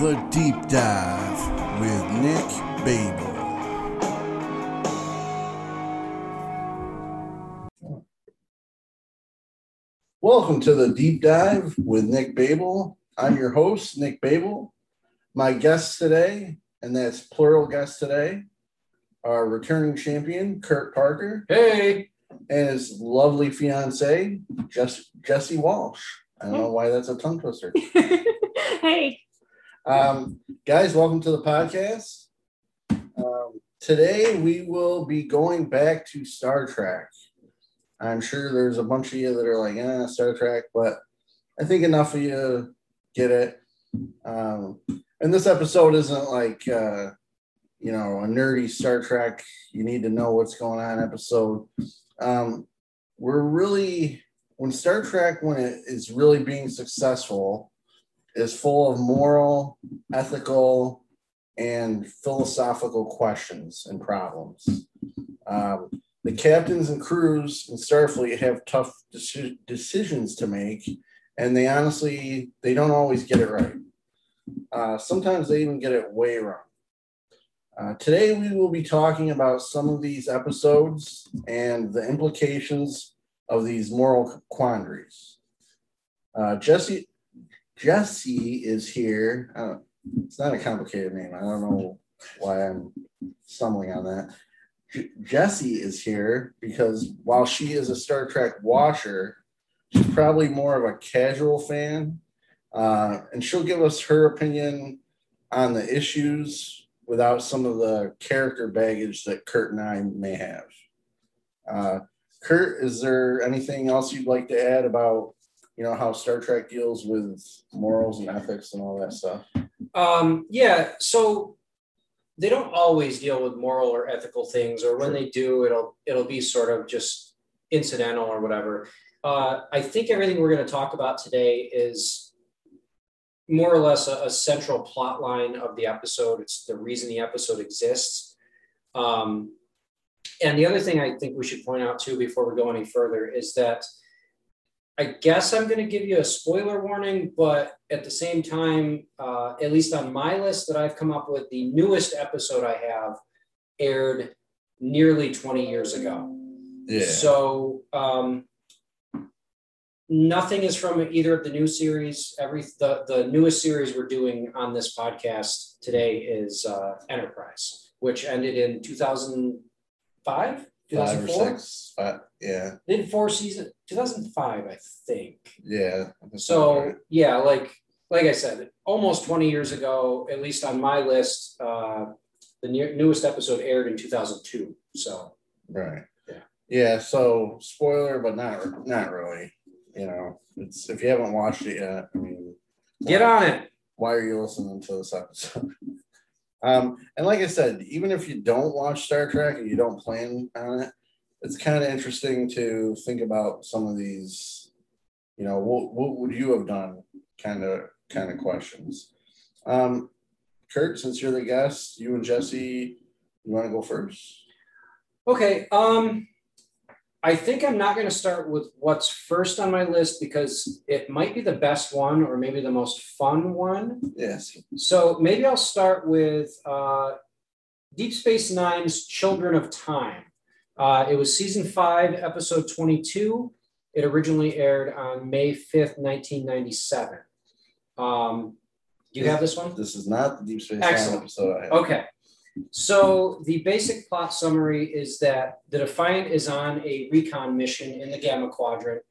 The Deep Dive with Nick Babel. Welcome to the Deep Dive with Nick Babel. I'm your host, Nick Babel. My guests today, and that's plural guests today, are returning champion Kurt Parker Hey, and his lovely fiance, Jess, Jessi Walsh. I don't know oh. why that's a tongue twister. hey. Um, guys, welcome to the podcast. Um, today we will be going back to Star Trek. I'm sure there's a bunch of you that are like, eh, Star Trek, but I think enough of you get it. Um, and this episode isn't like, uh, you know, a nerdy Star Trek, you need to know what's going on episode. Um, we're really, when Star Trek, when it is really being successful, is full of moral, ethical, and philosophical questions and problems. Um, the captains and crews in Starfleet have tough deci- decisions to make, and they honestly they don't always get it right. Uh, sometimes they even get it way wrong. Uh, today we will be talking about some of these episodes and the implications of these moral quandaries. Uh, Jessi Jessi is here. Uh, it's not a complicated name. I don't know why I'm stumbling on that. J- Jessi is here because while she is a Star Trek watcher, she's probably more of a casual fan. Uh, and she'll give us her opinion on the issues without some of the character baggage that Kurt and I may have. Uh, Kurt, is there anything else you'd like to add about, you know, how Star Trek deals with morals and ethics and all that stuff? um, yeah. So they don't always deal with moral or ethical things, or when they do, it'll it'll be sort of just incidental or whatever. Uh, I think everything we're going to talk about today is more or less a, a central plot line of the episode. It's the reason the episode exists. Um, and the other thing I think we should point out too before we go any further is that I guess I'm going to give you a spoiler warning, but at the same time, uh, at least on my list that I've come up with, the newest episode I have aired nearly 20 years ago. Yeah. So um, nothing is from either of the new series. Every the the newest series we're doing on this podcast today is uh, Enterprise, which ended in 2005, Five or 2004. six. Five, yeah. Did four season 2005, I think. Yeah. So right. yeah, like like I said, almost 20 years ago, at least on my list, uh, the new, newest episode aired in 2002. So Right. Yeah. Yeah. So spoiler, but not not really. You know, it's if you haven't watched it yet. I mean, get on it. why are you listening to this episode? um, and like I said, even if you don't watch Star Trek and you don't plan on it, it's kind of interesting to think about some of these. You know, what what would you have done? Kind of kind of questions. Um, Kurt, since you're the guest, you and Jessi, you want to go first? Okay. Um, I think I'm not going to start with what's first on my list because it might be the best one or maybe the most fun one. Yes. So maybe I'll start with uh, Deep Space Nine's Children of Time. Uh, it was season five, episode 22. It originally aired on May 5th, 1997. Um, do you have this one? This is not the Deep Space Nine episode I have. Okay. So the basic plot summary is that the Defiant is on a recon mission in the Gamma Quadrant.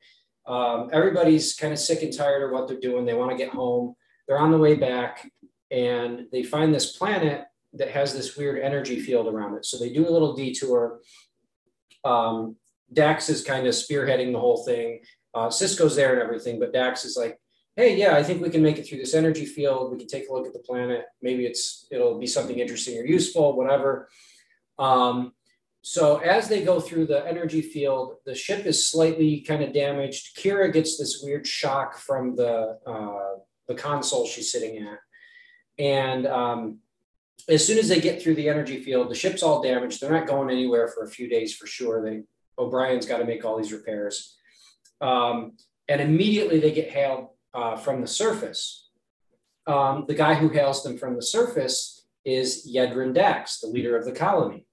Um, everybody's kind of sick and tired of what they're doing. They want to get home. They're on the way back, and they find this planet that has this weird energy field around it. So they do a little detour. Um, Dax is kind of spearheading the whole thing. Uh, Sisko's there and everything, but Dax is like, hey, yeah, I think we can make it through this energy field. We can take a look at the planet. Maybe it's it'll be something interesting or useful, whatever. Um, so as they go through the energy field, the ship is slightly kind of damaged. Kira gets this weird shock from the uh, the console she's sitting at, and um, as soon as they get through the energy field, the ship's all damaged. They're not going anywhere for a few days for sure. They O'Brien's got to make all these repairs, um, and immediately they get hailed uh, from the surface um, the guy who hails them from the surface is Yedrin Dax, the leader of the colony.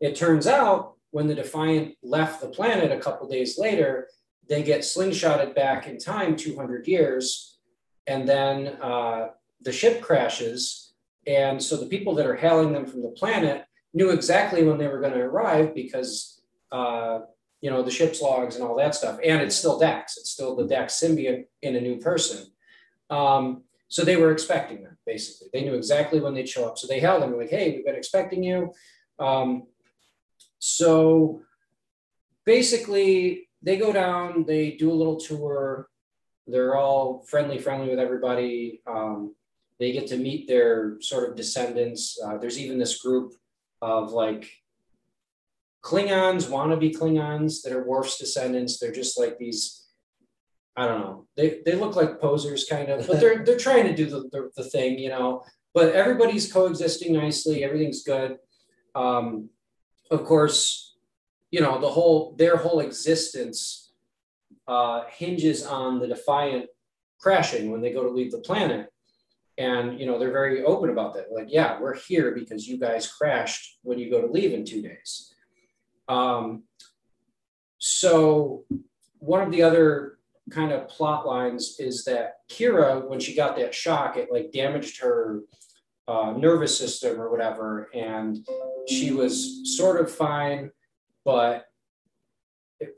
It turns out when the Defiant left the planet a couple days later, they get slingshotted back in time 200 years, and then uh, the ship crashes. And so the people that are hailing them from the planet knew exactly when they were going to arrive because, uh, you know, the ship's logs and all that stuff. And it's still Dax, it's still the Dax symbiote in a new person. Um, so they were expecting them, basically. They knew exactly when they'd show up. So they held them like, hey, we've been expecting you. Um, so basically, they go down, they do a little tour. They're all friendly, friendly with everybody. Um, they get to meet their sort of descendants. Uh, there's even this group of like Klingons, wannabe Klingons that are Worf's descendants. They're just like these I don't know. They they look like posers kind of, but they're they're trying to do the, the, the thing, you know. But everybody's coexisting nicely. Everything's good. Um, of course, you know the whole their whole existence uh, hinges on the Defiant crashing when they go to leave the planet, and you know they're very open about that. Like, yeah, we're here because you guys crashed when you go to leave in two days. Um, so one of the other kind of plot lines is that Kira, when she got that shock, it like damaged her uh, nervous system or whatever, and she was sort of fine, but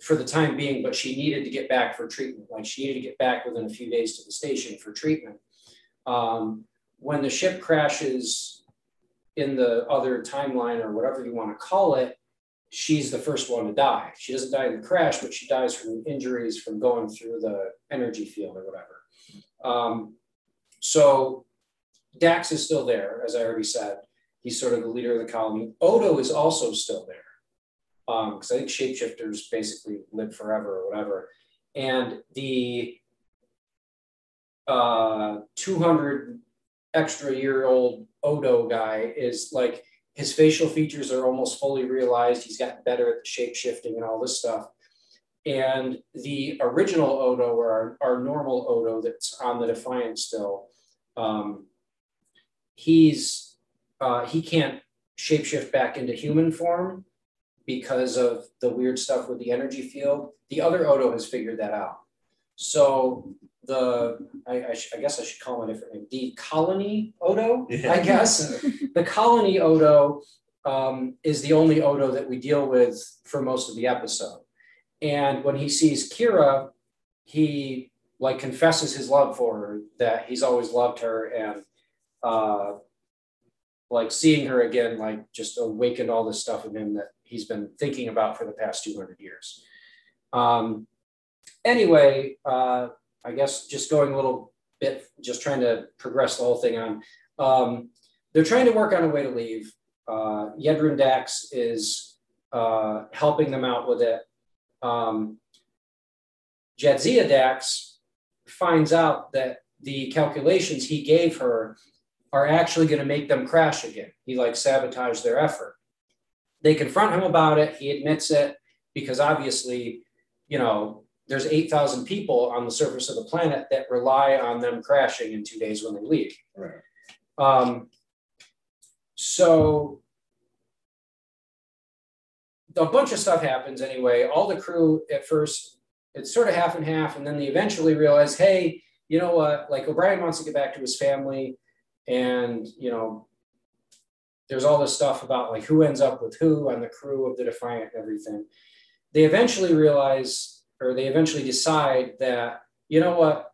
for the time being, but she needed to get back for treatment. Like she needed to get back within a few days to the station for treatment. Um, when the ship crashes in the other timeline or whatever you want to call it, she's the first one to die. She doesn't die in the crash, but she dies from injuries from going through the energy field or whatever. Um, so Dax is still there, as I already said. He's sort of the leader of the colony. Odo is also still there because um, I think shapeshifters basically live forever or whatever. And the uh, 200 extra year old Odo guy is like his facial features are almost fully realized. He's gotten better at the shape shifting and all this stuff. And the original Odo, or our, our normal Odo that's on the Defiant still, um, he's uh, he can't shapeshift back into human form because of the weird stuff with the energy field. The other Odo has figured that out. So the I, I, sh- I, guess I should call him a different name. The colony Odo, yeah. I guess. the colony Odo um, is the only Odo that we deal with for most of the episode. And when he sees Kira, he like confesses his love for her, that he's always loved her, and uh, like seeing her again, like just awakened all this stuff in him that he's been thinking about for the past 200 years. Um, anyway, uh, I guess just going a little bit, just trying to progress the whole thing on. Um, they're trying to work on a way to leave. Uh, Dax is uh, helping them out with it. Um, Jadzia Dax finds out that the calculations he gave her are actually going to make them crash again. He like sabotaged their effort. They confront him about it. He admits it because obviously, you know, there's 8,000 people on the surface of the planet that rely on them crashing in two days when they leave. Right. Um, so a bunch of stuff happens anyway. All the crew at first, it's sort of half and half, and then they eventually realize, hey, you know what? Like O'Brien wants to get back to his family, and you know, there's all this stuff about like who ends up with who on the crew of the Defiant and everything. They eventually realize or they eventually decide that, you know what,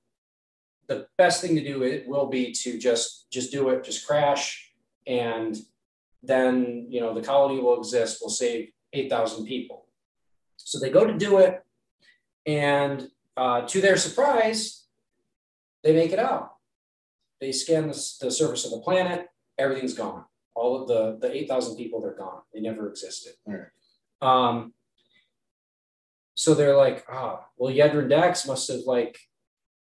the best thing to do it will be to just just do it, just crash, and then you know the colony will exist. We'll save eight thousand people. So they go to do it, and uh, to their surprise, they make it out. They scan the, the surface of the planet. Everything's gone. All of the the eight thousand people, they're gone. They never existed. Right. Um, so they're like, ah, well, Yedrin Dax must have like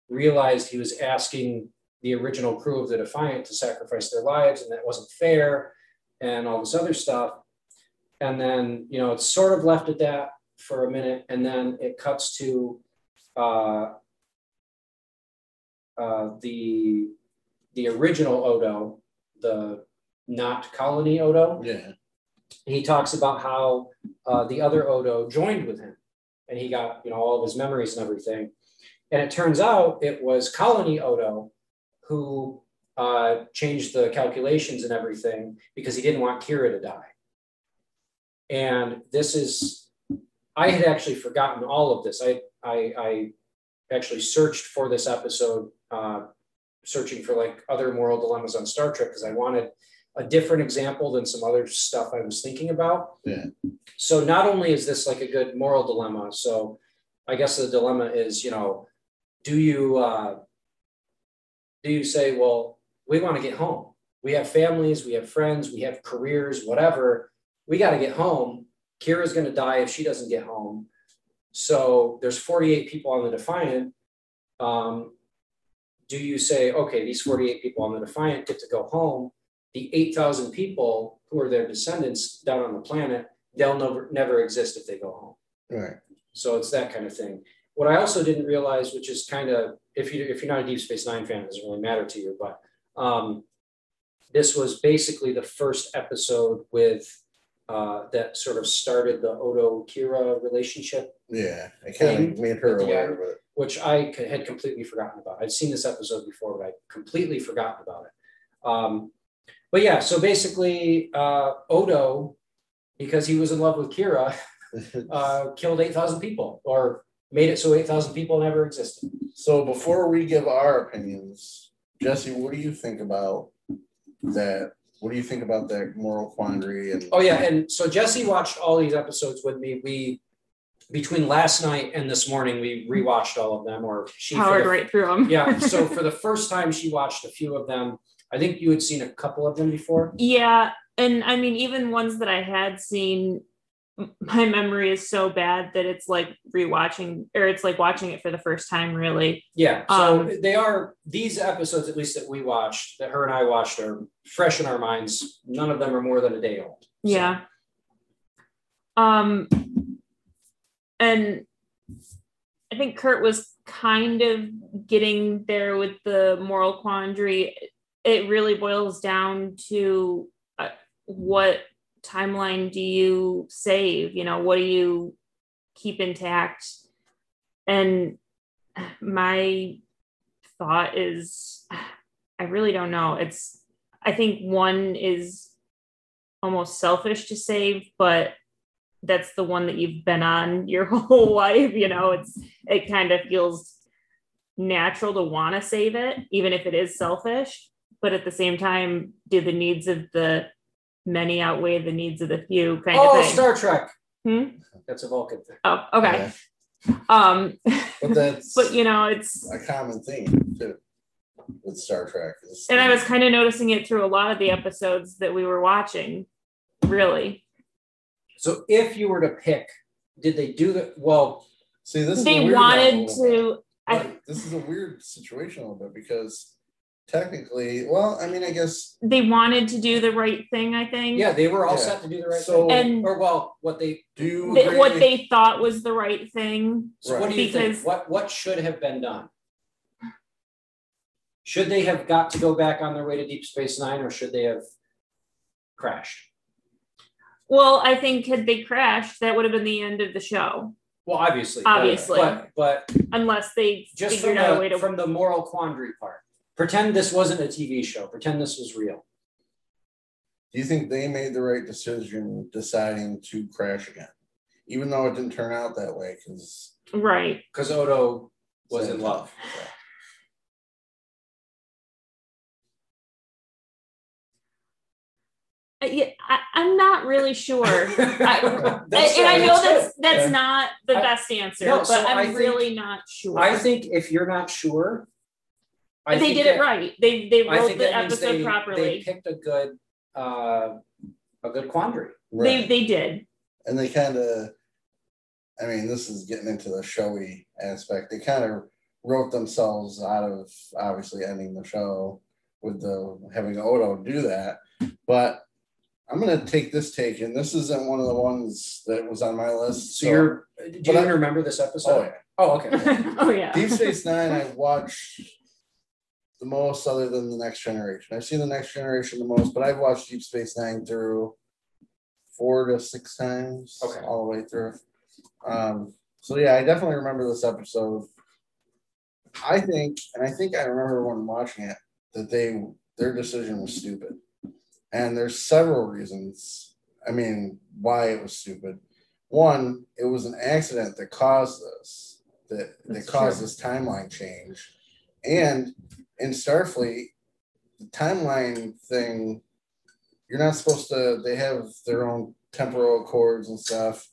realized he was asking the original crew of the Defiant to sacrifice their lives, and that wasn't fair, and all this other stuff. And then, you know, it's sort of left at that for a minute, and then it cuts to uh, uh, the the original Odo, the not colony Odo, Yeah. he talks about how uh, the other Odo joined with him, and he got you know all of his memories and everything. And it turns out it was colony Odo who uh, changed the calculations and everything because he didn't want Kira to die. And this is, I had actually forgotten all of this. I I, I actually searched for this episode, uh, searching for like other moral dilemmas on Star Trek because I wanted a different example than some other stuff I was thinking about. Yeah. So not only is this like a good moral dilemma, so I guess the dilemma is, you know, do you uh, do you say, well, we want to get home. We have families, we have friends, we have careers, whatever. We got to get home. Kira's going to die if she doesn't get home. So there's 48 people on the Defiant. Um, do you say, okay, these 48 people on the Defiant get to go home? The 8,000 people who are their descendants down on the planet, they'll never, never exist if they go home. Right. So it's that kind of thing. What I also didn't realize, which is kind of, if you if you're not a Deep Space Nine fan, it doesn't really matter to you, but um, this was basically the first episode with uh, that sort of started the Odo Kira relationship, Yeah. I kind of made her aware of it. which I had completely forgotten about. I'd seen this episode before, but I'd completely forgotten about it. Um, but yeah, so basically, uh, Odo, because he was in love with Kira, uh, killed 8,000 people or made it so 8,000 people never existed. So before we give our opinions, Jessi, what do you think about that? What do you think about that moral quandary? And Oh, yeah. And so Jessi watched all these episodes with me. We, between last night and this morning, we rewatched all of them, or she Powered the- right through them. Yeah. So for the first time, she watched a few of them. I think you had seen a couple of them before. Yeah, and I mean, even ones that I had seen, my memory is so bad that it's like rewatching, or it's like watching it for the first time. Really, Yeah. So Um, they are these episodes, at least that we watched, that her and I watched, are fresh in our minds. None of them are more than a day old. So- yeah. Um, and I think Kurt was kind of getting there with the moral quandary. It really boils down to uh, what timeline do you save? You know, what do you keep intact? And my thought is, I really don't know. It's, I think one is almost selfish to save, but that's the one that you've been on your whole life. You know, it's, it kind of feels natural to want to save it, even if it is selfish. But at the same time, do the needs of the many outweigh the needs of the few kind Oh, of thing? Star Trek. Hmm? That's a Vulcan thing. oh, okay. Yeah. Um, But that's but you know, it's a common theme too with Star Trek. is- and I was kind of noticing it through a lot of the episodes that we were watching. Really, So if you were to pick, did they do the well? see this. Is they weird one a wanted to. I, this is a weird situation a little bit because technically, well, I mean, I guess they wanted to do the right thing. I think. Yeah, they were all Yeah. set to do the right So- thing. And- or well, what they do you Th- agree? what they thought was the right thing. so what do you Because- think? What what should have been done? Should they have got to go back on their way to Deep Space Nine, or should they have crashed? Well, I think had they crashed, that would have been the end of the show, Well, obviously, Obviously. but but unless they just from figured out a way the, to. from the moral quandary part. Pretend this wasn't a TV show. Pretend this was real. Do you think they made the right decision deciding to crash again, even though it didn't turn out that way? Because right. Because Odo was in love. I, yeah, I, I'm not really sure. I, and, That's I know that's that's Yeah. not the I- best answer, No, but so I'm I think- really not sure. I think if you're not sure, I they did that- it right. They they I wrote think the that episode they, They properly. picked a good, uh, a good quandary. They right. they did. and they kind of, I mean, this is getting into the showy aspect. They kind of wrote themselves out of obviously ending the show with the having Odo do that, but. I'm gonna take this take, and this isn't one of the ones that was on my list. So you're, do you but I- remember this oh episode? yeah. Oh, okay. oh yeah. Deep Space Nine, I watched the most other than the next generation. I've seen the next generation the most, but I've watched Deep Space Nine through four to six times Okay. all the way through. Um, so yeah, I definitely remember this episode. I think, and I think I remember when watching it that they their decision was stupid, and there's several reasons. I mean, why it was stupid. One, it was an accident that caused this, that that That's caused true. this timeline change, and in Starfleet, the timeline thing, you're not supposed to. They have their own temporal accords and stuff.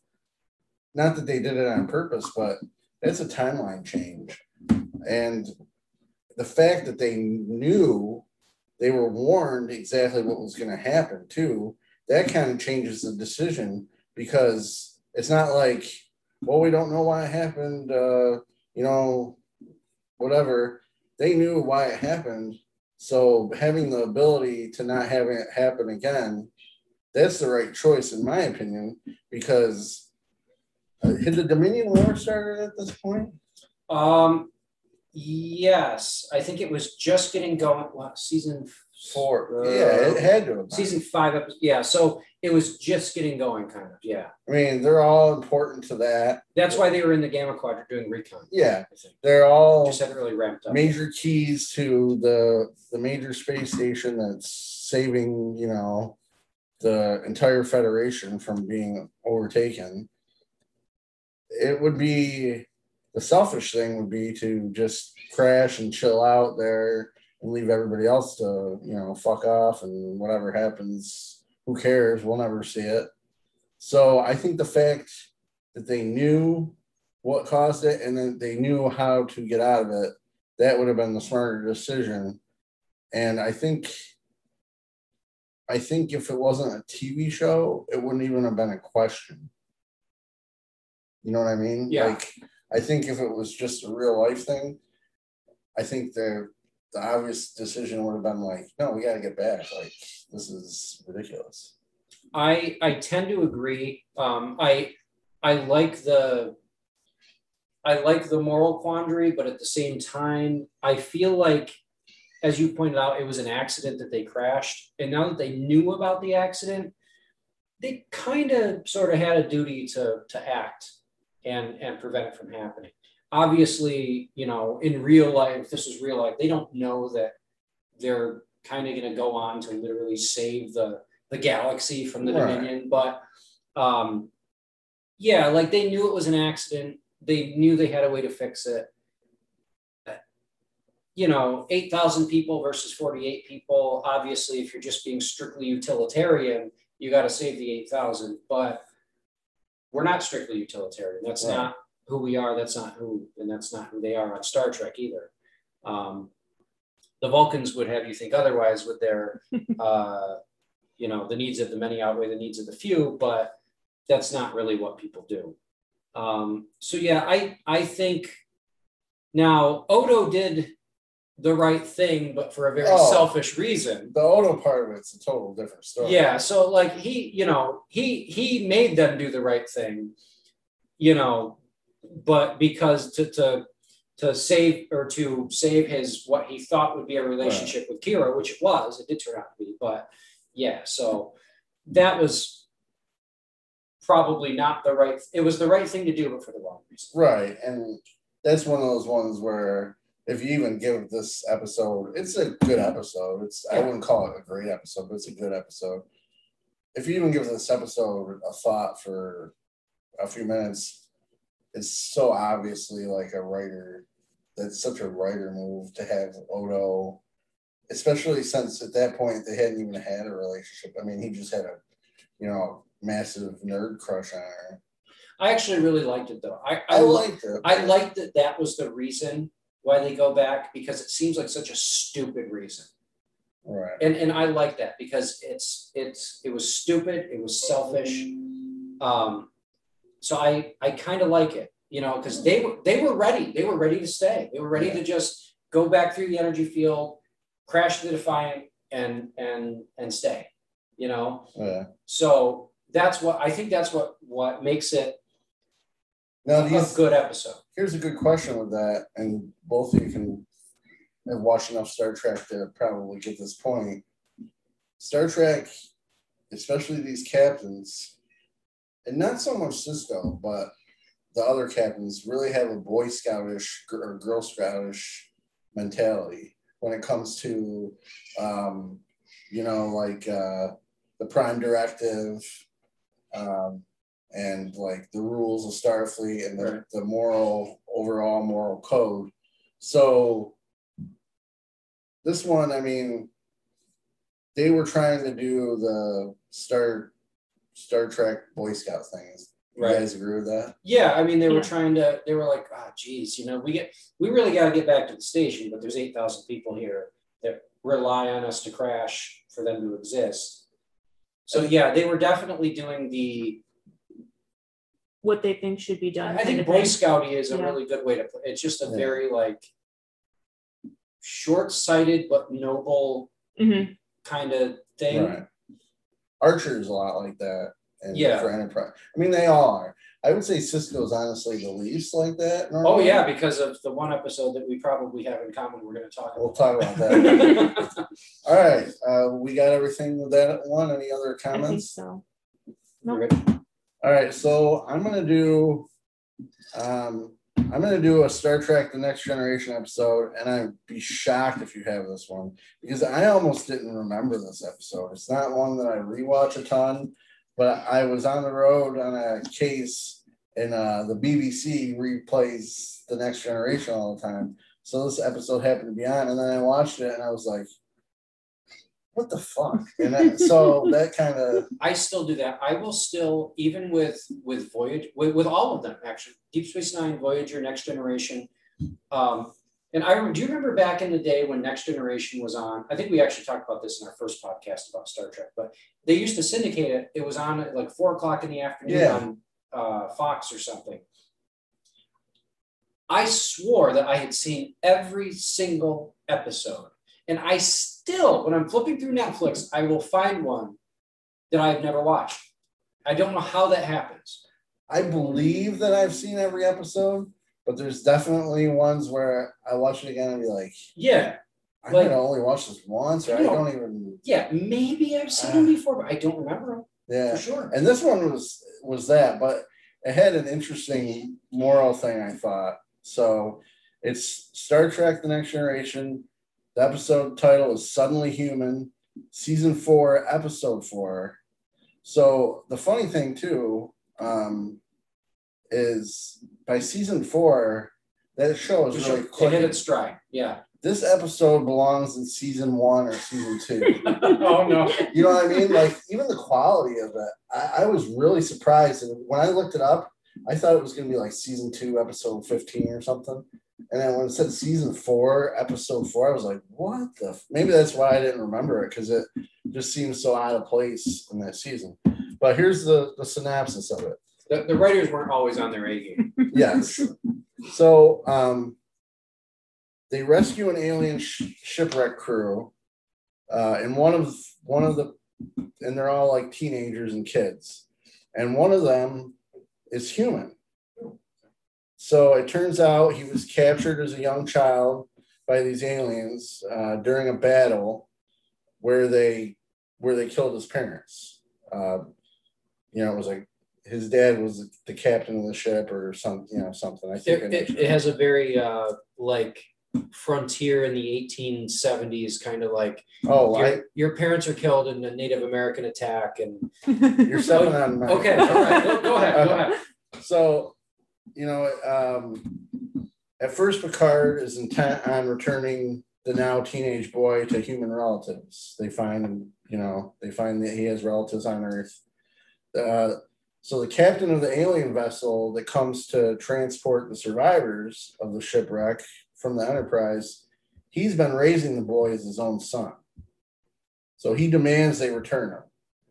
Not that they did it on purpose, but it's a timeline change, and the fact that they knew they were warned exactly what was going to happen too that kind of changes the decision because it's not like well we don't know why it happened uh you know whatever they knew why it happened so having the ability to not have it happen again that's the right choice in my opinion because uh, had the dominion war started at this point Um, yes, I think it was just getting going. Well, season four Uh, yeah it had to have been. Season five, episode. Yeah, so it was just getting going, kind of. Yeah, i mean they're all important to that that's why they were in the Gamma Quadrant doing recon. yeah they're all just hadn't really ramped up. major keys to the the major space station that's saving you know the entire federation from being overtaken it would be the selfish thing would be to just crash and chill out there leave everybody else to you know fuck off and whatever happens who cares we'll never see it so i think the fact that they knew what caused it and then they knew how to get out of it that would have been the smarter decision. And I think I think if it wasn't a TV show, it wouldn't even have been a question. You know what I mean? Yeah. Like I think if it was just a real life thing, I think the the obvious decision would have been like, no, we gotta get back. Like this is ridiculous. I I tend to agree. Um, I I like the I like the moral quandary, but at the same time, I feel like, as you pointed out, it was an accident that they crashed, and now that they knew about the accident, they kind of sort of had a duty to to act and and prevent it from happening. Obviously, you know, in real life, this was real life, they don't know that they're kind of going to go on to literally save the the galaxy from the Right. Dominion, but um, yeah, like they knew it was an accident. They knew they had a way to fix it. You know, 8,000 people versus 48 people. Obviously, if you're just being strictly utilitarian, you got to save the 8,000. But we're not strictly utilitarian. That's Right. not who we are. That's not who, and that's not who they are on Star Trek either. Um, the Vulcans would have you think otherwise with their, uh, you know, the needs of the many outweigh the needs of the few, but that's not really what people do. Um, so yeah, I I think now Odo did the right thing, but for a very Oh. selfish reason. The Odo part of it's a total different story. Yeah, so like he, you know, he he made them do the right thing, you know, but because to to to save or to save his what he thought would be a relationship with Kira, which it was, it did turn out to be, but yeah, so that was probably not the right it was the right thing to do, but for the wrong reason. Right. And that's one of those ones where if you even give this episode, it's a good episode. It's I wouldn't call it a great episode, but it's a good episode. If you even give this episode a thought for a few minutes, it's so obviously like a writer that's such a writer move to have Odo, especially since at that point they hadn't even had a relationship. I mean, he just had a, you know, massive nerd crush on her. I actually really liked it though. I I I, liked it. I liked that that was the reason why they go back because it seems like such a stupid reason. right. and and I like that because it's it's it was stupid, it was selfish. Um, so I I kind of like it, you know, because they were they were ready, they were ready to stay, they were ready to just go back through the energy field, crash the Defiant, and and and stay, you know. Oh, yeah. So that's what I think. That's what what makes it Now, you a good episode. here's a good question with that, and both of you can have watched enough Star Trek to probably get this point. Star Trek, especially these captains, and not so much Sisko, but the other captains really have a Boy Scoutish or Girl Scoutish mentality when it comes to, um, you know, like uh, the Prime Directive um, and like the rules of Starfleet and the, Right. the moral, overall moral code. So this one, I mean, they were trying to do the Star Star Trek Boy Scout things. You Right. guys agree with that? Yeah, I mean, they were trying to. They were like, "Ah, geez, you know, we get, we really got to get back to the station, but there's eight thousand people here that rely on us to crash for them to exist." So yeah, they were definitely doing the. what they think should be done. I think Boy thing. Scouty is a Yeah. really good way to put. It's just a Yeah. very like short-sighted but noble Mhm. kind of thing. Right. Archer is a lot like that. And Yeah. for Enterprise. I mean, they all are. I would say Sisko is honestly the least like that. Oh normally. yeah, because of the one episode that we probably have in common. We're going to talk We'll about. talk about that. all right. Uh, we got everything with that one. Any other I think comments? so. Nope. All right, so I'm gonna do um I'm gonna do a Star Trek The Next Generation episode, and I'd be shocked if you have this one because I almost didn't remember this episode. It's not one that I rewatch a ton, but I was on the road on a case and uh the BBC replays The Next Generation all the time. So this episode happened to be on, and then I watched it and I was like, what the fuck? And that, so that kind of I still do that. I will still, even with with Voyage, with, with all of them actually, Deep Space Nine, Voyager, Next Generation. Um, and I do you remember back in the day when Next Generation was on? I think we actually talked about this in our first podcast about Star Trek, but they used to syndicate it. It was on at like four o'clock in the afternoon Yeah. on uh, Fox or something. I swore that I had seen every single episode. And I still, when I'm flipping through Netflix, I will find one that I've never watched. I don't know how that happens. I believe that I've seen every episode, but there's definitely ones where I watch it again and be like, Yeah, I Like- have only watched this once, or I You know- don't even. yeah, maybe I've seen them ah. before, but I don't remember them Yeah, for sure. and this one was was that, but it had an interesting moral thing. I thought so. It's Star Trek: The Next Generation. The episode title is "Suddenly Human," season four, episode four. So the funny thing too um, is by season four, that show is really It hit its stride. Yeah. This episode belongs in season one or season two. oh no. You know what I mean? Like even the quality of it, I, I was really surprised. And when I looked it up, I thought it was going to be like season two, episode fifteen or something. And then when it said season four, episode four, I was like, "What the?" F-? Maybe that's why I didn't remember it because it just seems so out of place in that season. But here's the the synopsis of it. The, the writers weren't always on their A game. Yes. so um, they rescue an alien sh- shipwreck crew, uh, and one of one of the, and they're all like teenagers and kids, and one of them is human. So it turns out he was captured as a young child by these aliens uh, during a battle where they where they killed his parents. Uh, you know, it was like his dad was the captain of the ship or some, you know, something. I think It, it, it has a very uh, like frontier in the 1870s kind of like Oh, your, I, your parents are killed in a Native American attack and you're stepping on my. okay, all right, go, go ahead, go ahead. So, you know, um, at first Picard is intent on returning the now teenage boy to human relatives. They find, you know, they find that he has relatives on Earth. Uh, so the captain of the alien vessel that comes to transport the survivors of the shipwreck from the Enterprise, he's been raising the boy as his own son. So he demands they return him,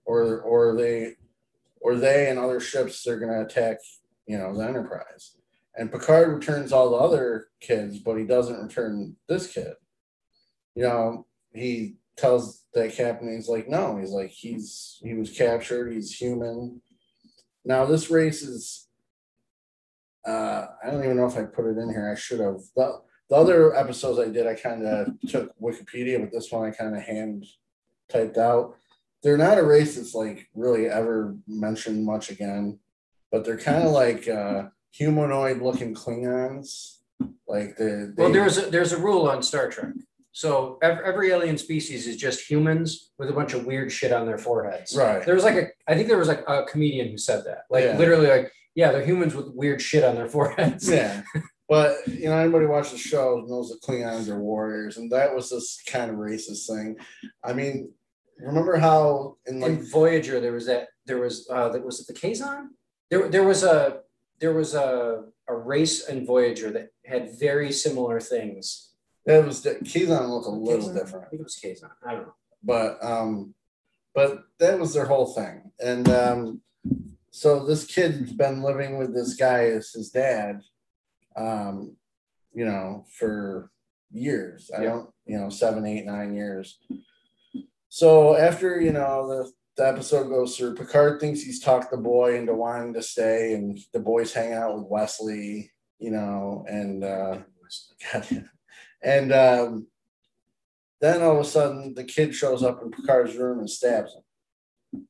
or or they or they and other ships are going to attack, you know, the Enterprise. And Picard returns all the other kids, but he doesn't return this kid. You know, he tells that captain, he's like, no, he's like, he's he was captured, he's human. Now this race is uh I don't even know if I put it in here. I should have. The, the other episodes I did, I kind of took Wikipedia, but this one I kind of hand typed out. They're not a race that's like really ever mentioned much again, but they're kind of like uh, humanoid looking Klingons. Like the well, there's a there's a rule on Star Trek. So every, every alien species is just humans with a bunch of weird shit on their foreheads. right. There was like a, I think there was like a comedian who said that, like Yeah. literally, like yeah, they're humans with weird shit on their foreheads. Yeah. But you know, anybody watch the show knows that Klingons are warriors, and that was this kind of racist thing. I mean, remember how in like in Voyager, there was that there was uh that was it the Kazon? There there was a there was a a race and Voyager that had very similar things. that was Kazon looked a little different. I think it was Kazon. I don't know. but um but that was their whole thing and um so this kid's been living with this guy as his dad um you know for years i Yeah. don't you know seven eight nine years so after you know the the episode goes through picard thinks he's talked the boy into wanting to stay and the boys hang out with wesley you know and uh and um then all of a sudden, the kid shows up in Picard's room and stabs him,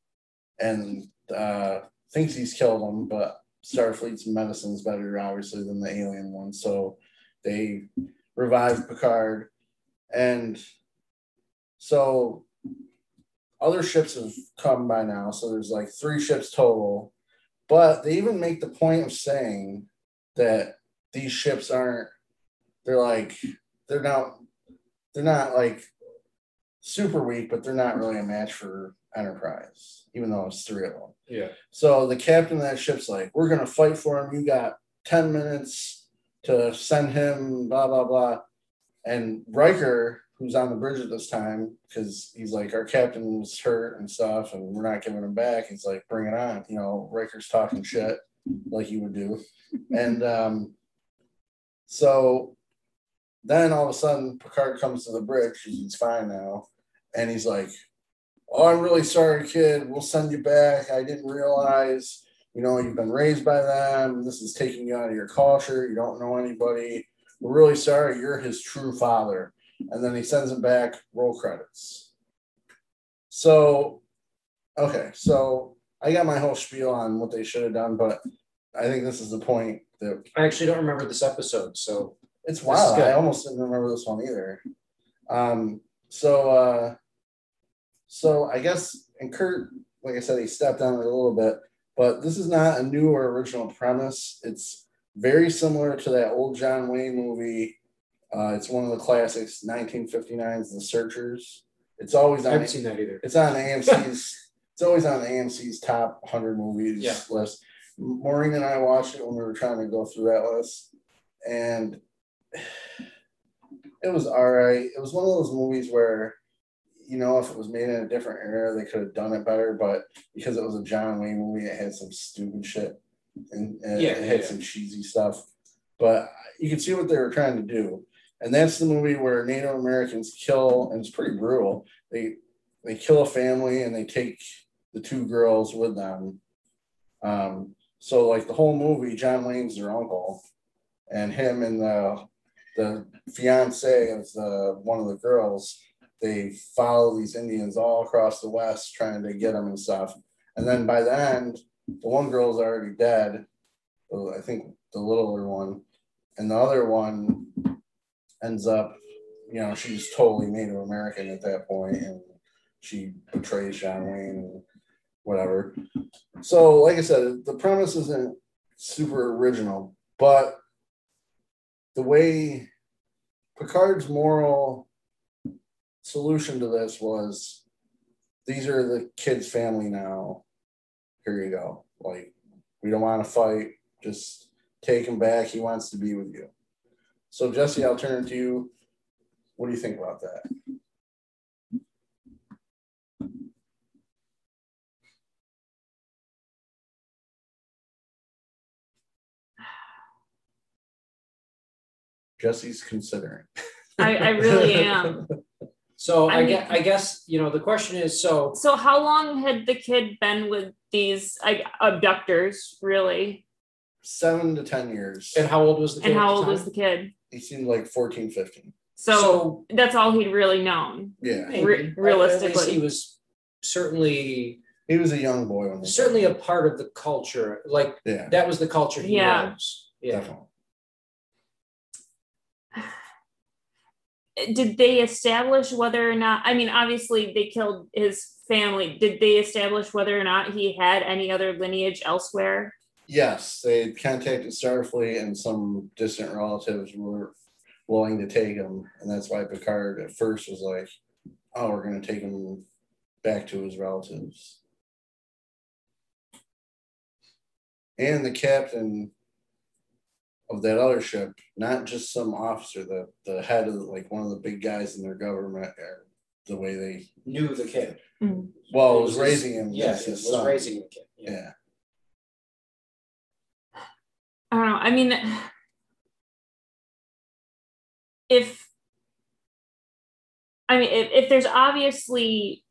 and uh, thinks he's killed him. But Starfleet's medicine is better, obviously, than the alien one, so they revive Picard, and so other ships have come by now. So there's like three ships total, but they even make the point of saying that these ships aren't. They're like they're not they're not like super weak, but they're not really a match for Enterprise, even though it's three of them. Yeah. So the captain of that ship's like, "We're gonna fight for him. You got ten minutes to send him." Blah blah blah. And Riker, who's on the bridge at this time, because he's like, "Our captain was hurt and stuff, and we're not giving him back." He's like, "Bring it on!" You know, Riker's talking shit like he would do, and um, so then all of a sudden, Picard comes to the bridge. He's fine now. And he's like, Oh, I'm really sorry, kid. We'll send you back. I didn't realize, you know, you've been raised by them. This is taking you out of your culture. You don't know anybody. We're really sorry. You're his true father. And then he sends him back, roll credits. So, okay. So I got my whole spiel on what they should have done, but I think this is the point that I actually don't remember this episode, so it's wild. I almost didn't remember this one either. Um, so uh so I guess and Kurt, like I said, he stepped on it a little bit, but this is not a new or original premise. It's very similar to that old John Wayne movie. Uh, it's one of the classics, 1959's The Searchers. It's always I haven't seen that either. it's on AMC's. it's always on AMC's top 100 movies Yeah. list. Maureen and I watched it when we were trying to go through that list, and it was all right. It was one of those movies where, you know, if it was made in a different era, they could have done it better. But because it was a John Wayne movie, it had some stupid shit and, and Yeah, it had yeah. some cheesy stuff. But you can see what they were trying to do. And that's the movie where Native Americans kill, and it's pretty brutal. They they kill a family and they take the two girls with them. Um, so like the whole movie, John Wayne's their uncle, and him and the the fiance of the one of the girls, they follow these Indians all across the West trying to get them and stuff. And then by the end, the one girl's already dead. uh, I think the littler one, and the other one ends up, you know, she's totally Native American at that point, and she betrays John Wayne and whatever. So, like I said, the premise isn't super original, but the way Picard's moral solution to this was these are the kids' family now. Here you go. Like, we don't want to fight. Just take him back. He wants to be with you. So, Jessi, I'll turn it to you. What do you think about that? Jessi's considering. I, I really am. So I I, mean- guess, I guess you know the question is so So how long had the kid been with these like abductors, really? Seven to ten years. and how old was the kid? And how old time? was the kid? He seemed like 14, 15. So, So- that's all he'd really known. Yeah. Re- realistically. he was certainly He was a young boy when they certainly a part of the culture. Like Yeah. that was the culture he Yeah. was. Yeah. Definitely. Did they establish whether or not? I mean, obviously they killed his family. Did they establish whether or not he had any other lineage elsewhere? Yes, they contacted Starfleet, and some distant relatives were willing to take him, and that's why Picard at first was like, "Oh, we're going to take him back to his relatives." And the captain of that other ship, not just some officer, the the head of like one of the big guys in their government, or the way they Knew the kid. Mm. well It was his- raising him. Yeah, as he his was son. raising the kid. Yeah. Yeah. I don't know. I mean, if I mean, if, if there's obviously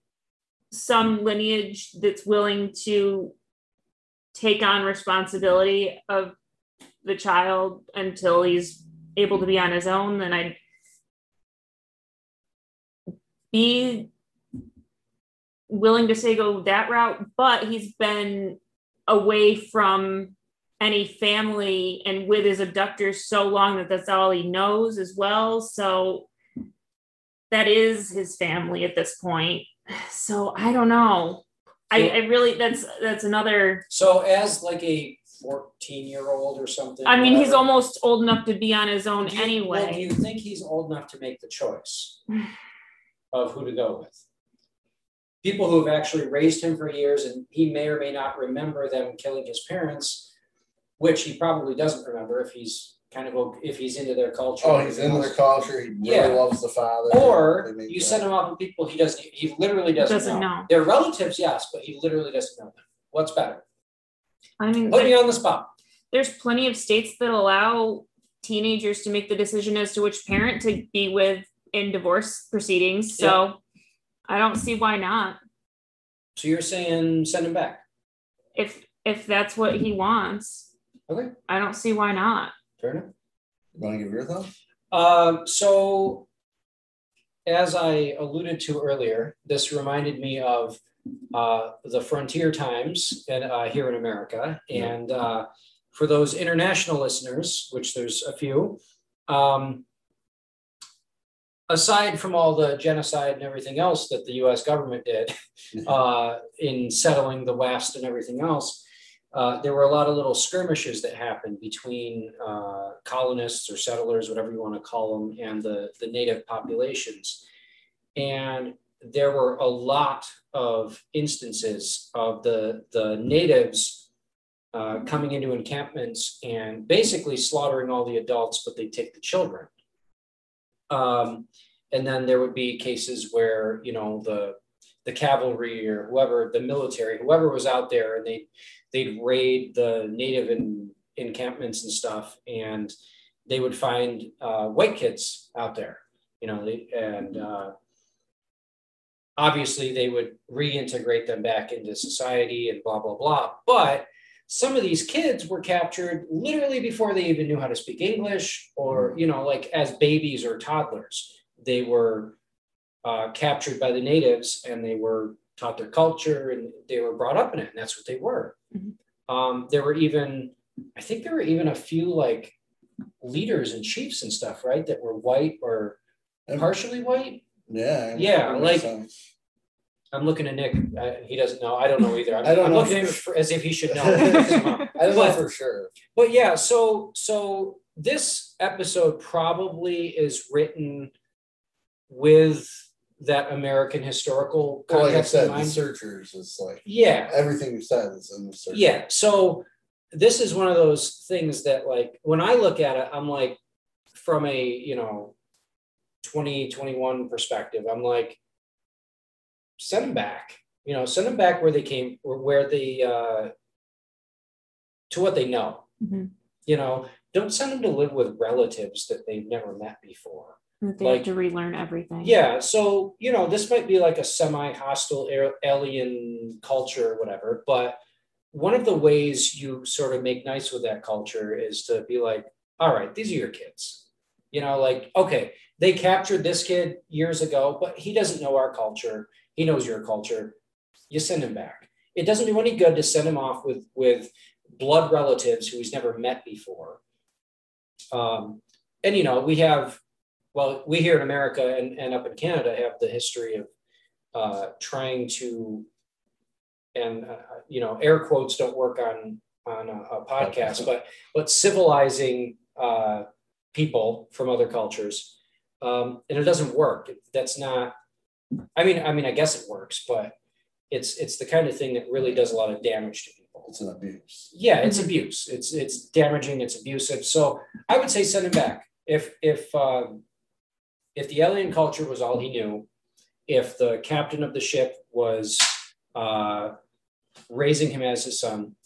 some lineage that's willing to take on responsibility of the child until he's able to be on his own, then I'd be willing to say go that route. But he's been away from any family and with his abductors so long that that's all he knows as well. So that is his family at this point. So I don't know. I, I really that's that's another So as like a 14 year old or something. I mean he's almost old enough to be on his own you- well, do anyway. you think he's old enough to make the choice of who to go with? People who have actually raised him for years and he may or may not remember them killing his parents, which he probably doesn't remember if he's kind of if he's into their culture. Oh, he's everything into their culture. He really Yeah. loves the father. Or you send him off with people he doesn't he literally doesn't, Doesn't know. They're relatives, yes, but he literally doesn't know them. What's better? I mean Put me on the spot. there's plenty of states that allow teenagers to make the decision as to which parent to be with in divorce proceedings. So I don't see why not. So you're saying send him back. If if that's what he wants, Okay, I don't see why not. fair enough. You want to give your thoughts? Um, so as I alluded to earlier, this reminded me of uh, the frontier times and uh, here in America. And uh, for those international listeners, which there's a few, um, aside from all the genocide and everything else that the U.S. government did uh, in settling the West and everything else, uh, there were a lot of little skirmishes that happened between uh, colonists or settlers, whatever you want to call them, and the, the native populations. And there were a lot of instances of the, the natives uh, coming into encampments and basically slaughtering all the adults, but they take the children. Um, and then there would be cases where, you know, the, the cavalry or whoever, the military, whoever was out there, and they they'd raid the native in, encampments and stuff, and they would find uh, white kids out there, you know, they, and uh, obviously they would reintegrate them back into society and blah blah blah. But some of these kids were captured literally before they even knew how to speak English, or you know, like as babies or toddlers, they were uh, captured by the natives and they were taught their culture and they were brought up in it, and that's what they were. Mhm. Um, there were even, I think there were even a few like leaders and chiefs and stuff, right, that were white or partially white. Yeah. Yeah, like- makes sense. I'm looking at Nick. Uh, he doesn't know. I don't know either. I'm, I don't I'm know looking at him for- for, as if he should know. I don't know for sure. but yeah, so so this episode probably is written with that American historical Well, like I context in said, the searchers is like yeah, everything you said is in the searchers. yeah. So this is one of those things that like when I look at it, I'm like from a you know 2021 perspective, I'm like send them back. You know, send them back where they came, or where they uh, to what they know. Mhm. You know, don't send them to live with relatives that they've never met before. They Like- have to relearn everything. Yeah, so you know, this might be like a semi-hostile alien culture or whatever, but one of the ways you sort of make nice with that culture is to be like, all right, these are your kids. You know, like, okay, they captured this kid years ago, but he doesn't know our culture. He knows your culture. You send him back. It doesn't do any good to send him off with with blood relatives who he's never met before. Um, and you know, we have, well, we here in America and, and up in Canada have the history of uh, trying to, and uh, you know, air quotes don't work on on a, a podcast, but but civilizing uh, people from other cultures, um, and it doesn't work. That's not. I mean, I mean, I guess it works, but it's it's the kind of thing that really does a lot of damage to people. It's an abuse. Yeah, it's abuse. It's it's damaging. It's abusive. So I would say send him back. If if um, if the alien culture was all he knew, if the captain of the ship was uh, raising him as his son,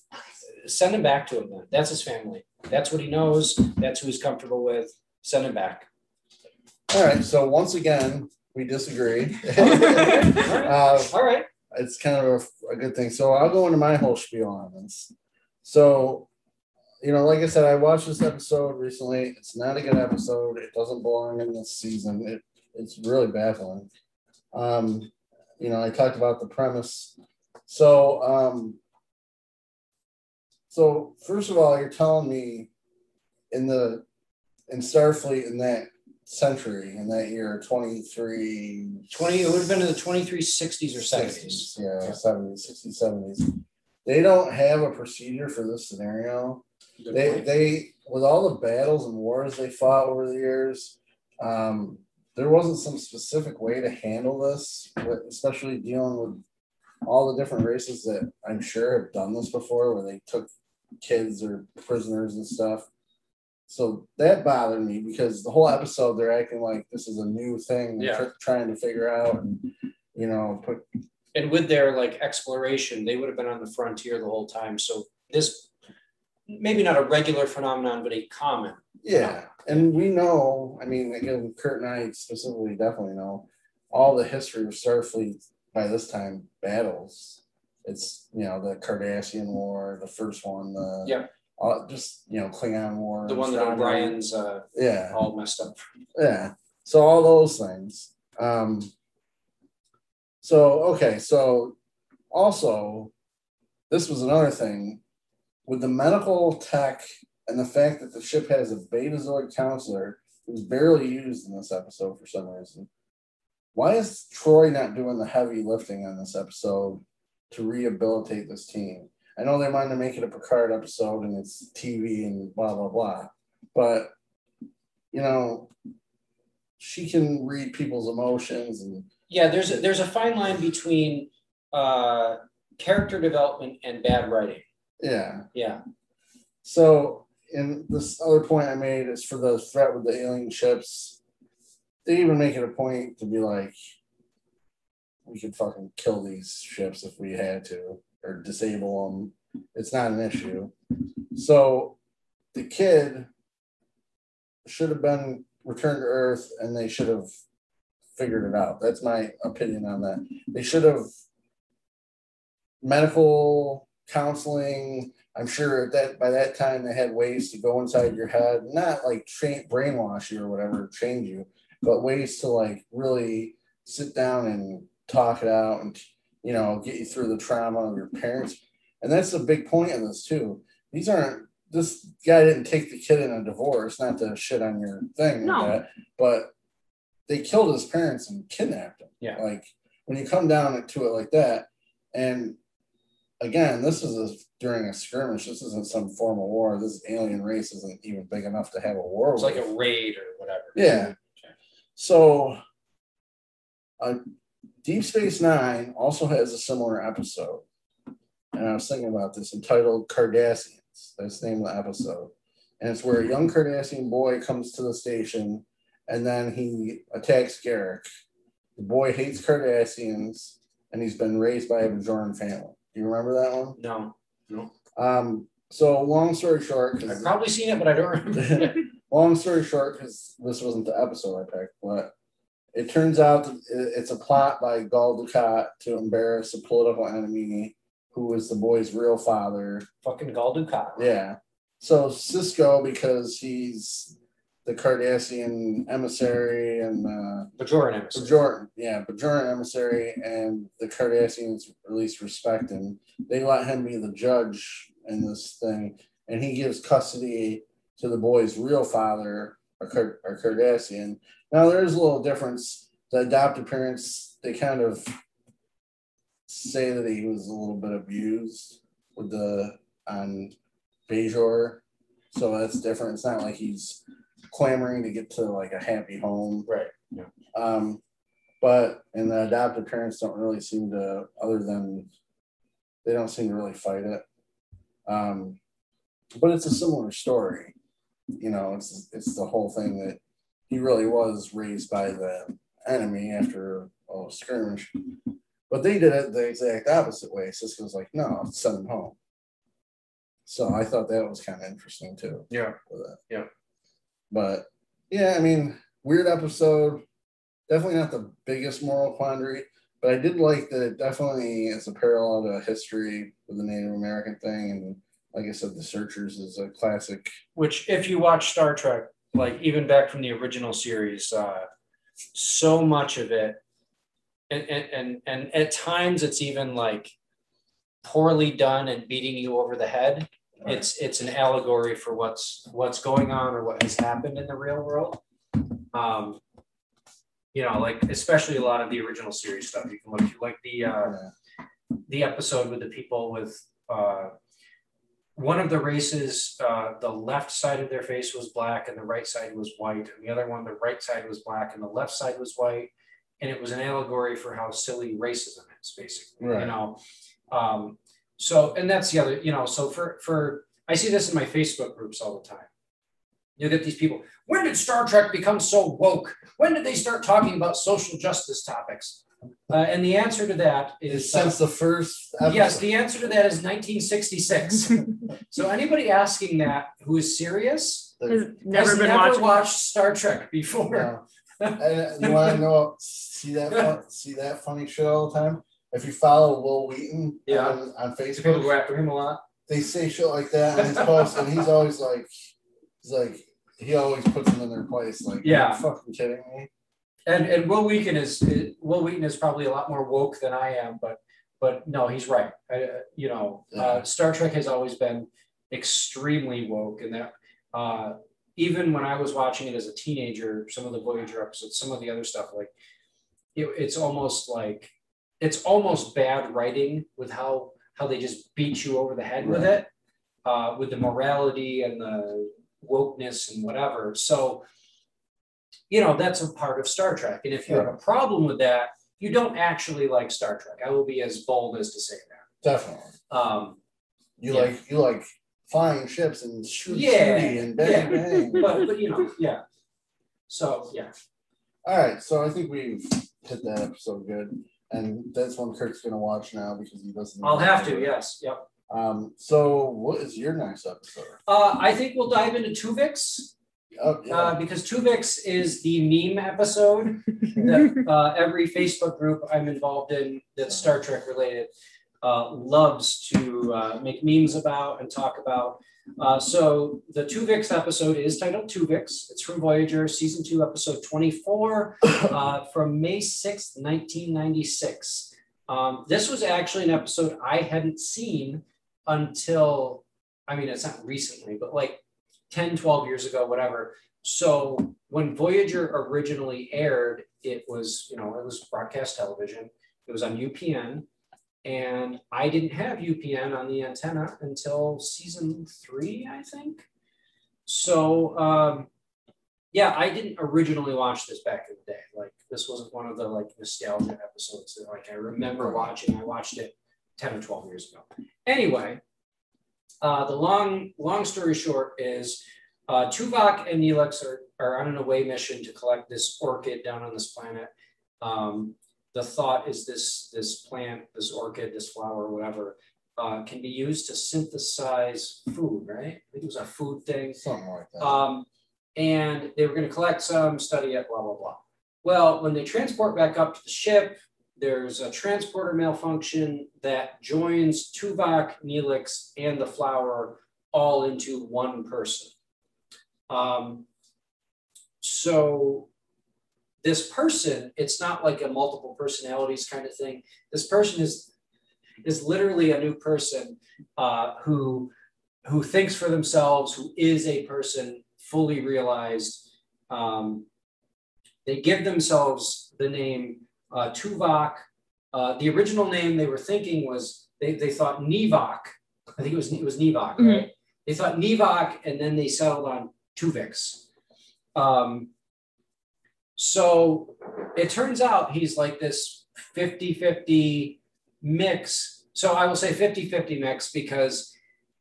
send him back to him. Then that's his family. That's what he knows. That's who he's comfortable with. Send him back. All right. So once again, we disagree. uh, All right. it's kind of a, a good thing. So I'll go into my whole spiel on this. So, you know, like I said, I watched this episode recently. It's not a good episode. It doesn't belong in this season. It it's really baffling. Um, you know, I talked about the premise. So, um, so first of all, you're telling me in the in Starfleet in that century in that year 23 20, it would have been in the 2360s or 70s. 60s, yeah, 70s, 60s, 70s. They don't have a procedure for this scenario. Good They, point. they, with all the battles and wars they fought over the years, um, there wasn't some specific way to handle this, with- especially dealing with all the different races that I'm sure have done this before, where they took kids or prisoners and stuff. So that bothered me because the whole episode they're acting like this is a new thing, Yeah. tr- trying to figure out, and you know, put and with their like exploration, they would have been on the frontier the whole time. So this maybe not a regular phenomenon, but a common. Yeah, and we know, I mean, again, Kurt and I specifically definitely know all the history of Starfleet by this time battles. It's you know the Cardassian War, the first one, the Yeah. all, just you know Klingon War, The one that O'Brien's uh, yeah, all messed up. yeah. So all those things. Um. So okay, so also, this was another thing with the medical tech and the fact that the ship has a Betazoid counselor who's barely used in this episode for some reason. Why is Troi not doing the heavy lifting on this episode to rehabilitate this team? I know they wanted to make it a Picard episode and it's TV and blah blah blah, but you know, she can read people's emotions and Yeah, there's a, there's a fine line between uh, character development and bad writing. Yeah. Yeah, So, and this other point I made is for the threat with the alien ships. They even make it a point to be like, we could fucking kill these ships if we had to, or disable them. It's not an issue. So, the kid should have been returned to Earth, and they should have figured it out. That's my opinion on that. They should have medical counseling. I'm sure that by that time they had ways to go inside your head, not like train brainwash you or whatever, change you, but ways to like really sit down and talk it out and you know get you through the trauma of your parents. And that's a big point in this too. These aren't this guy didn't take the kid in a divorce, not to shit on your thing, No. like that, but they killed his parents and kidnapped him. Yeah. Like when you come down to it like that, and again, this is a, during a skirmish. This isn't some formal war. This alien race isn't even big enough to have a war it's with. like a raid or whatever. Yeah. So, uh, Deep Space Nine also has a similar episode, and I was thinking about this entitled Cardassians. That's the name of the episode, and it's where a young Cardassian boy comes to the station, and then he attacks Garak. The boy hates Cardassians, and he's been raised by a Bajoran family. Do you remember that one? No, No. Um, so long story short, I've probably seen it, but I don't remember. long story short, because this wasn't the episode I picked, but it turns out it's a plot by Gul Dukat to embarrass a political enemy who was the boy's real father. Fucking Gul Dukat. Yeah. So Sisko, because he's the Cardassian emissary and uh, Bajoran emissary. Bajoran, yeah, Bajoran emissary, and the Cardassians at least respect him. They let him be the judge in this thing, and he gives custody to the boy's real father, a, Card- a Cardassian. Now there is a little difference. The adopted parents, they kind of say that he was a little bit abused with the on Bajor, so that's different. It's not like he's clamoring to get to like a happy home. Right. Yeah. Um, but and the adoptive parents don't really seem to, other than they don't seem to really fight it. Um, but it's a similar story. You know, it's it's the whole thing that he really was raised by the enemy after a skirmish. But they did it the exact opposite way. Sisko's like, no, send him home. So I thought that was kind of interesting too. Yeah. Yeah. But yeah, I mean, weird episode. Definitely not the biggest moral quandary, but I did like that it definitely is a parallel to history with the Native American thing. And like I said, The Searchers is a classic. Which, if you watch Star Trek, like even back from the original series, uh, so much of it, and, and and and at times it's even like poorly done and beating you over the head. It's it's an allegory for what's what's going on or what has happened in the real world. Um, you know, like especially a lot of the original series stuff. You can look like the uh, the episode with the people with uh, one of the races, uh, the left side of their face was black and the right side was white, and the other one, the right side was black and the left side was white, and it was an allegory for how silly racism is, basically. Right. You know, um, so and that's the other, you know, so for for I see this in my Facebook groups all the time. You get these people. When did Star Trek become so woke? When did they start talking about social justice topics? Uh, and the answer to that is Since the first episode. Yes, the answer to that is 1966. so anybody asking that who is serious Has never has been never watching. watched Star Trek before. No. and you want to know? See that? fun- see that funny shit all the time. If you follow Wil Wheaton Yeah. on, on People go Facebook, after him a lot. they say shit like that on his posts, and he's always like, he's like, he always puts them in their place. Like, Yeah. "Are you fucking kidding me? And and Wil Wheaton is is- Wil Wheaton is probably a lot more woke than I am, but but no, he's right. I, uh, you know, uh, Star Trek has always been extremely woke, and that uh, even when I was watching it as a teenager, some of the Voyager episodes, some of the other stuff, like it, it's almost like it's almost bad writing with how how they just beat you over the head with it, uh, with the morality and the wokeness and whatever. So you know that's a part of Star Trek, and if you have a problem with that, you don't actually like Star Trek. I will be as bold as to say that. Definitely. Um, You Yeah. like you like flying ships and shoot Yeah, and bang yeah. bang. but but you know, yeah. So yeah, All right, so I think we've hit that episode good, and that's one Kurt's gonna watch now because he doesn't. I'll have to. Yes, yep. Um. So, what is your next episode? Uh, I think we'll dive into Tuvix Oh, yeah. uh, because Tuvix is the meme episode that uh, every Facebook group I'm involved in that's Star Trek related uh, loves to uh, make memes about and talk about. Uh, so the Tuvix episode is titled Tuvix. It's from Voyager, season two, episode 24, uh, from May 6th, 1996. Um, this was actually an episode I hadn't seen until, I mean, it's not recently, but like 10, 12 years ago, whatever. So when Voyager originally aired, it was, you know, it was broadcast television. It was on UPN. And I didn't have UPN on the antenna until season three, I think. So um, yeah, I didn't originally watch this back in the day. Like this wasn't one of the like nostalgia episodes that like I remember watching. I watched it 10 or 12 years ago. Anyway, uh, the long long story short is uh, Tuvok and Neelix are, are on an away mission to collect this orchid down on this planet. Um, the thought is this this plant, this orchid, this flower, whatever, uh, can be used to synthesize food, right? I think it was a food thing. something like that. Um, and they were going to collect some, study it, blah, blah, blah. Well, when they transport back up to the ship, there's a transporter malfunction that joins Tuvok, Neelix, and the flower all into one person. Um, so this person, it's not like a multiple personalities kind of thing. This person is is literally a new person uh, who who thinks for themselves, who is a person fully realized. Um, they give themselves the name uh, Tuvok. Uh, the original name they were thinking was they, they thought Nevok. I think it was it was Nevok, mm-hmm. right? They thought Nevok, and then they settled on Tuvix. Um, so it turns out he's like this 50 50 mix. So I will say 50 50 mix because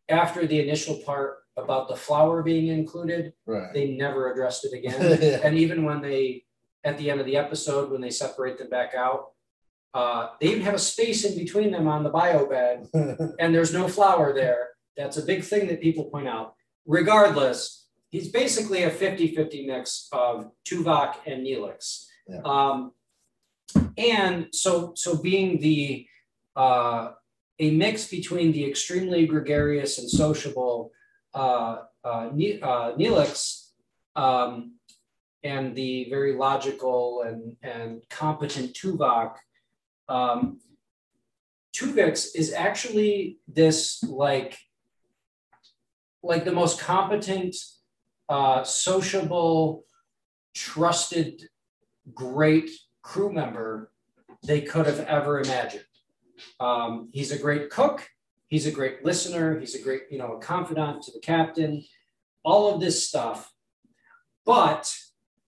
after the initial part about the flower being included, right. they never addressed it again. yeah. And even when they, at the end of the episode, when they separate them back out, uh, they even have a space in between them on the bio bed, and there's no flower there. That's a big thing that people point out. Regardless, he's basically a 50 50 mix of Tuvok and Neelix. Yeah. Um, and so, so being the uh, a mix between the extremely gregarious and sociable uh, uh, ne- uh, Neelix um, and the very logical and, and competent Tuvok, um, Tuvix is actually this like like the most competent, uh, sociable, trusted, great crew member they could have ever imagined. Um, he's a great cook. He's a great listener. He's a great, you know, a confidant to the captain. All of this stuff, but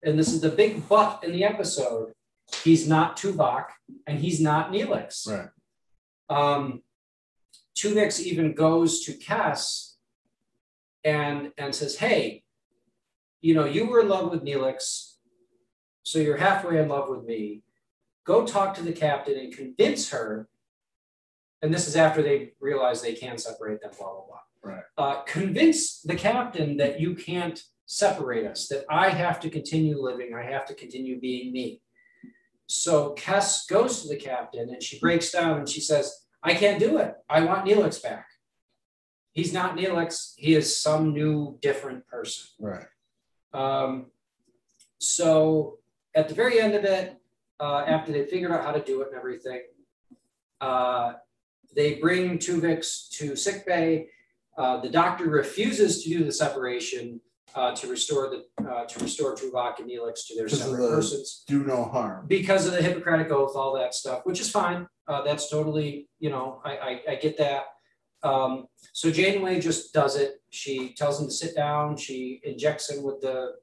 and this is the big but in the episode. He's not Tuvok and he's not Neelix. Right. Um, Tuvix even goes to Kes and and says, "Hey, you know, you were in love with Neelix, so you're halfway in love with me. Go talk to the captain and convince her and this is after they realize they can separate them, blah, blah, blah. Right. Uh, convince the captain that you can't separate us, that I have to continue living, I have to continue being me. So Kes goes to the captain and she breaks down and she says, I can't do it. I want Neelix back. He's not Neelix, he is some new, different person. Right. Um, so at the very end of it, uh, after they figured out how to do it and everything, uh, they bring Tuvix to sick bay. Uh, the doctor refuses to do the separation uh, to restore the uh, to restore Tuvok and Neelix to their separate the persons. Do no harm because of the Hippocratic oath, all that stuff, which is fine. Uh, that's totally, you know, I I, I get that. Um, so Janeway just does it. She tells him to sit down. She injects him with the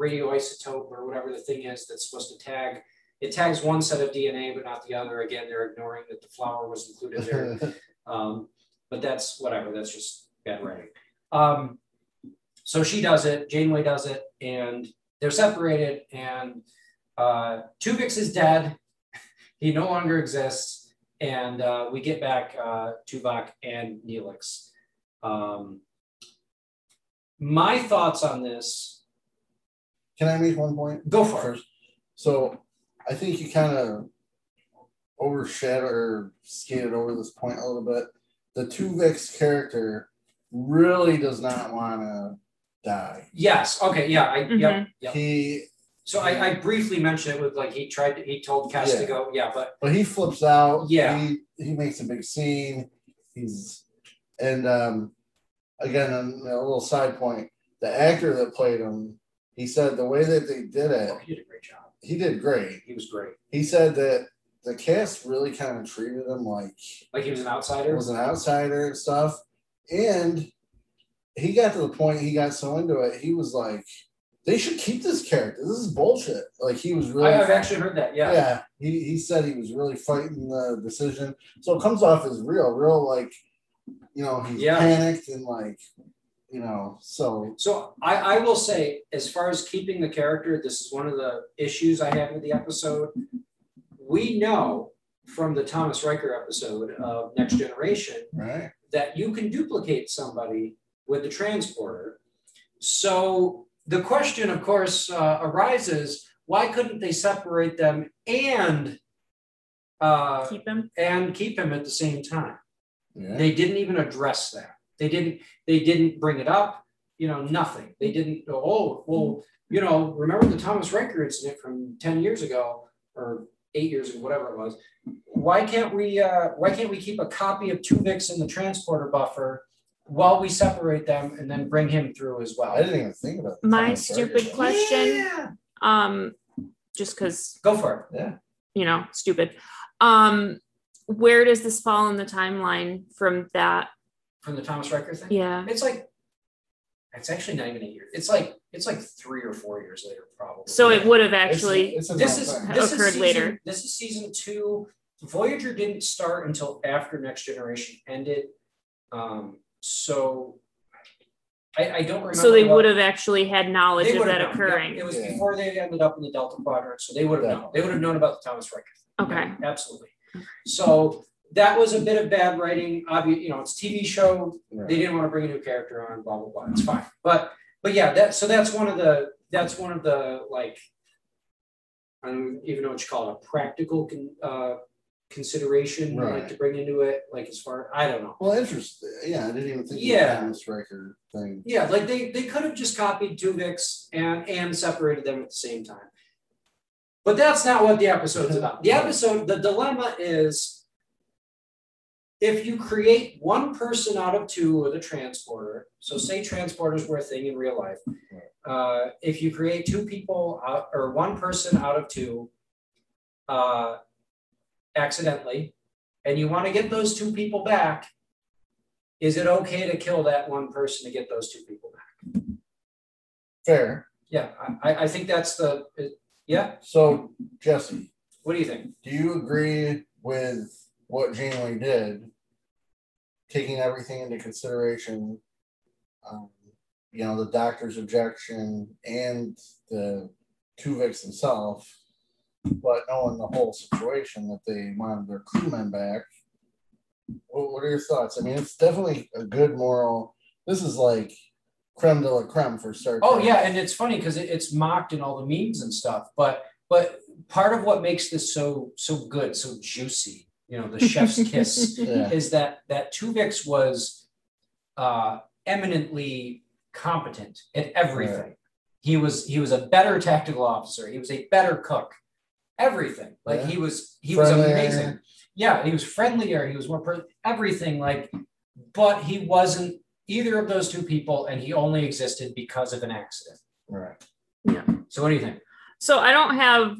radioisotope or whatever the thing is that's supposed to tag it tags one set of DNA, but not the other. Again, they're ignoring that the flower was included there. um, but that's whatever. That's just bad writing. Um, so she does it. Janeway does it, and they're separated. And uh, Tuvix is dead. he no longer exists. And uh, we get back uh, Tuvok and Neelix. Um, my thoughts on this. Can I make one point? Go for it. So I think you kind of overshadowed or skated over this point a little bit. The Tuvix character really does not want to die. Yes. Okay. Yeah. I. Mm-hmm. Yep, yep. He. So I, I briefly mentioned it with like he tried to he told Kes yeah. to go yeah but but he flips out yeah he he makes a big scene he's and um again a little side point the actor that played him he said the way that they did it oh, he did a great job he did great. He was great. He said that the cast really kind of treated him like like he was an outsider. Was an outsider and stuff. And he got to the point he got so into it, he was like, they should keep this character. This is bullshit. Like he was really. I, have actually heard that. Yeah. Yeah. He he said he was really fighting the decision. So it comes off as real, real like, you know, he's yeah. panicked and like, you know, so so I, I will say, as far as keeping the character, this is one of the issues I had with the episode. We know from the Thomas Riker episode of Next Generation right. that you can duplicate somebody with the transporter. So the question, of course, uh, arises: Why couldn't they separate them and uh, keep him and keep him at the same time? Yeah. They didn't even address that. They didn't they didn't bring it up. you know, nothing. They didn't oh, well, you know, remember the Thomas Riker incident from 10 years ago or eight years ago, whatever it was. Why can't we uh, why can't we keep a copy of Tuvix in the transporter buffer while we separate them and then bring him through as well? I didn't even think about the My stupid Burger. question. Yeah. Um, just because Go for it. Yeah. you know, stupid. Um, where does this fall in the timeline from that? From the Thomas Riker thing? Yeah. It's like it's actually not even a year. It's like it's like three or four years later, probably. So it would have actually. it's a this known is thing. this is season, later. This is season two. Voyager didn't start until after Next Generation ended. Um, so I, I don't remember. so they what- would have actually had knowledge they of would've that known. Yep, occurring. It was Yeah. before they ended up in the Delta Quadrant, so they would have known. They would have known about the Thomas Riker. Okay. Yeah, absolutely. So that was a bit of bad writing. Obviously, you know, it's TV show. They didn't want to bring a new character on. Blah blah blah. It's fine. But but yeah, that so that's one of the that's one of the like I don't even know what you call it a practical con, uh, consideration like Right. to bring into it. Like as far I don't know. Well, interesting. Yeah, I didn't even think Yeah. Thomas Riker thing. Yeah, like they they could have just copied Tuvix and and separated them at the same time. But that's not what the episode's about. The episode, the dilemma is if you create one person out of two with a transporter, so say transporters were a thing in real life. Uh, if you create two people out or one person out of two uh, accidentally, and you want to get those two people back, is it okay to kill that one person to get those two people back? Fair. Yeah, I, I- think that's the, yeah, So, Jessi, what do you think? do you agree with what Janeway did, taking everything into consideration? Um, you know, the doctor's objection and the Tuvix himself, but knowing the whole situation that they wanted their crewmen back. What, what are your thoughts? I mean, it's definitely a good moral. This is like creme de la creme for Star Oh yeah, and it's funny because it, it's mocked in all the memes and stuff, but but part of what makes this so so good, so juicy, you know, the chef's kiss, Yeah. is that that Tuvix was uh, eminently competent at everything. He was he was a better tactical officer. He was a better cook. Everything like Yeah. he was he was amazing. Yeah, he was friendlier. He was more per- everything like, but he wasn't either of those two people, and he only existed because of an accident. Right. Yeah. So what do you think? So I don't have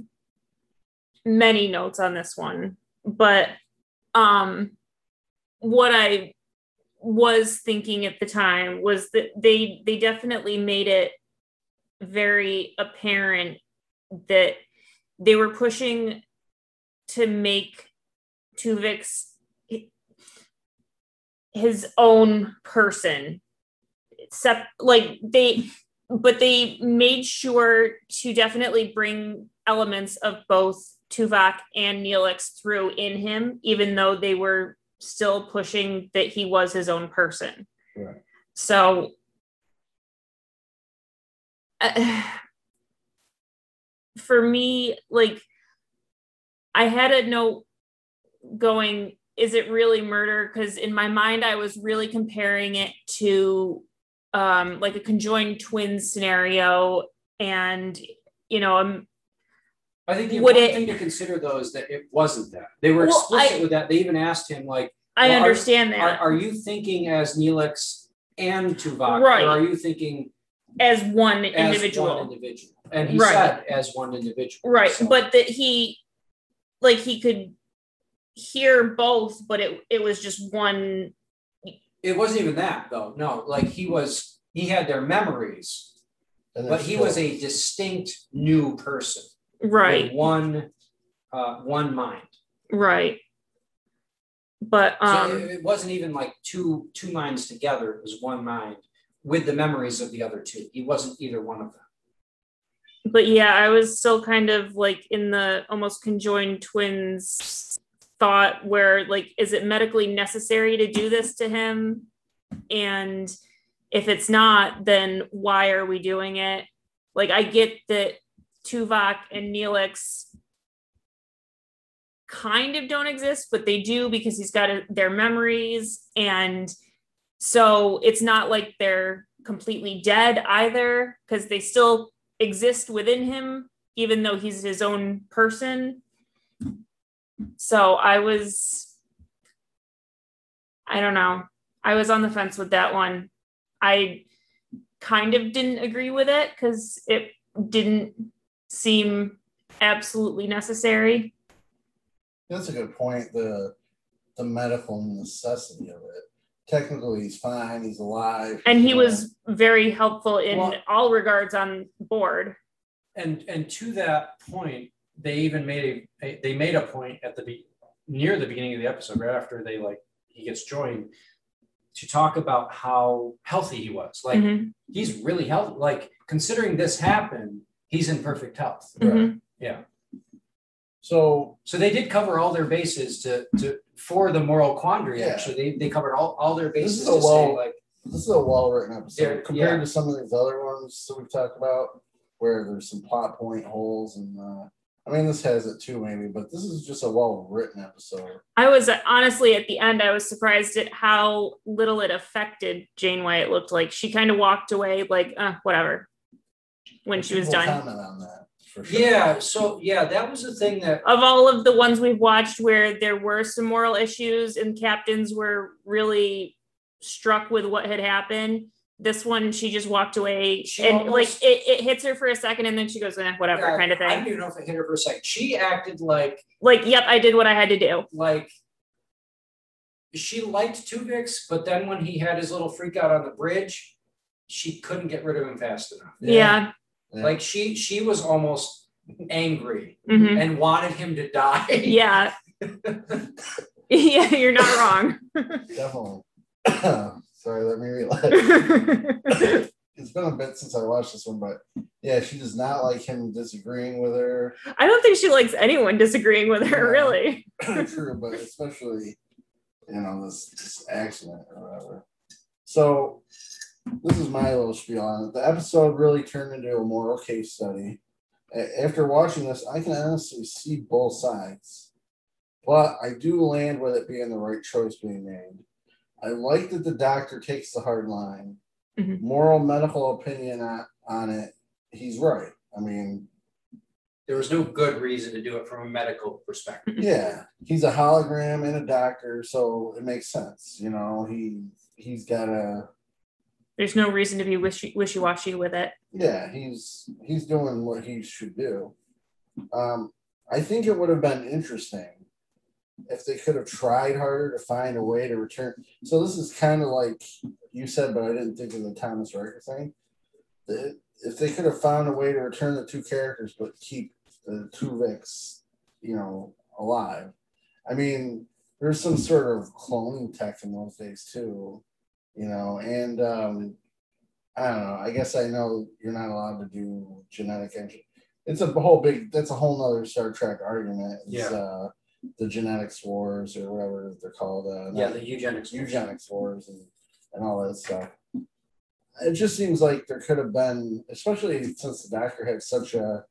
many notes on this one, but um what I was thinking at the time was that they they definitely made it very apparent that they were pushing to make Tuvix his own person. Except like they but they made sure to definitely bring elements of both Tuvok and Neelix through in him, even though they were still pushing that he was his own person. Right. So, uh, for me, like, I had a note going, is it really murder? Because in my mind, I was really comparing it to um, like a conjoined twins scenario. And, you know, I'm, I think the Would important it- thing to consider though is that it wasn't that. They were Well, explicit I- with that. They even asked him like, I Well, are- understand are, that are you thinking as Neelix and Tuvok, Right. or are you thinking as one as individual. one individual? And he Right. said as one individual. right So- but that he like he could hear both but it it was just one it wasn't even that though. No, like he was he had their memories, but he was a distinct new person. with right One uh one mind. right but So um it, it wasn't even like two two minds together. It was one mind with the memories of the other two. He wasn't either one of them. But yeah i was still kind of like in the almost conjoined twins thought where like is it medically necessary to do this to him? And if it's not then why are we doing it? Like i get that tuvok and neelix kind of don't exist but they do because he's got a, their memories. And so it's not like they're completely dead either, because they still exist within him, even though he's his own person. So I was, I don't know. I was on the fence with that one. I kind of didn't agree with it because it didn't seem absolutely necessary. That's a good point. The the medical necessity of it. Technically, he's fine. He's alive. And he you was very helpful in Well- all regards on board. And and to that point, they even made a, a they made a point at the be, near the beginning of the episode, right after they like he gets joined, to talk about how healthy he was. Like Mhm, he's really healthy. Like considering this happened, he's in perfect health. mhm. Yeah. So So they did cover all their bases to to for the moral quandary. Yeah. Actually, they they covered all, all their bases. This bases is to a well- say like this is a well written episode Yeah, compared yeah. to some of these other ones that we've talked about, where there's some plot point holes and. Uh, I mean, this has it too, maybe, but this is just a well written episode. I was honestly at the end, I was surprised at how little it affected Janeway. It looked like she kind of walked away, like, uh, whatever, when she was done. Comment on that for sure. yeah. So yeah, that was the thing that Of all of the ones we've watched where there were some moral issues and captains were really struck with what had happened, this one she just walked away She and almost- like it, it hits her for a second and then she goes, eh, whatever, Yeah, kind of thing. I don't even know if it hit her for a second. She acted like Like, yep, I did what I had to do. like she liked Tuvix, but then when he had his little freak out on the bridge, she couldn't get rid of him fast enough. Yeah. Yeah. Like she she was almost angry mhm. and wanted him to die. Yeah. yeah, you're not wrong. Definitely. Sorry, let me relax. it's been a bit since I watched this one, but yeah, she does not like him disagreeing with her. I don't think she likes anyone disagreeing with her, Yeah. really. True, but especially, you know, this, this accident or whatever. So, this is my little spiel on it. The episode really turned into a moral case study. After watching this, I can honestly see both sides, but I do land with it being the right choice being made. I like that the doctor takes the hard line. Mhm. Moral medical opinion on, on it, he's right. I mean, There was no good reason to do it from a medical perspective. yeah, he's a hologram and a doctor, so it makes sense. You know, he he's got a There's no reason to be wishy washy with it. yeah, he's he's doing what he should do. Um, I think it would have been interesting if they could have tried harder to find a way to return. So this is kind of like you said, but I didn't think of the Thomas Riker thing. The- If they could have found a way to return the two characters but keep the Tuvix, you know, alive. I mean, there's some sort of cloning tech in those days too, you know, and um, I don't know. I guess I know you're not allowed to do genetic entry. It's a whole big. That's a whole nother Star Trek argument. It's, Yeah. Uh, the genetics wars or whatever they're called. Uh, Yeah, the eugenics. eugenics wars and, and all that stuff. It just seems like there could have been, especially since the doctor had such a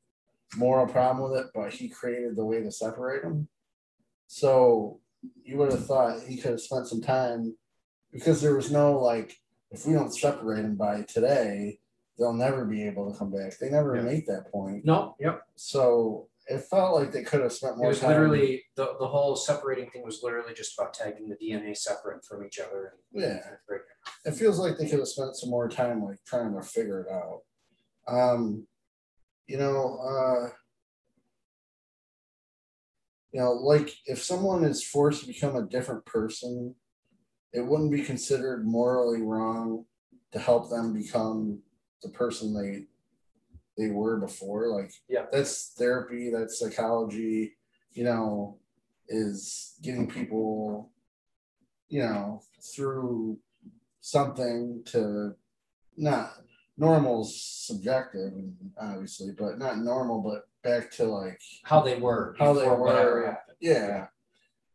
moral problem with it, but he created the way to separate them. So you would have thought he could have spent some time because there was no like, if we don't separate them by today, they'll never be able to come back. They never Yeah. make that point. No, yep. So it felt like they could have spent more. It was time. literally the, the whole separating thing was literally just about tagging the DNA separate from each other. And, Yeah. It feels like they could have spent some more time like trying to figure it out. Um, you know, uh, you know, like if someone is forced to become a different person, it wouldn't be considered morally wrong to help them become the person they they were before. Like, Yeah. that's therapy, that's psychology. You know, is getting people, you know, through something to not normal's subjective obviously but not normal but back to like How they were. How they were. happened. yeah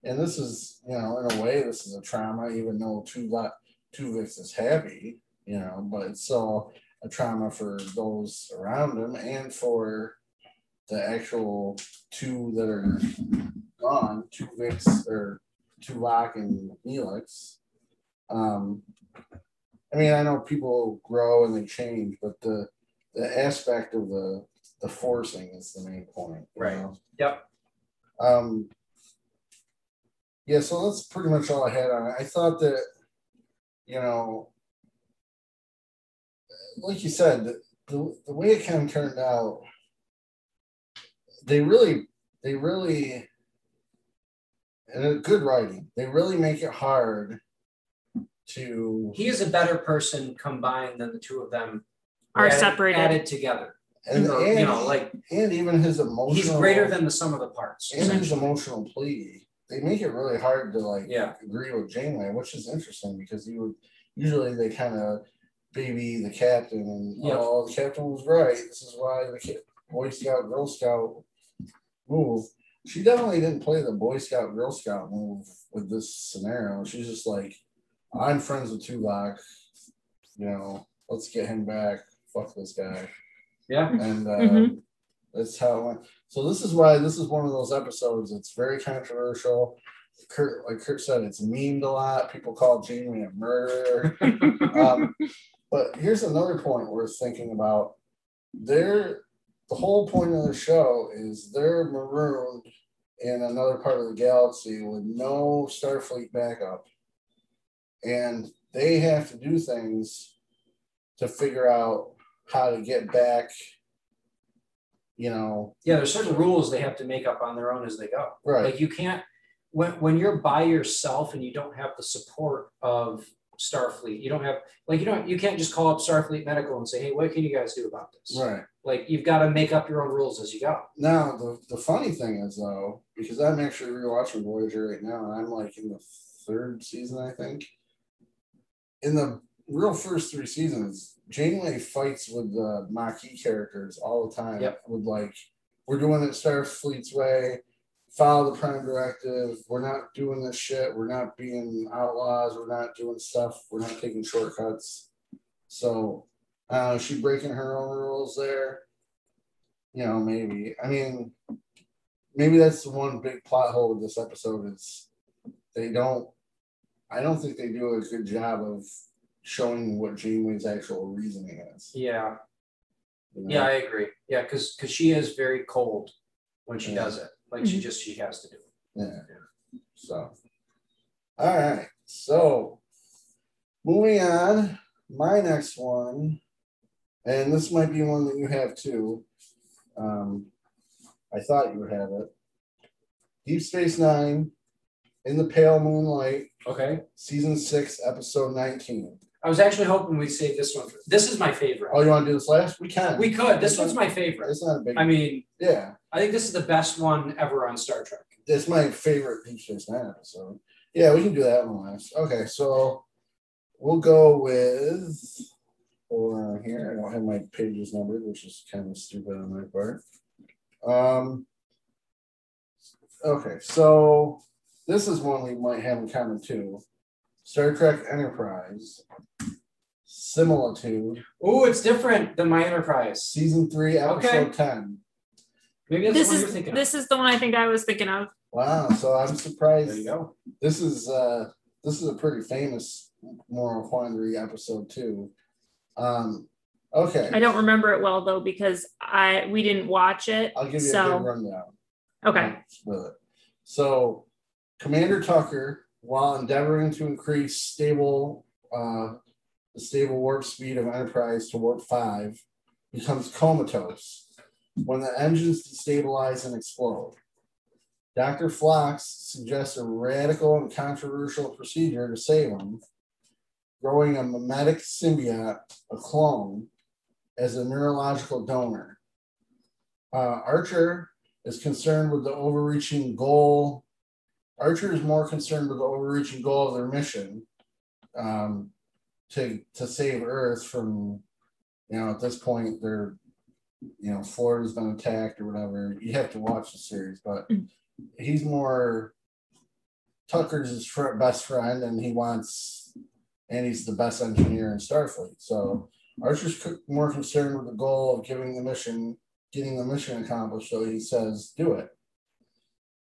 and this is you know in a way this is a trauma even though two lot Tuvix is happy you know but it's still a trauma for those around him and for the actual two that are gone two Vix or Tuvok and Neelix um I mean, I know people grow and they change, but the the aspect of the the forcing is the main point. Right. know? Yep. Um. Yeah, so that's pretty much all I had on it. I thought that, you know, like you said, the, the, the way it kind of turned out, they really, they really, and a good writing, they really make it hard to, He is a better person combined than the two of them Are added- separated. added together. and, Or, and, you know, like and even his emotional, he's greater than the sum of the parts. and his emotional plea. They make it really hard to like Yeah. agree with Janeway, which is interesting because you would usually they kind of baby the captain and Yep. oh the captain was right. This is why the Ca- Boy Scout Girl Scout move. She definitely didn't play the Boy Scout Girl Scout move with this scenario. She's just like, I'm friends with Tuvok. You know, let's get him back. Fuck this guy. Yeah. And uh, Mhm. That's how it went. So this is why this is one of those episodes. It's very controversial. Kurt, like Kurt said, it's memed a lot. People call Jamie a murderer. um, but here's another point worth thinking about. They're the whole point of the show is they're marooned in another part of the galaxy with no Starfleet backup, and they have to do things to figure out how to get back. You know, Yeah, there's certain rules they have to make up on their own as they go. right? Like you can't when when you're by yourself and you don't have the support of Starfleet, you don't have like you don't you can't just call up Starfleet Medical and say, hey, what can you guys do about this? Right. Like you've got to make up your own rules as you go. Now the, the funny thing is though, because I'm actually rewatching Voyager right now, and I'm like in the third season, I think. In the real first three seasons, Janeway fights with the Maquis characters all the time. Yep. With like, we're doing it Starfleet's way, follow the Prime Directive. We're not doing this shit. We're not being outlaws. We're not doing stuff. We're not taking shortcuts. So, uh, she breaking her own rules there you know, maybe. I mean, maybe that's the one big plot hole with this episode is they don't. I don't think they do a good job of showing what Janeway's actual reasoning is. Yeah. you know? Yeah, I agree. Yeah, because because she is very cold when she Yeah. does it. Like she Mhm. just she has to do it. Yeah. So, all right. So, moving on. My next one, and this might be one that you have too. Um, I thought you would have it. Deep Space Nine, in the Pale Moonlight, Okay. season six, episode nineteen. I was actually hoping we'd save this one. For, this is my favorite. Oh, you want to do this last? We can. we could. This one's my favorite. It's not a big. I mean, yeah, I think this is the best one ever on Star Trek. it's my favorite Deep Space Nine episode. Yeah, we can do that one last. Okay, so we'll go with or here. I don't have my pages numbered, which is kind of stupid on my part. Um. Okay, so this is one we might have in common too. Star Trek Enterprise, Similitude, Oh, it's different than my Enterprise. season three, episode Okay. ten. Maybe that's This what you're is thinking. this is the one I think I was thinking of. Wow, so I'm of. surprised. There you go. This is uh this is a pretty famous moral quandary episode too. Um okay. I don't remember it well though because I we didn't watch it. I'll give you a good so rundown. okay. With it. So Commander Tucker, while endeavoring to increase stable uh the stable warp speed of Enterprise to warp five, becomes comatose when the engines destabilize and explode. Dr. Phlox suggests a radical and controversial procedure to save him, growing a mimetic symbiote, a clone, as a neurological donor. Uh, Archer is concerned with the overreaching goal. Archer is more concerned with the overreaching goal of their mission um, to to save Earth from, you know, at this point they're, you know, Florida's been attacked or whatever. You have to watch the series, but Mm. he's more Tucker's his best friend, and he wants, and he's the best engineer in Starfleet. So Archer's more concerned with the goal of giving the mission, getting the mission accomplished. So he says, "Do it."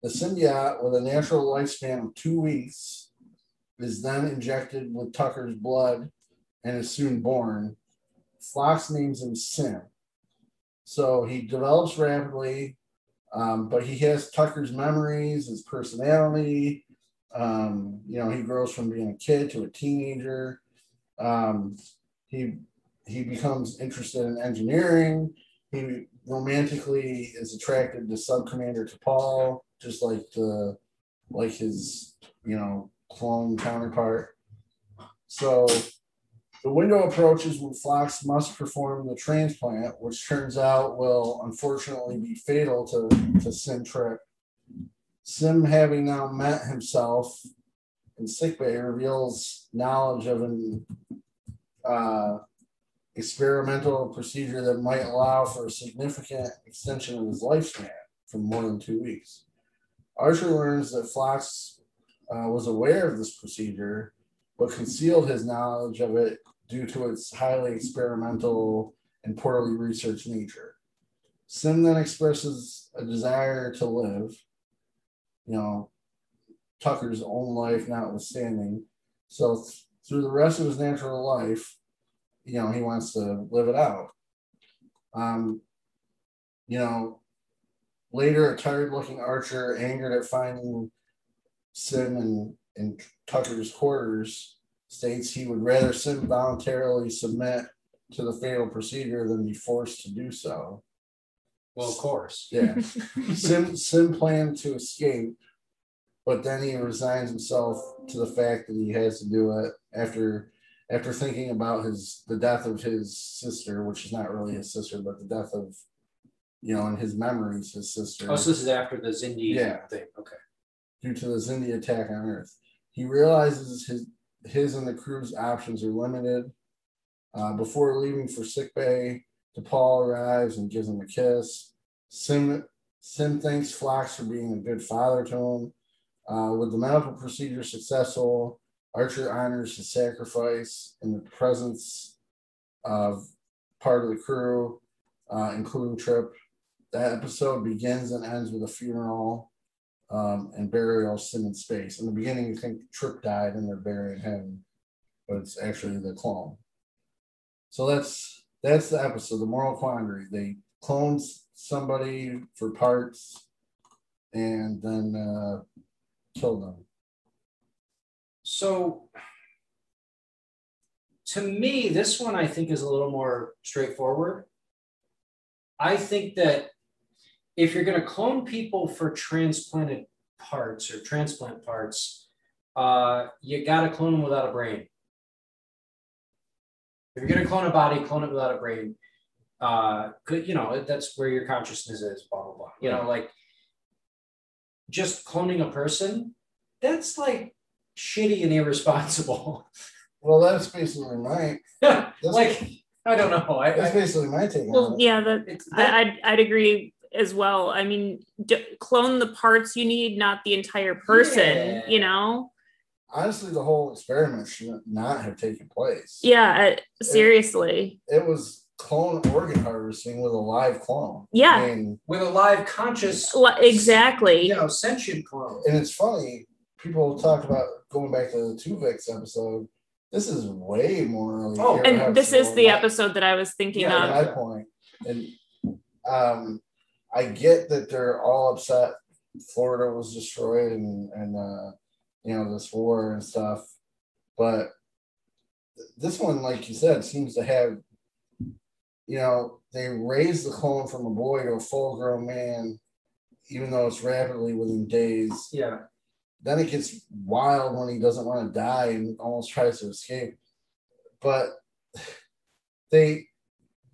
The symbiote, with a natural lifespan of two weeks, is then injected with Tucker's blood and is soon born, Phlox names him Sim. So he develops rapidly, um, but he has Tucker's memories, his personality. Um, you know, he grows from being a kid to a teenager. Um, he he becomes interested in engineering. He romantically is attracted to Sub Commander T'Pol, just like the like his you know clone counterpart. So the window approaches when Phlox must perform the transplant, which turns out will unfortunately be fatal to, to Sim Trip. Sim, having now met himself in sickbay, reveals knowledge of an uh, experimental procedure that might allow for a significant extension of his lifespan from more than two weeks. Archer learns that Phlox uh, was aware of this procedure, but concealed his knowledge of it due to its highly experimental and poorly researched nature. Sim then expresses a desire to live, you know, Tucker's own life notwithstanding. So th- through the rest of his natural life, you know, he wants to live it out. Um, you know, later a tired looking archer, angered at finding Sim in, in Tucker's quarters, states he would rather Sim voluntarily submit to the fatal procedure than be forced to do so. Well, of course. Yeah. Sim Sim planned to escape, but then he resigns himself to the fact that he has to do it after after thinking about his the death of his sister, which is not really his sister, but the death of you know, in his memories, his sister. Oh, so this is after the Xindi Yeah. thing. Okay. due to the Xindi attack on Earth. He realizes his his and the crew's options are limited. Uh, before leaving for sickbay, T'Pol arrives and gives him a kiss. Sim Sim thanks Phlox for being a good father to him. Uh, with the medical procedure successful, Archer honors his sacrifice in the presence of part of the crew, uh, including Trip. That episode begins and ends with a funeral um, and burial Sim in space. In the beginning, you think Trip died and they're burying him, but it's actually the clone. So that's that's the episode, the moral quandary. They clone somebody for parts and then uh, kill them. So to me, this one I think is a little more straightforward. I think that if you're going to clone people for transplanted parts or transplant parts, uh, you got to clone them without a brain. If you're going to clone a body, clone it without a brain. Uh, could you know that's where your consciousness is, blah blah blah. You know, like just cloning a person, that's like shitty and irresponsible. Well, that's basically my that's, like I don't know. I, that's I basically my take on Well, it. yeah, that that, I, I'd, I'd agree as well. I mean, d- clone the parts you need, not the entire person. Yeah. You know? Honestly, the whole experiment should not have taken place. Yeah. uh, seriously. It was clone organ harvesting with a live clone. Yeah. I mean, with a live conscious, Li- Exactly. you know, sentient clone. and it's funny, people talk about going back to the Tuvix episode. This is way more. Oh, and this is the My- episode that I was thinking Yeah, of. my point. And um, I get that they're all upset. Florida was destroyed, and and uh, you know this war and stuff. But this one, like you said, seems to have. You know, they raise the clone from a boy to a full-grown man, even though it's rapidly within days. Yeah. Then it gets wild when he doesn't want to die and almost tries to escape. But they,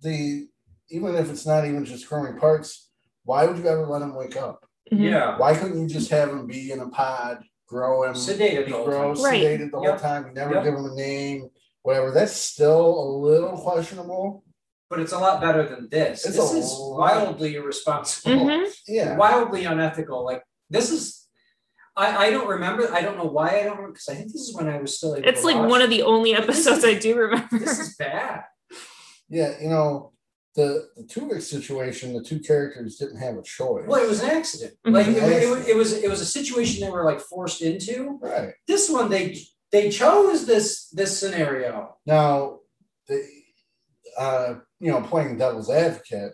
they, even if it's not even just growing parts, why would you ever let him wake up? Mhm. Yeah. Why couldn't you just have him be in a pod, grow him, Sedated be the whole grow, time. Right. sedated the Yep. whole time, you never Yep. give him a name, whatever? That's still a little questionable. But it's a lot better than this. It's this is lot- wildly irresponsible, Mhm. Yeah. wildly unethical. Like this is. I, I don't remember. I don't know why I don't because I think this is when I was still able It's to like watch. one of the only episodes is- I do remember. This is bad. Yeah, you know, the the Tuvix situation, the two characters didn't have a choice. Well, it was an accident. Mhm. Like it, An it, was- it was it was a situation they were like forced into. right. This one they they chose this this scenario. Now, the, uh, you know, playing devil's advocate,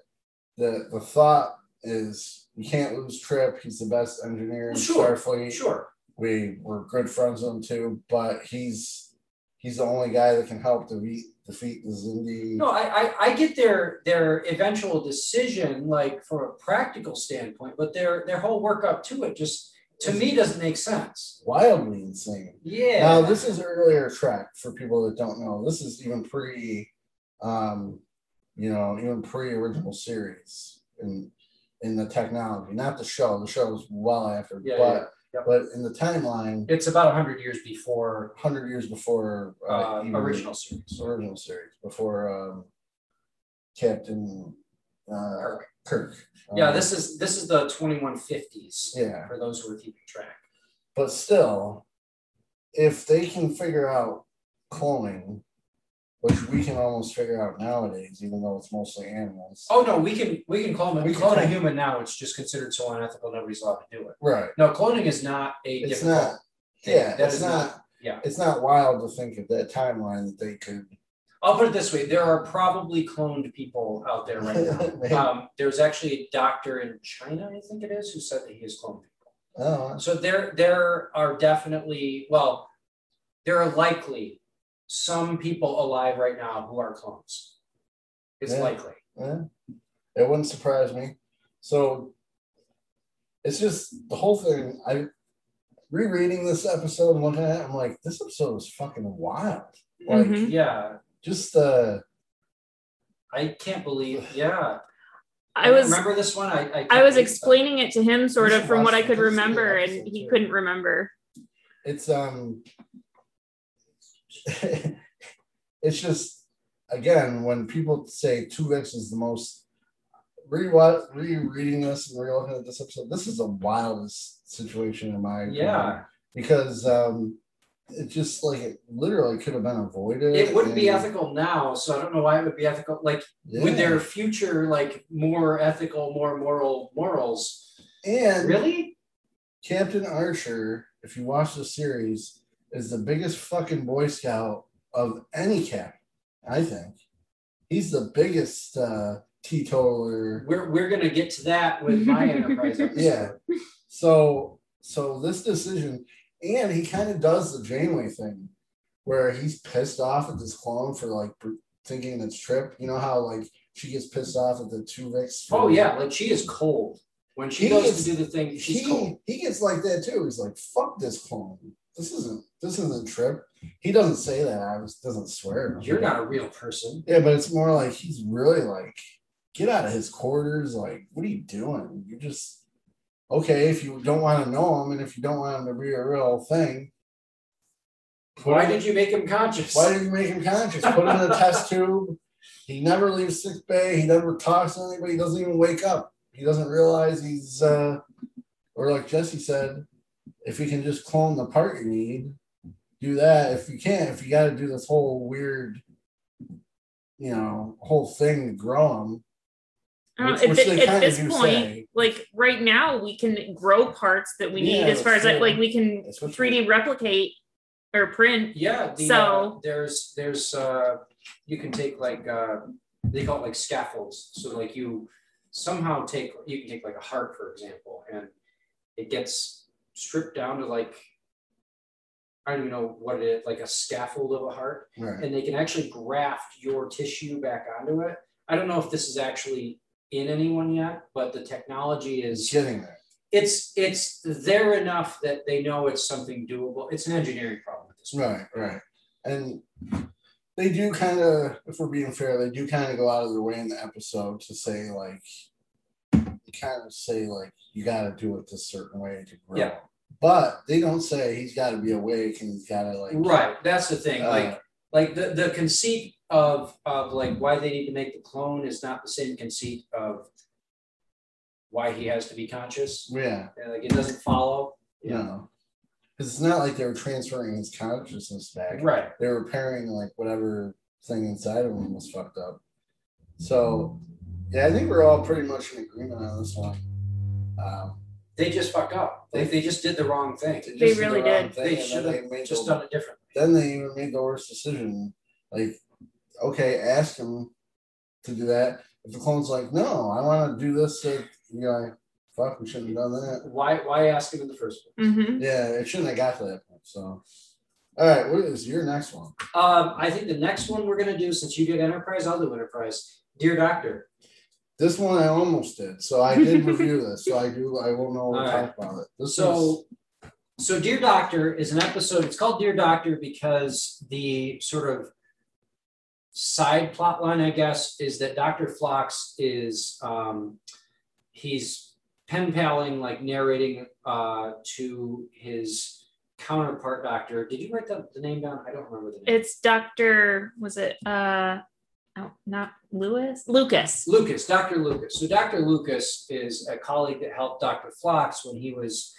the the thought is you can't lose Trip. He's the best engineer in Sure, Starfleet. Sure. We were good friends with him too, but he's he's the only guy that can help defeat defeat the Xindi. No, I, I I get their their eventual decision, like from a practical standpoint, but their their whole work up to it just to me doesn't make sense. Wildly insane. Yeah. Now this is earlier track for people that don't know. This is even pre, um, you know, even pre original series in in the technology, not the show. The show is well after, Yeah, but yeah, yep. but in the timeline, it's about hundred years before hundred years before uh, even original series. original series before um, Captain uh, Kirk. Kirk. Yeah, Um, this is this is the twenty one fifties yeah, for those who are keeping track. but still, if they can figure out cloning, which we can almost figure out nowadays, even though it's mostly animals. Oh no, we can we can clone We can clone a human now. It's just considered so unethical. Nobody's allowed to do it. Right. No, cloning is not a It's not. thing. Yeah, That it's is not. yeah. It's not wild to think of that timeline that they could. I'll put it this way: there are probably cloned people out there right now. um, there's actually a doctor in China, I think it is, who said that he has cloned people. Oh, So there, there are definitely well, there are likely some people alive right now who are clones. It's Yeah. likely. yeah. It wouldn't surprise me. So it's just the whole thing. I rereading this episode and looking at it, I'm like, this episode is fucking wild. Like, Mhm. Yeah, just uh, I can't believe. Yeah, I was remember this one. I I, I was believe that. explaining it to him sort of from what I could remember, and he too. couldn't remember. it's um, it's just again when people say Tuvix is the most re rereading this and re-looking at this episode, this is the wildest situation in my opinion. Yeah, because um it just like it literally could have been avoided. it wouldn't be ethical now, so I don't know why it would be ethical. Like Yeah. with their future, like more ethical, more moral morals. and Really? Captain Archer, if you watch the series, is the biggest fucking Boy Scout of any captain. I think he's the biggest uh, teetotaler. We're we're gonna get to that with my enterprise episode. Yeah. So so this decision, and he kind of does the Janeway thing, where he's pissed off at this clone for like thinking it's Trip. You know how like she gets pissed off at the two for- Oh yeah, like she is cold. When she He goes is- to do the thing, she's he, cold. he gets like that too. He's like, "Fuck this clone. This isn't this isn't Trip." He doesn't say that. I was doesn't swear. You're not a real person. Yeah, but it's more like he's really like, get out of his quarters. Like, what are you doing? You're just okay if you don't want to know him and if you don't want him to be a real thing. Why him- did you make him conscious? Why did you make him conscious? Put him in a test tube. He never leaves sick bay. He never talks to anybody. He doesn't even wake up. He doesn't realize he's, uh, or like Jesse said, if you can just clone the part you need, do that. If you can't, if you got to do this whole weird, you know, whole thing to grow him. Uh, Which- at, which thi- at this point, say. like right now, we can grow parts that we need as far as like, like we can 3D replicate or print. Yeah, the, uh, So- there's there's uh you can take like uh they call it like scaffolds. So like you somehow take you can take like a heart for example, and it gets stripped down to like I don't even know what it is, like a scaffold of a heart, Right. and they can actually graft your tissue back onto it. I don't know if this is actually in anyone yet, but the technology is getting there. it's it's there enough that they know it's something doable. It's an engineering problem at this point. Right, right. And they do kind of, if we're being fair, they do kind of go out of their way in the episode to say, like, kind of say, like, you got to do it this certain way to grow. Yeah. But they don't say he's got to be awake and he's got to, like, Right, that's the thing. uh, Like, like the the conceit of of like why they need to make the clone is not the same conceit of why he has to be conscious. yeah, Like it doesn't follow. you know. Because it's not like they were transferring his consciousness back. Right. They were repairing, like, whatever thing inside of him was fucked up. So, yeah, I think we're all pretty much in agreement on this one. Um, They just fucked up. Like they just did the wrong thing. just They did the really wrong did. thing, They and should then have made just the- done it differently. then they even made the worst decision. Like, okay, ask him to do that. If the clone's like, no, I want to do this, to, you're like, fuck, we shouldn't have done that. Why why ask him in the first place? hmm Yeah, it shouldn't have got to that point. So, all right, what is your next one? Um, I think the next one we're gonna do, since you did Enterprise, I'll do Enterprise. Dear Doctor. This one I almost did, so I did review this, so I do. I will know All to right. talk about it. This is So, so Dear Doctor is an episode. It's called Dear Doctor because the sort of side plot line, I guess, is that Doctor Phlox is um, he's pen paling, like narrating uh, to his counterpart doctor. Did you write the, the name down? I don't remember the name. It's Dr. Was it uh oh not Lewis? Lucas. Lucas, Dr. Lucas. So Dr. Lucas is a colleague that helped Dr. Phlox when he was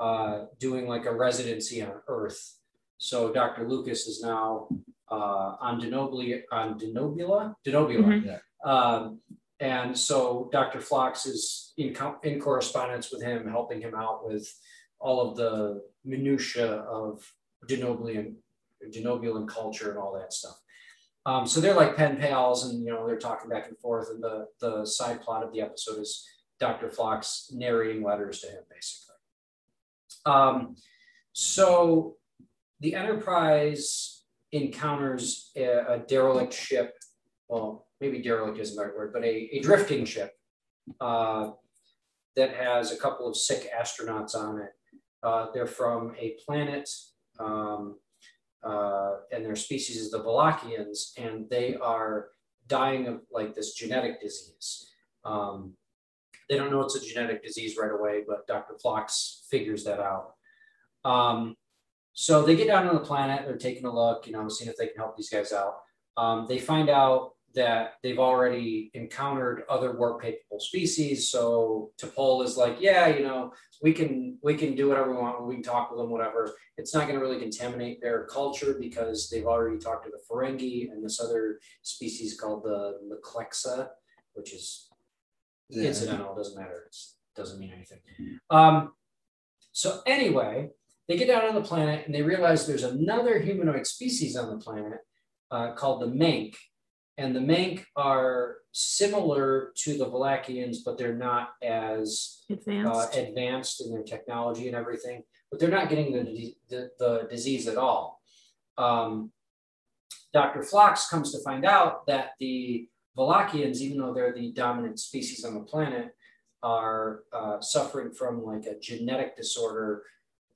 uh, doing like a residency on Earth. So Dr. Lucas is now uh, on Denobula, on Denobula, Denobula. Mhm. Um, and so Dr. Phlox is in, co- in correspondence with him, helping him out with all of the minutia of Denobulan, Denobulan culture and all that stuff. Um, so they're like pen pals, and you know they're talking back and forth. And the the side plot of the episode is Dr. Phlox narrating letters to him, basically. Um, so the Enterprise encounters a, a derelict ship. Well, maybe derelict isn't the right word, but a, a drifting ship uh, that has a couple of sick astronauts on it. Uh, they're from a planet. Um, uh, and their species is the Valakians, and they are dying of like this genetic disease. Um, they don't know it's a genetic disease right away, but Dr. Phlox figures that out. Um, so they get down on the planet, they're taking a look, you know, seeing if they can help these guys out. Um, they find out that they've already encountered other warp capable species. So T'Pol is like, yeah, you know, we can we can do whatever we want, we can talk with them, whatever it's not going to really contaminate their culture because they've already talked to the Ferengi and this other species called the Leclexa, which is yeah. incidental, doesn't matter, it doesn't mean anything. Um, so anyway, they get down on the planet and they realize there's another humanoid species on the planet uh, called the Mank. And the Mank are similar to the Valakians, but they're not as uh, Advanced. advanced in their technology and everything, but they're not getting the, the, the disease at all. Um, Dr. Phlox comes to find out that the Valakians, even though they're the dominant species on the planet, are uh, suffering from like a genetic disorder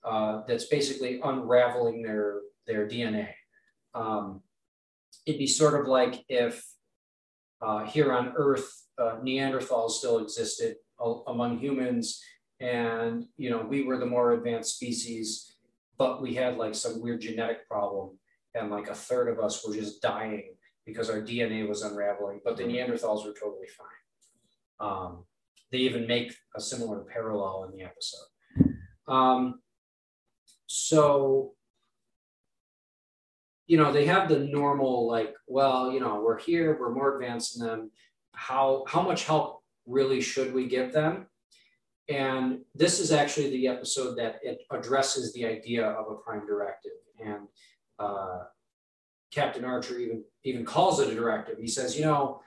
uh, that's basically unraveling their, their DNA. Um, it'd be sort of like if uh, here on Earth, uh, Neanderthals still existed among humans, and you know we were the more advanced species, but we had like some weird genetic problem, and like a third of us were just dying because our DNA was unraveling, but the Neanderthals were totally fine. Um, they even make a similar parallel in the episode. Um, so you know they have the normal like well you know we're here we're more advanced than them. How how much help really should we give them? And this is actually the episode that it addresses the idea of a prime directive. And uh, captain archer even even calls it a directive. He says you know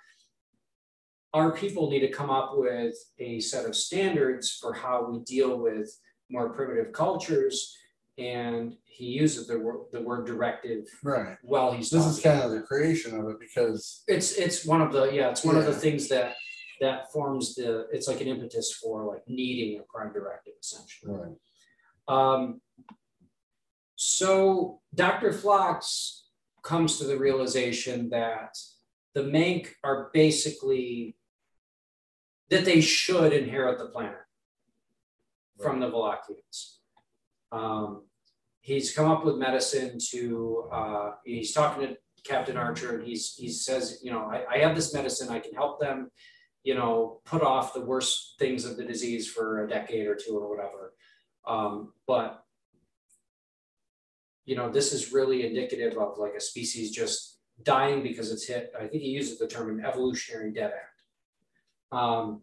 our people need to come up with a set of standards for how we deal with more primitive cultures and he uses the word, the word directive right. while he's This talking. is kind of the creation of it because it's it's one of the yeah it's one of the things that that forms the it's like an impetus for like needing a prime directive essentially right. um, so dr Phlox comes to the realization that the Mank are basically that they should inherit the planet from the Valakians. Um, he's come up with medicine to uh, he's talking to Captain Archer and he's he says, you know, I, I have this medicine, I can help them, you know, put off the worst things of the disease for a decade or two or whatever. Um, but you know, this is really indicative of like a species just dying because it's hit. I think he uses the term an evolutionary dead end. Um,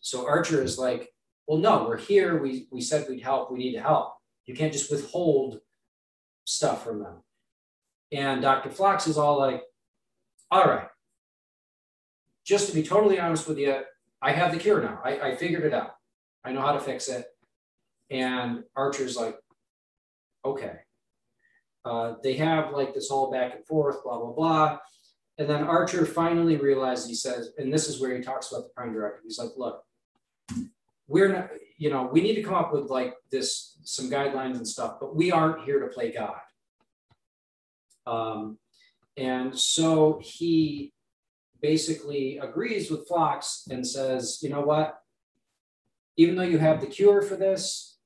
so Archer is like, well, no, we're here. We we said we'd help. We need to help. You can't just withhold stuff from them. And Dr. Phlox is all like, all right, just to be totally honest with you, I have the cure now. I, I figured it out. I know how to fix it. And Archer's like, okay. Uh, they have like this whole back and forth, blah, blah, blah. And then Archer finally realizes, he says, and this is where he talks about the prime directive. He's like, look, we're not, you know, we need to come up with like this, some guidelines and stuff, but we aren't here to play God. Um, and so he basically agrees with Phlox and says, you know what? Even though you have the cure for this,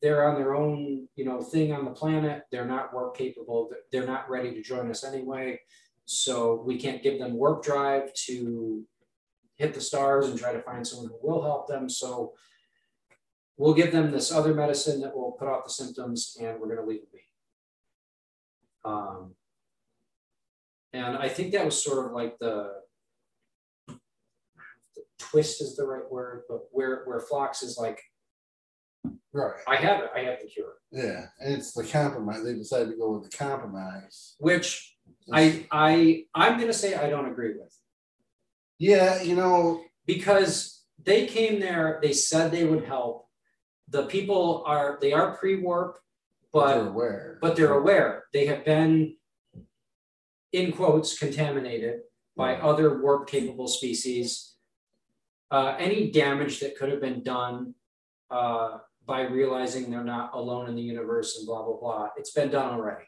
they're on their own, you know, thing on the planet. They're not work capable. They're not ready to join us anyway. So we can't give them warp drive to hit the stars and try to find someone who will help them. So we'll give them this other medicine that will put off the symptoms and we're going to leave them be. Um, and I think that was sort of like the, the twist is the right word, but where, where Phlox is like, Right. I have it, I have the cure. Yeah. And it's the compromise. They decided to go with the compromise. Which I I I'm gonna say I don't agree with. Yeah, you know, because they came there, they said they would help. The people are they are pre-warp, but they're aware. but they're aware. They have been in quotes contaminated by other warp capable species. Uh, any damage that could have been done uh, by realizing they're not alone in the universe and blah blah blah, it's been done already.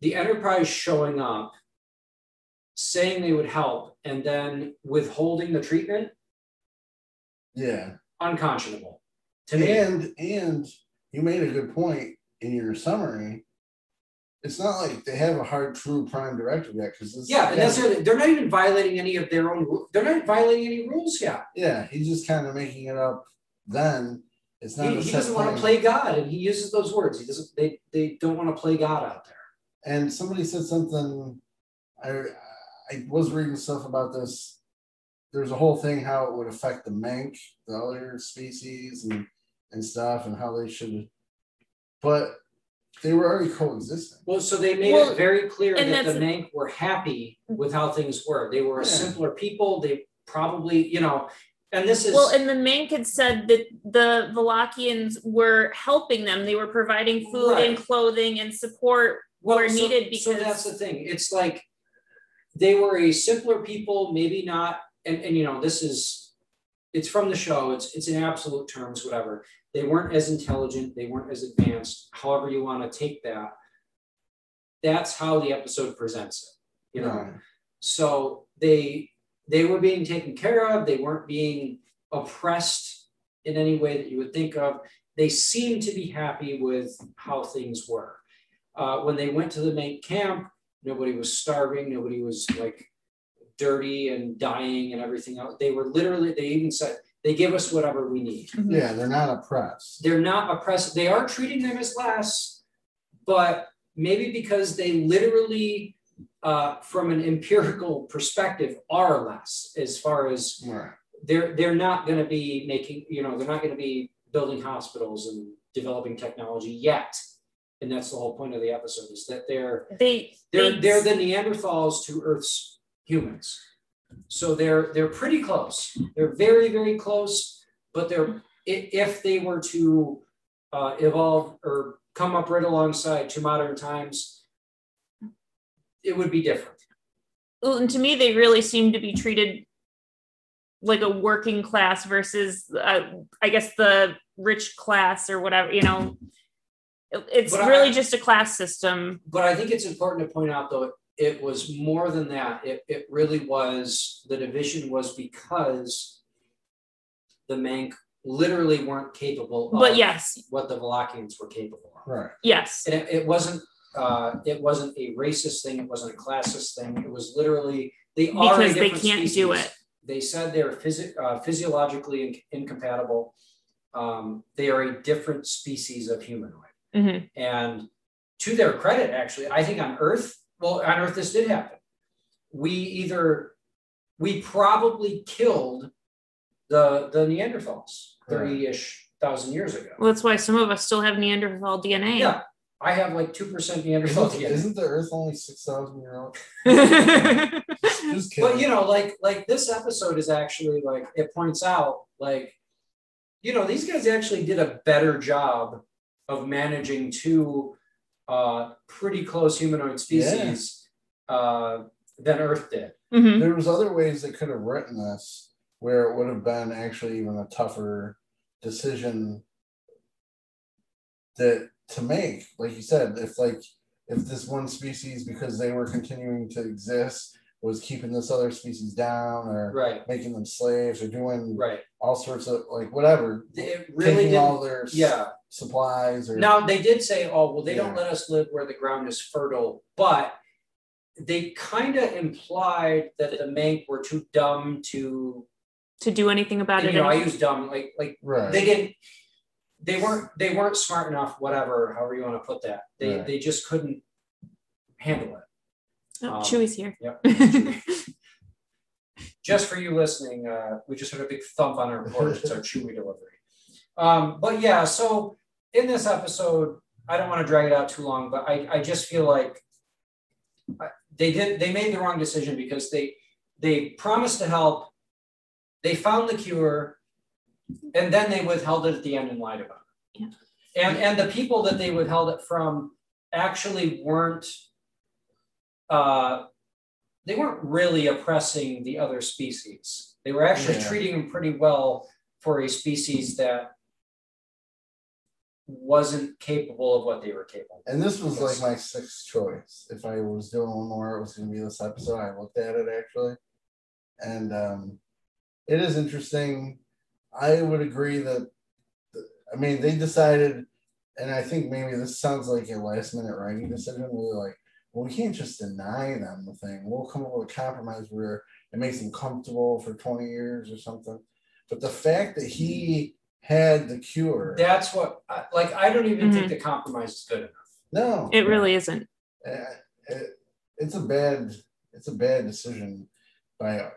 The Enterprise showing up, saying they would help, and then withholding the treatment, Yeah. unconscionable to me. And and you made a good point in your summary. It's not like they have a hard true prime directive yet because Yeah, and that's the- they're not even violating any of their own. They're not violating any rules yet. yeah, he's just kind of making it up. Then it's not. He, he doesn't want to play God, and he uses those words. He doesn't. They they don't want to play God out there. And somebody said something. I I was reading stuff about this. There's a whole thing how it would affect the mank, the other species, and and stuff, and how they should. But they were already coexisting. Well, so they made Well, it very clear that the that's- Mank were happy mm-hmm. with how things were. They were a simpler people. They probably, you know, and this is Well, and the Mank had said that the Valakians were helping them. They were providing food and clothing and support well, were so- needed so that's the thing. It's like they were a simpler people, maybe not, and, and you know, this is it's from the show, it's it's in absolute terms, whatever. They weren't as intelligent, they weren't as advanced, however you want to take that. That's how the episode presents it, you know. Right. So they they were being taken care of, they weren't being oppressed in any way that you would think of. They seemed to be happy with how things were. Uh, when they went to the main camp, nobody was starving, nobody was like dirty and dying and everything else. They were literally, they even said, they give us whatever we need. Yeah, they're not oppressed. They're not oppressed. They are treating them as less, but maybe because they literally, uh, from an empirical perspective, are less as far as Right. they're they're not going to be making you know they're not going to be building hospitals and developing technology yet and that's the whole point of the episode is that they're they they're they- they're the neanderthals to earth's humans. So they're they're pretty close. They're very very close but they're if they were to uh, evolve or come up right alongside to modern times it would be different. Well, and to me they really seem to be treated like a working class versus uh, i guess the rich class or whatever you know? It's But I- really just a class system. But I think it's important to point out, though, it was more than that. It, it really was the division was because the Mank literally weren't capable of but yes what the Valakians were capable of. Right. yes And it, it wasn't uh, it wasn't a racist thing, it wasn't a classist thing. It was literally they are because they can't do it They said they're physi- uh, physiologically in- incompatible. Um, they are a different species of humanoid. Mhm. And to their credit, actually, I think on Earth, well, on Earth, this did happen. We either, we probably killed the the Neanderthals 30 ish thousand years ago. well that's why some of us still have neanderthal dna Yeah. I have like two percent Neanderthal Isn't, DNA. isn't the Earth only six thousand years old? Just kidding. But you know, like like this episode is actually like it points out like you know these guys actually did a better job of managing two uh, pretty close humanoid species uh, than Earth did. Mhm. there was other ways they could have written this where it would have been actually even a tougher decision that to make like you said if like if this one species because they were continuing to exist was keeping this other species down or Right, making them slaves or doing right. all sorts of like whatever It really taking all their Yeah. Supplies or Now they did say, "Oh, well, they don't let us live where the ground is fertile," but they kind of implied that the Mank were too dumb to. To do anything about You it. know, I anymore. use dumb like like right they didn't. They weren't. They weren't smart enough. Whatever, however you want to put that. They Right. they just couldn't handle it. Oh, um, Chewy's here. Yep. just for you listening, uh, we just heard a big thump on our porch. It's our chewy delivery. Um, but yeah, so in this episode, I don't want to drag it out too long, but I, I just feel like they did they made the wrong decision because they they promised to help, they found the cure, and then they withheld it at the end and lied about it. Yeah. And and the people that they withheld it from actually weren't uh, they weren't really oppressing the other species. They were actually Yeah. treating them pretty well for a species that wasn't capable of what they were capable. And this was like my sixth choice. If I was doing one more, it was going to be this episode. I looked at it actually, and um, it is interesting. I would agree that, I mean, they decided, and I think maybe this sounds like a last minute writing decision. They're like, well, we can't just deny them the thing. We'll come up with a compromise where it makes them comfortable for twenty years or something. But the fact that he had the cure, That's what I- like I don't even think the compromise is good enough. no, It really isn't. uh, it, it's a bad it's a bad decision by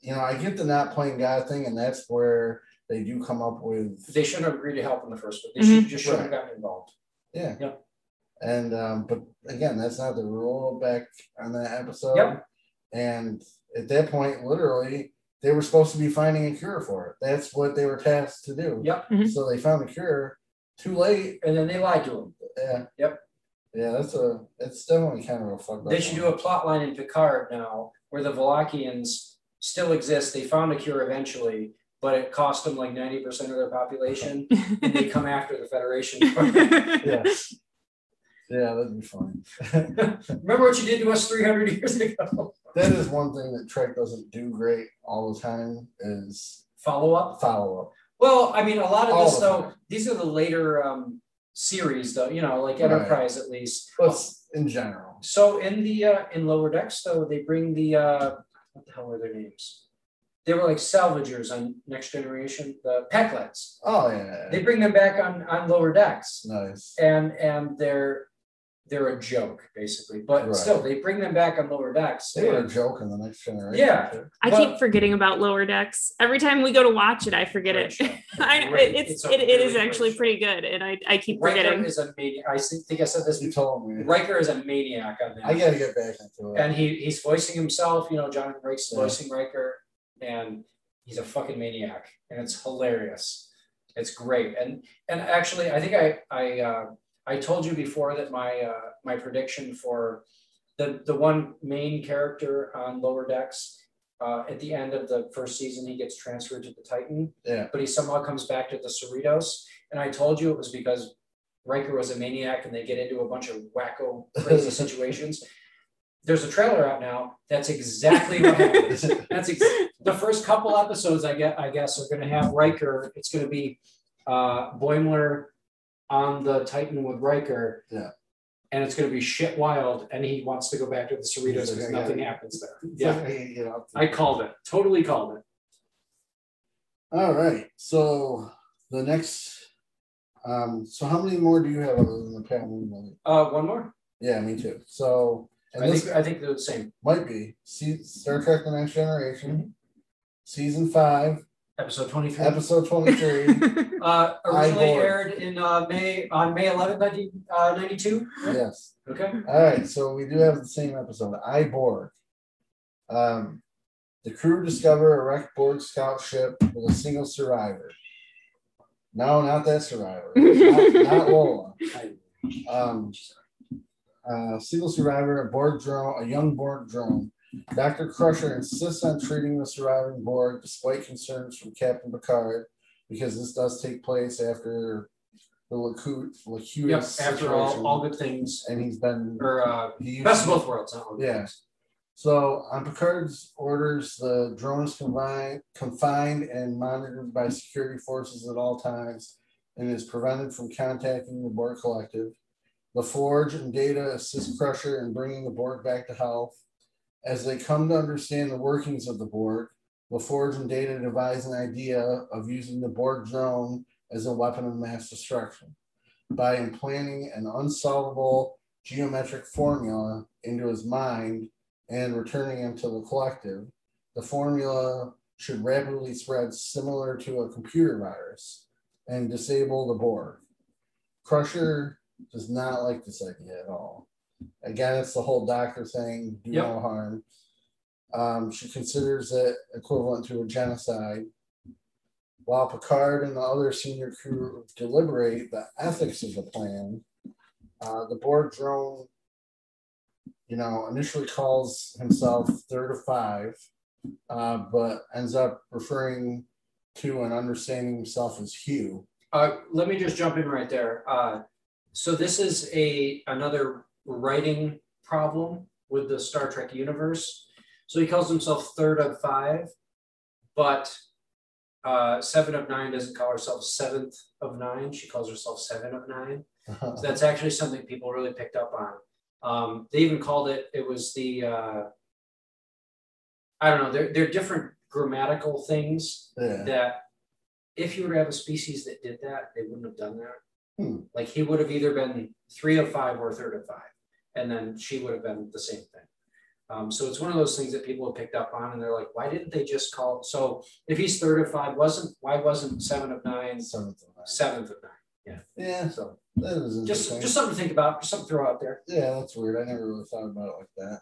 you know i get the not playing god thing and that's where they do come up with They shouldn't have agreed to help in the first place. They should just shouldn't have gotten involved. yeah Yep. and um but again that's not the rule back on that episode Yep. and at that point literally they were supposed to be finding a cure for it that's what they were tasked to do Yep. Mhm. so they found a cure too late And then they lied to him. yeah Yep. yeah that's a it's definitely kind of a fucked up They should do a plot line in Picard now where the Valakians still exist. They found a cure eventually, but it cost them like 90% of their population. and they come after the Federation. yeah yeah that'd be fun Remember what you did to us 300 years ago? that is one thing that Trek doesn't do great all the time is Follow up. follow up. Well, I mean, a lot of All this though, them. these are the later um, series though, you know, like Right. Enterprise at least. But in general. So in the uh, in Lower Decks though, they bring the uh, what the hell were their names? They were like salvagers on Next Generation, the Pakleds. Oh yeah. They bring them back on on Lower Decks, nice. and and they're they're a joke basically, but Right. still they bring them back on Lower Decks. They were a joke in the next generation. Yeah. too. I But- keep forgetting about lower decks. Every time we go to watch it, I forget it. I know it's, It's it, it is really great actually show. pretty good, and I, I keep Riker forgetting. is a maniac. I think think I said this. You told me. Riker is a maniac on that. I gotta get back into it. and he he's voicing himself. You know, John Frakes Yeah. voicing Riker, and he's a fucking maniac, and it's hilarious. It's great, and and actually, I think I I uh, I told you before that my uh, my prediction for the the one main character on Lower Decks. Uh, at the end of the first season, he gets transferred to the Titan, yeah. but he somehow comes back to the Cerritos. And I told you it was because Riker was a maniac and they get into a bunch of wacko, crazy situations. There's a trailer out now. That's exactly what happens. That's ex- the first couple episodes. I get. I guess are going to have Riker. It's going to be uh, Boimler on the Titan with Riker. Yeah. And it's going to be shit wild, and he wants to go back to the Cerritos because Yeah. nothing happens there. Yeah, like, hey, I called it. Totally called it. All right. So the next um so how many more do you have other than the Pat Moon movie? Uh, one more. Yeah, me too. So and I this think I think they're the same. might be see Star Trek The Next Generation, Mm-hmm. season five, Episode 23. Episode 23. uh, originally Borg. aired in uh, May on May 11th, 1992. yes. Okay. All right, so we do have the same episode. I Borg. Um, the crew discover a wrecked Borg scout ship with a single survivor. No, not that survivor. not, not Lola. Um, uh, single survivor, a Borg drone, a young Borg drone. Dr. Crusher insists on treating the surviving Borg despite concerns from Captain Picard, because this does take place after the Lacu- Yep. Locutus After all, all good things, and he's been or uh, he best of both worlds. Yeah. So on Picard's orders, the drone is confined, confined and monitored by security forces at all times and is prevented from contacting the Borg Collective. LaForge and Data assist Crusher in bringing the Borg back to health. As they come to understand the workings of the Borg, LaForge and Data devise an idea of using the Borg drone as a weapon of mass destruction by implanting an unsolvable geometric formula into his mind and returning him to the collective. The formula should rapidly spread similar to a computer virus and disable the Borg. Crusher does not like this idea at all. Again, it's the whole doctor thing, do Yep. no harm. Um, she considers it equivalent to a genocide. While Picard and the other senior crew deliberate the ethics of the plan, uh, the Borg drone you know, initially calls himself third of five, uh, but ends up referring to and understanding himself as Hugh. Uh, let me just jump in right there. Uh, so this is a another writing problem with the Star Trek universe. So he calls himself third of five, but uh, seven of nine doesn't call herself seventh of nine. She calls herself seven of nine. So that's actually something people really picked up on. Um, they even called it. It was the uh, I don't know. They're they're different grammatical things yeah. that if you were to have a species that did that, they wouldn't have done that. Hmm. Like he would have either been three of five or third of five, and then she would have been the same thing. Um, so it's one of those things that people have picked up on, and they're like, why didn't they just call? So if he's third of five, wasn't why wasn't seven of nine Seventh of nine. seventh of nine? Yeah, Yeah. So that is just just something to think about, just something to throw out there. yeah, that's weird. I never really thought about it like that.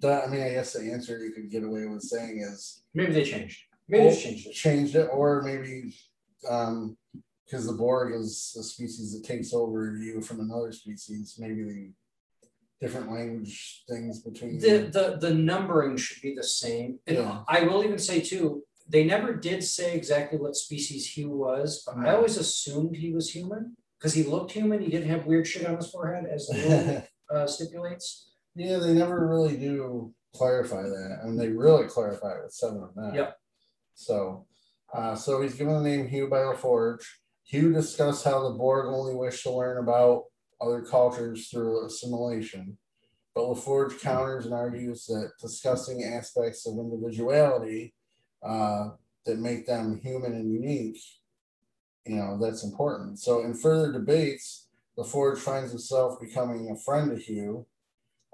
That, I mean, I guess the answer you could get away with saying is Maybe they changed. Maybe they changed it. changed it, or maybe um, because the Borg is a species that takes over you from another species, maybe the different language things between the the the numbering should be the same. And Yeah. I will even say too, they never did say exactly what species Hugh was, but I always assumed he was human because he looked human. He didn't have weird shit on his forehead, as the rule uh, stipulates. Yeah, they never really do clarify that, and they really clarify it with seven of nine. Yep. So, uh, so he's given the name Hugh by LaForge. Hugh discussed how the Borg only wish to learn about other cultures through assimilation, but LaForge counters and argues that discussing aspects of individuality uh, that make them human and unique, you know, that's important. So, in further debates, LaForge finds himself becoming a friend to Hugh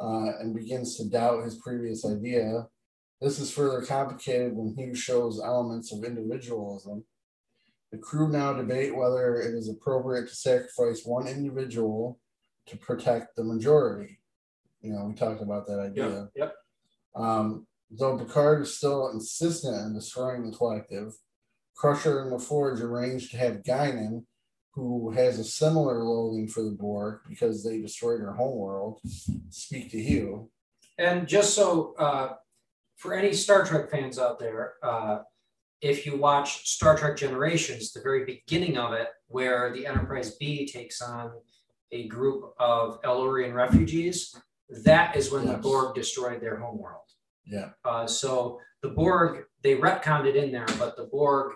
uh, and begins to doubt his previous idea. This is further complicated when Hugh shows elements of individualism. The crew now debate whether it is appropriate to sacrifice one individual to protect the majority. You know, we talked about that idea. Yep. Yep. Um, though Picard is still insistent on destroying the collective, Crusher and LaForge arrange to have Guinan, who has a similar loathing for the Borg because they destroyed her homeworld, speak to Hugh. And just so uh, for any Star Trek fans out there, uh, if you watch Star Trek Generations, the very beginning of it, where the Enterprise B takes on a group of El-Aurian refugees, that is when the Borg destroyed their homeworld. Yeah. Uh, so the Borg, they retconned it in there, but the Borg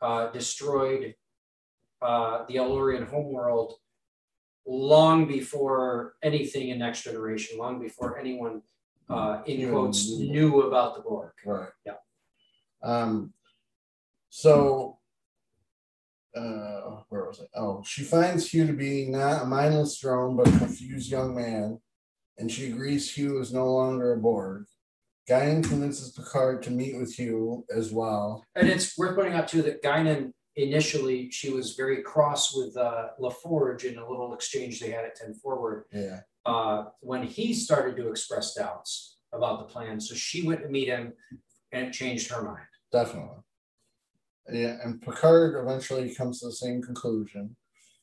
uh, destroyed uh, the El-Aurian homeworld long before anything in Next Generation, long before anyone, uh, in quotes, knew. knew about the Borg. Right. Yeah. Um, so, uh, where was it? Oh, she finds Hugh to be not a mindless drone, but a confused young man, and she agrees Hugh is no longer a Borg. Guinan convinces Picard to meet with Hugh as well. And it's worth pointing out too that Guinan initially she was very cross with uh, LaForge in a little exchange they had at 10 forward. Yeah. Uh, when he started to express doubts about the plan. So she went to meet him and it changed her mind. Definitely. Yeah, and Picard eventually comes to the same conclusion,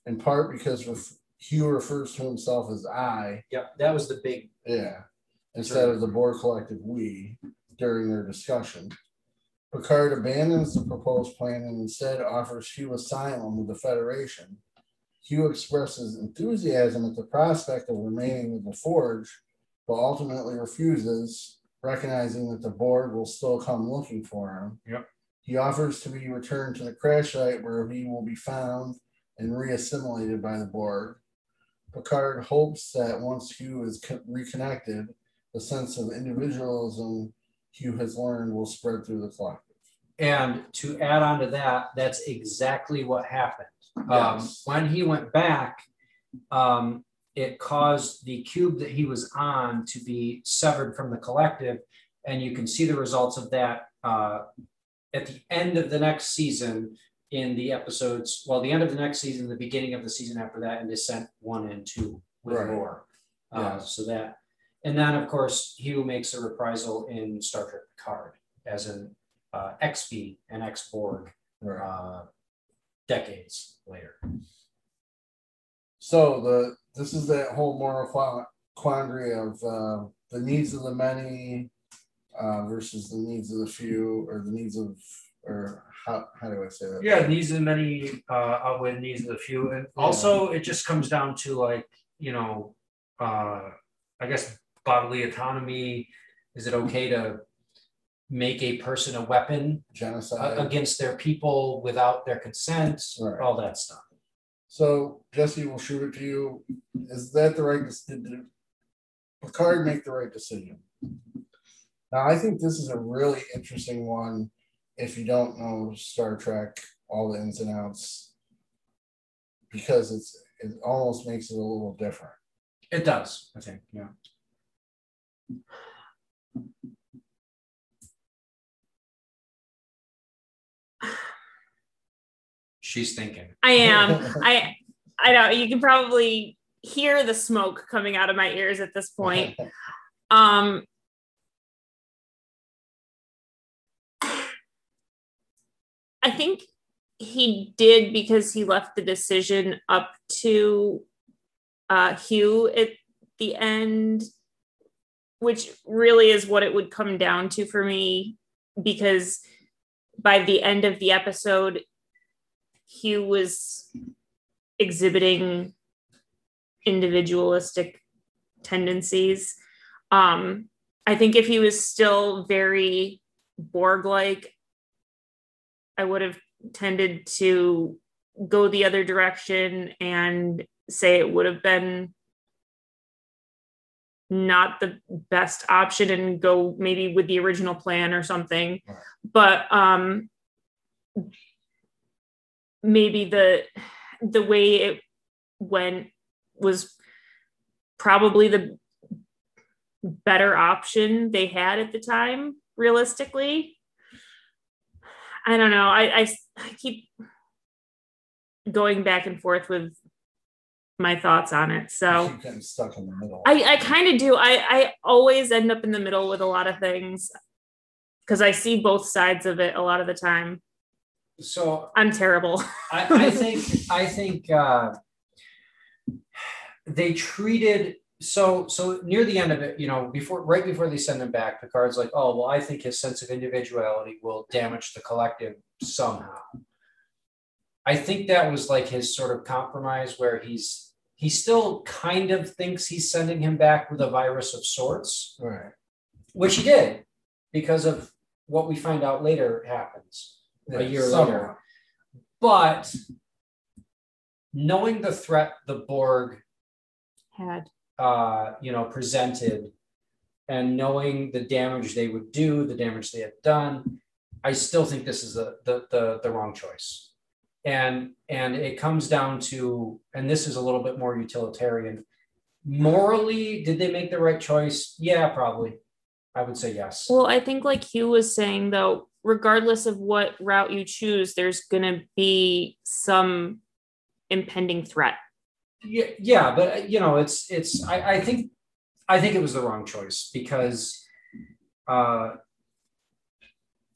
in part because ref- Hugh refers to himself as I. Yep, that was the big. Yeah, instead of the Borg collective we during their discussion. Picard abandons the proposed plan and instead offers Hugh asylum with the Federation. Hugh expresses enthusiasm at the prospect of remaining with LaForge, but ultimately refuses, recognizing that the Borg will still come looking for him. Yep. He offers to be returned to the crash site where he will be found and reassimilated by the Borg. Picard hopes that once Hugh is reconnected, the sense of individualism Hugh has learned will spread through the collective. And to add on to that, that's exactly what happened. Um, Yes. when he went back, um, it caused the cube that he was on to be severed from the collective. And you can see the results of that uh, at the end of the next season in the episodes, well, the end of the next season, the beginning of the season after that, and Descent one and two with Right. Lore. Uh, Yeah. So that, and then of course, Hugh makes a reprisal in Star Trek Picard as an uh, XB and X Borg Right. uh, decades later. So the this is that whole moral quandary of uh, the needs of the many uh, versus the needs of the few, or the needs of, or how how do I say that? Yeah, needs of the many uh, outweigh the needs of the few, and also it just comes down to like you know, uh, I guess bodily autonomy. Is it okay to make a person a weapon uh, genocide. against their people without their consent? Right. All that stuff. So Jessi will shoot it to you. Is that the right decision? Did Picard make the right decision? Now I think this is a really interesting one. If you don't know Star Trek, all the ins and outs, because it's it almost makes it a little different. It does, I think. Yeah. She's thinking. I am. I I know you can probably hear the smoke coming out of my ears at this point. Um I think he did because he left the decision up to uh Hugh at the end, which really is what it would come down to for me because by the end of the episode Hugh was exhibiting individualistic tendencies. Um, I think if he was still very Borg like, I would have tended to go the other direction and say it would have been not the best option and go maybe with the original plan or something. But um maybe the the way it went was probably the better option they had at the time realistically i don't know i i, I keep going back and forth with my thoughts on it so getting stuck in the middle. I, I kind of do. I, I always end up in the middle with a lot of things because I see both sides of it a lot of the time. So I'm terrible. I, I think I think uh, they treated so so near the end of it, you know, before right before they send him back, Picard's like, oh well, I think his sense of individuality will damage the collective somehow. I think that was like his sort of compromise where he's he still kind of thinks he's sending him back with a virus of sorts, right. which he did because of what we find out later happens a year somewhat. later. But knowing the threat the Borg, Had uh, you know, presented, and knowing the damage they would do, the damage they had done, I still think this is the the the, the wrong choice. And and it comes down to, and this is a little bit more utilitarian. Morally, did they make the right choice? Yeah, probably. I would say yes. Well, I think like Hugh was saying though, regardless of what route you choose, there's gonna be some impending threat. Yeah, yeah, but uh, you know, it's it's. I, I think, I think it was the wrong choice because, uh,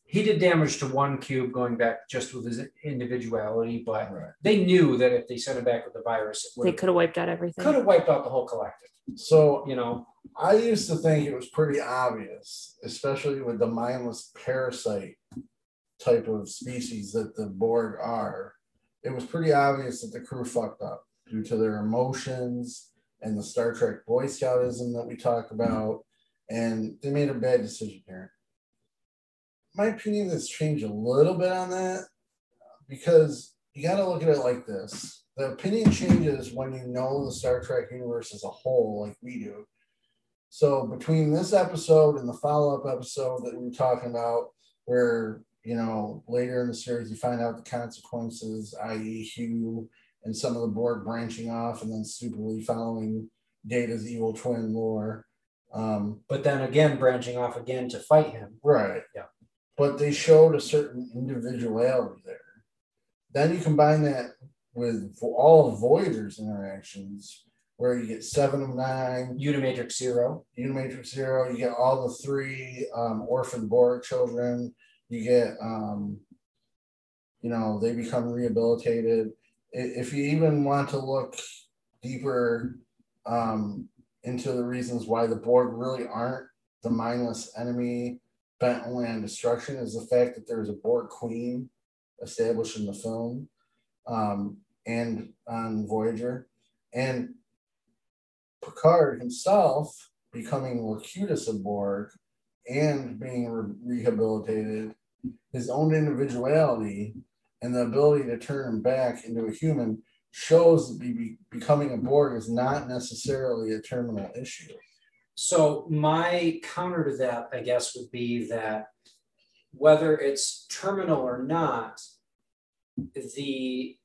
he did damage to one cube going back just with his individuality, but Right. they knew that if they sent him back with the virus, it They could have wiped out everything. could have wiped out the whole collective. So You know, I used to think it was pretty obvious, especially with the mindless parasite type of species that the Borg are. It was pretty obvious that the crew fucked up due to their emotions and the Star Trek Boy Scoutism that we talk about, and they made a bad decision here. My opinion has changed a little bit on that because you got to look at it like this. The opinion changes when you know the Star Trek universe as a whole, like we do. So between this episode and the follow-up episode that we are talking about, where you know later in the series you find out the consequences, i.e., Hugh and some of the Borg branching off and then stupidly following Data's evil twin Lore. Um, but then again, branching off again to fight him. right. Yeah. But they showed a certain individuality there. Then you combine that with all of Voyager's interactions, where you get seven of nine, Unimatrix Zero. Unimatrix Zero. You get all the three um, orphan Borg children. You get, um, you know, they become rehabilitated. If you even want to look deeper um, into the reasons why the Borg really aren't the mindless enemy bent only on destruction, is the fact that there's a Borg queen established in the film um, and on Voyager. And Picard himself becoming Locutus of Borg and being re- rehabilitated, his own individuality and the ability to turn back into a human shows that be- becoming a Borg is not necessarily a terminal issue. So my counter to that, I guess, would be that whether it's terminal or not, the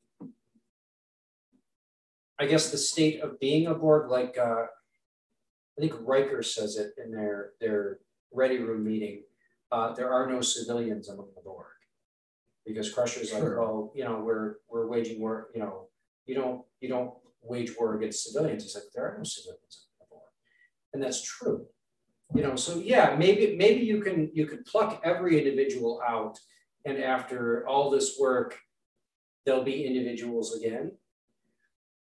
I guess the state of being a Borg, like uh, I think Riker says it in their their ready room meeting. Uh, there are no civilians among the Borg because Crusher's like, Sure. oh, you know, we're we're waging war. You know, you don't you don't wage war against civilians. He's like, there are no civilians among the Borg, and that's true. You know, so yeah, maybe maybe you can you could pluck every individual out, and after all this work, there'll be individuals again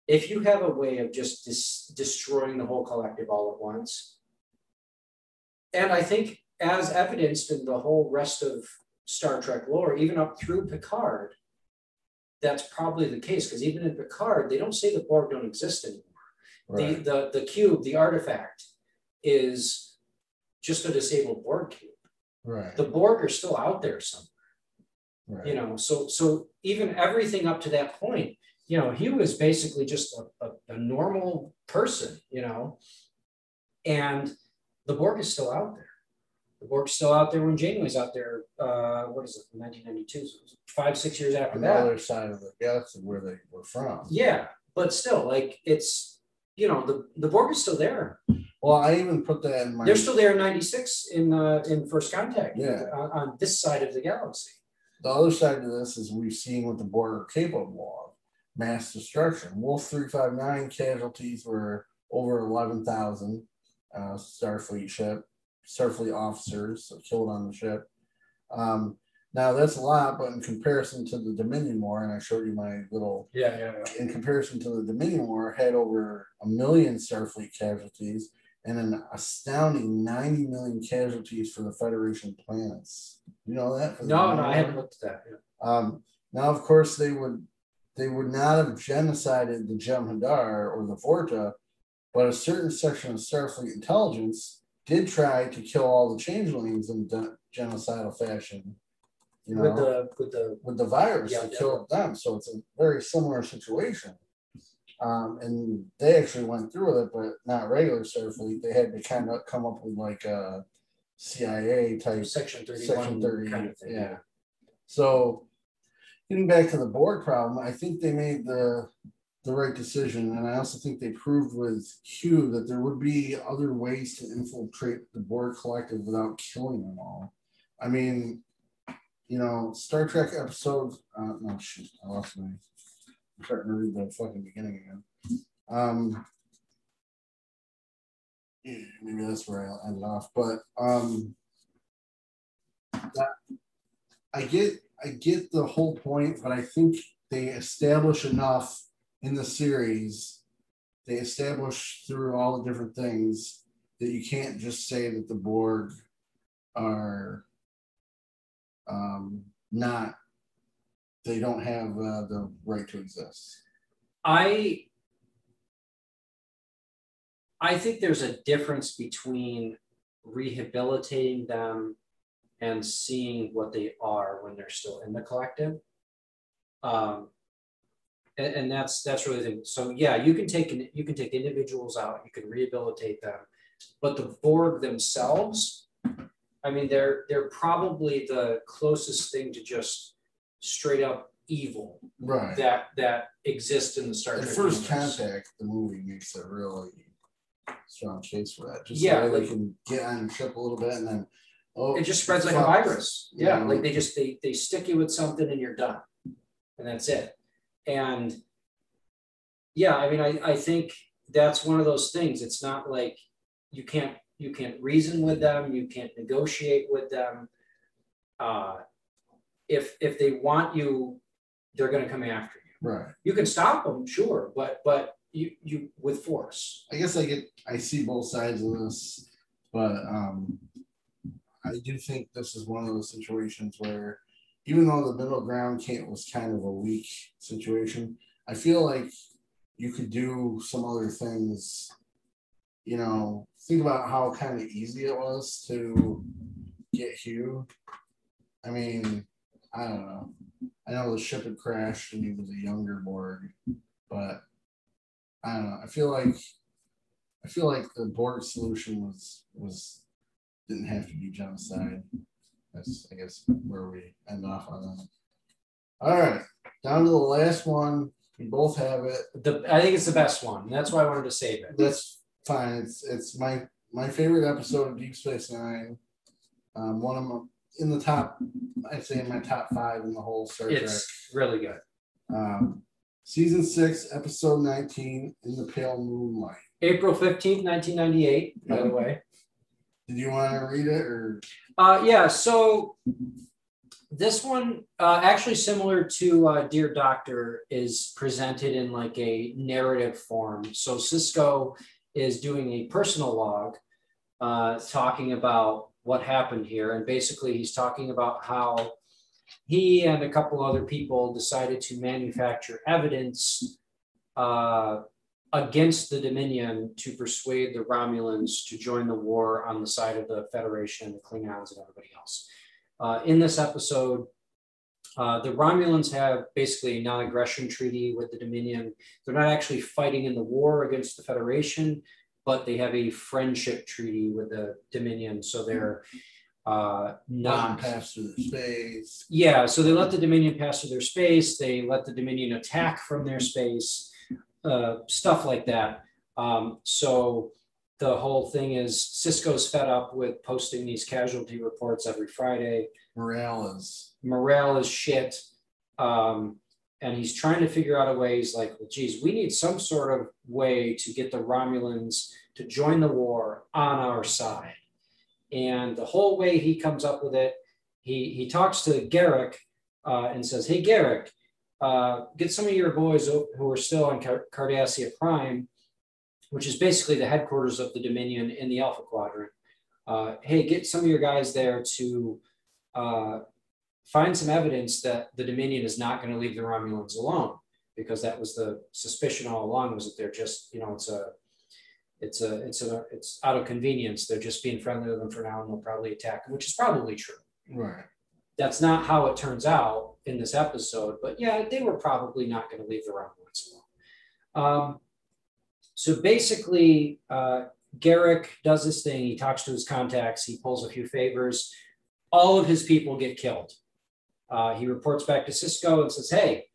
if you have a way of just dis- destroying the whole collective all at once, and I think as evidenced in the whole rest of Star Trek lore, even up through Picard, that's probably the case because even in Picard, they don't say the Borg don't exist anymore. Right. The, the the cube, the artifact, is just a disabled Borg cube. right. The Borg are still out there somewhere right. you know so so even everything up to that point you know he was basically just a, a, a normal person you know and the borg is still out there the borg's still out there when janeway's out there uh what is it 1992 so it five six years after on the that other side of the galaxy where they were from. yeah but still like it's you know the the borg is still there Well, I even put that in my. they're still there in 96 in uh in first contact Yeah. on, on this side of the galaxy the other side of this is we've seen what the Borg are capable of mass destruction. Wolf 359 casualties were over 11,000 uh, Starfleet ship, Starfleet officers killed on the ship. Um, now that's a lot, but in comparison to the Dominion War, and I showed you my little, yeah yeah, yeah. in comparison to the Dominion War, had over a million Starfleet casualties and an astounding 90 million casualties for the Federation planets. You know that? No no i haven't looked at that yeah. Um, now, of course, they would they would not have genocided the Jem'Hadar or the Vorta, but a certain section of Starfleet intelligence did try to kill all the changelings in genocidal fashion. You know, with the with the with the virus Yeah, that yeah. killed them. So it's a very similar situation. Um, and they actually went through with it, but not regular Starfleet. They had to kind of come up with like a CIA type section 31 Section 30, kind of thing. yeah. So getting back to the Borg problem, I think they made the the right decision. And I also think they proved with Hugh that there would be other ways to infiltrate the Borg collective without killing them all. I mean, you know, Star Trek episodes. Uh, no, shit, I lost my. I'm starting to read the fucking beginning again. Um, maybe that's where I ended off. But um, that, I get, I get the whole point, but I think they establish enough in the series. They establish through all the different things that you can't just say that the Borg are um, not. They don't have uh, the right to exist. I I think there's a difference between rehabilitating them and seeing what they are when they're still in the collective. Um, and, and that's that's really the thing. So yeah, you can take you can take individuals out, you can rehabilitate them, but the Borg themselves, I mean, they're they're probably the closest thing to just straight up evil Right. that that exists in the Star Trek. first universe. contact, the movie makes a really strong case for that. Just Yeah, so they can get on the ship a little bit and then oh it just spreads like a virus. Yeah, Yeah. like they just they they stick you with something and you're done, and that's it. And yeah, I mean, I I think that's one of those things. It's not like you can't you can't reason with them, you can't negotiate with them. Uh, if if they want you, they're going to come after you. Right. You can stop them, sure, but but you you with force. I guess I get I see both sides of this, but um I do think this is one of those situations where even though the middle ground can't was kind of a weak situation, I feel like you could do some other things. You know, think about how kind of easy it was to get Hugh. I mean, I don't know. I know the ship had crashed and he was a younger Borg, but I don't know. I feel like I feel like the Borg solution was was didn't have to be genocide. That's I guess where we end off on that. All right, down to the last one. We both have it. The I think it's the best one. That's why I wanted to save it. That's fine. It's it's my my favorite episode of Deep Space Nine. Um, one of my in the top. I'd say in my top five in the whole Star Trek. It's really good. Um, season six, episode nineteen, in the pale moonlight. April 15th, 1998, by the way. Did you want to read it or? Uh, yeah, so this one, uh, actually similar to uh, Dear Doctor, is presented in like a narrative form. So Sisko is doing a personal log uh, talking about what happened here. And basically, he's talking about how he and a couple other people decided to manufacture evidence uh, against the Dominion to persuade the Romulans to join the war on the side of the Federation, the Klingons, and everybody else. Uh, in this episode, uh, the Romulans have basically a non aggression treaty with the Dominion. They're not actually fighting in the war against the Federation, but they have a friendship treaty with the Dominion. So they're uh, not pass through space. yeah, so they let the Dominion pass through their space. They let the Dominion attack from their space, uh, stuff like that. Um, so the whole thing is Sisko's fed up with posting these casualty reports every Friday. Morale is Morale is shit. Um, and he's trying to figure out a way. He's like, well, geez, we need some sort of way to get the Romulans to join the war on our side. And the whole way he comes up with it, he, he talks to Garak uh, and says, Hey, Garak, uh, get some of your boys who are still on Car- Cardassia Prime, which is basically the headquarters of the Dominion in the Alpha Quadrant. Uh, hey, get some of your guys there to uh, find some evidence that the Dominion is not going to leave the Romulans alone, because that was the suspicion all along was that they're just, you know, it's a, it's a, it's a, it's out of convenience. They're just being friendly with them for now, and they'll probably attack which is probably true. right. That's not how it turns out in this episode, but yeah, they were probably not going to leave the Romulans alone. Um, so basically, uh, Garak does this thing. He talks to his contacts. He pulls a few favors. All of his people get killed. Uh, he reports back to Sisko and says, "Hey,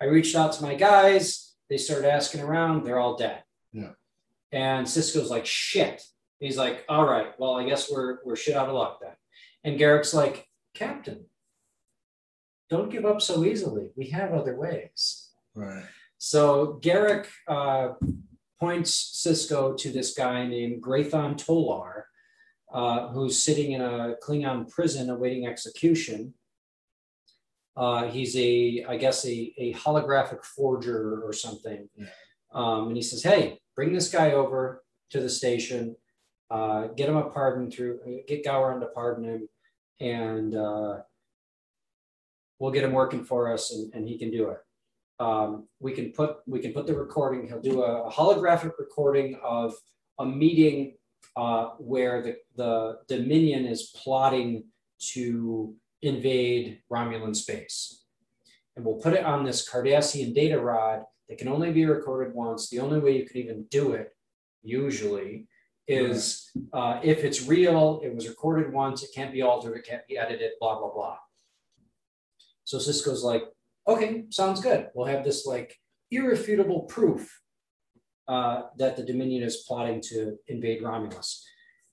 I reached out to my guys. They started asking around, they're all dead. Yeah. And Sisko's like, shit. He's like, all right, well, I guess we're we're shit out of luck then. And Garak's like, Captain, don't give up so easily. We have other ways. Right. So Garak uh, points Sisko to this guy named Grathon Tolar, uh, who's sitting in a Klingon prison awaiting execution. Uh, he's a, I guess, a, a holographic forger or something. Yeah. Um, and he says, "Hey, bring this guy over to the station. Uh, get him a pardon through. Get Gowron to pardon him, and uh, we'll get him working for us, and, and he can do it. Um, we can put we can put the recording. He'll do a, holographic recording of a meeting uh, where the, the Dominion is plotting to invade Romulan space. And we'll put it on this Cardassian data rod that can only be recorded once. The only way you can even do it, usually, is uh, if it's real, it was recorded once, it can't be altered, it can't be edited, blah, blah, blah. So Sisko's like, okay, sounds good. We'll have this like irrefutable proof uh, that the Dominion is plotting to invade Romulus.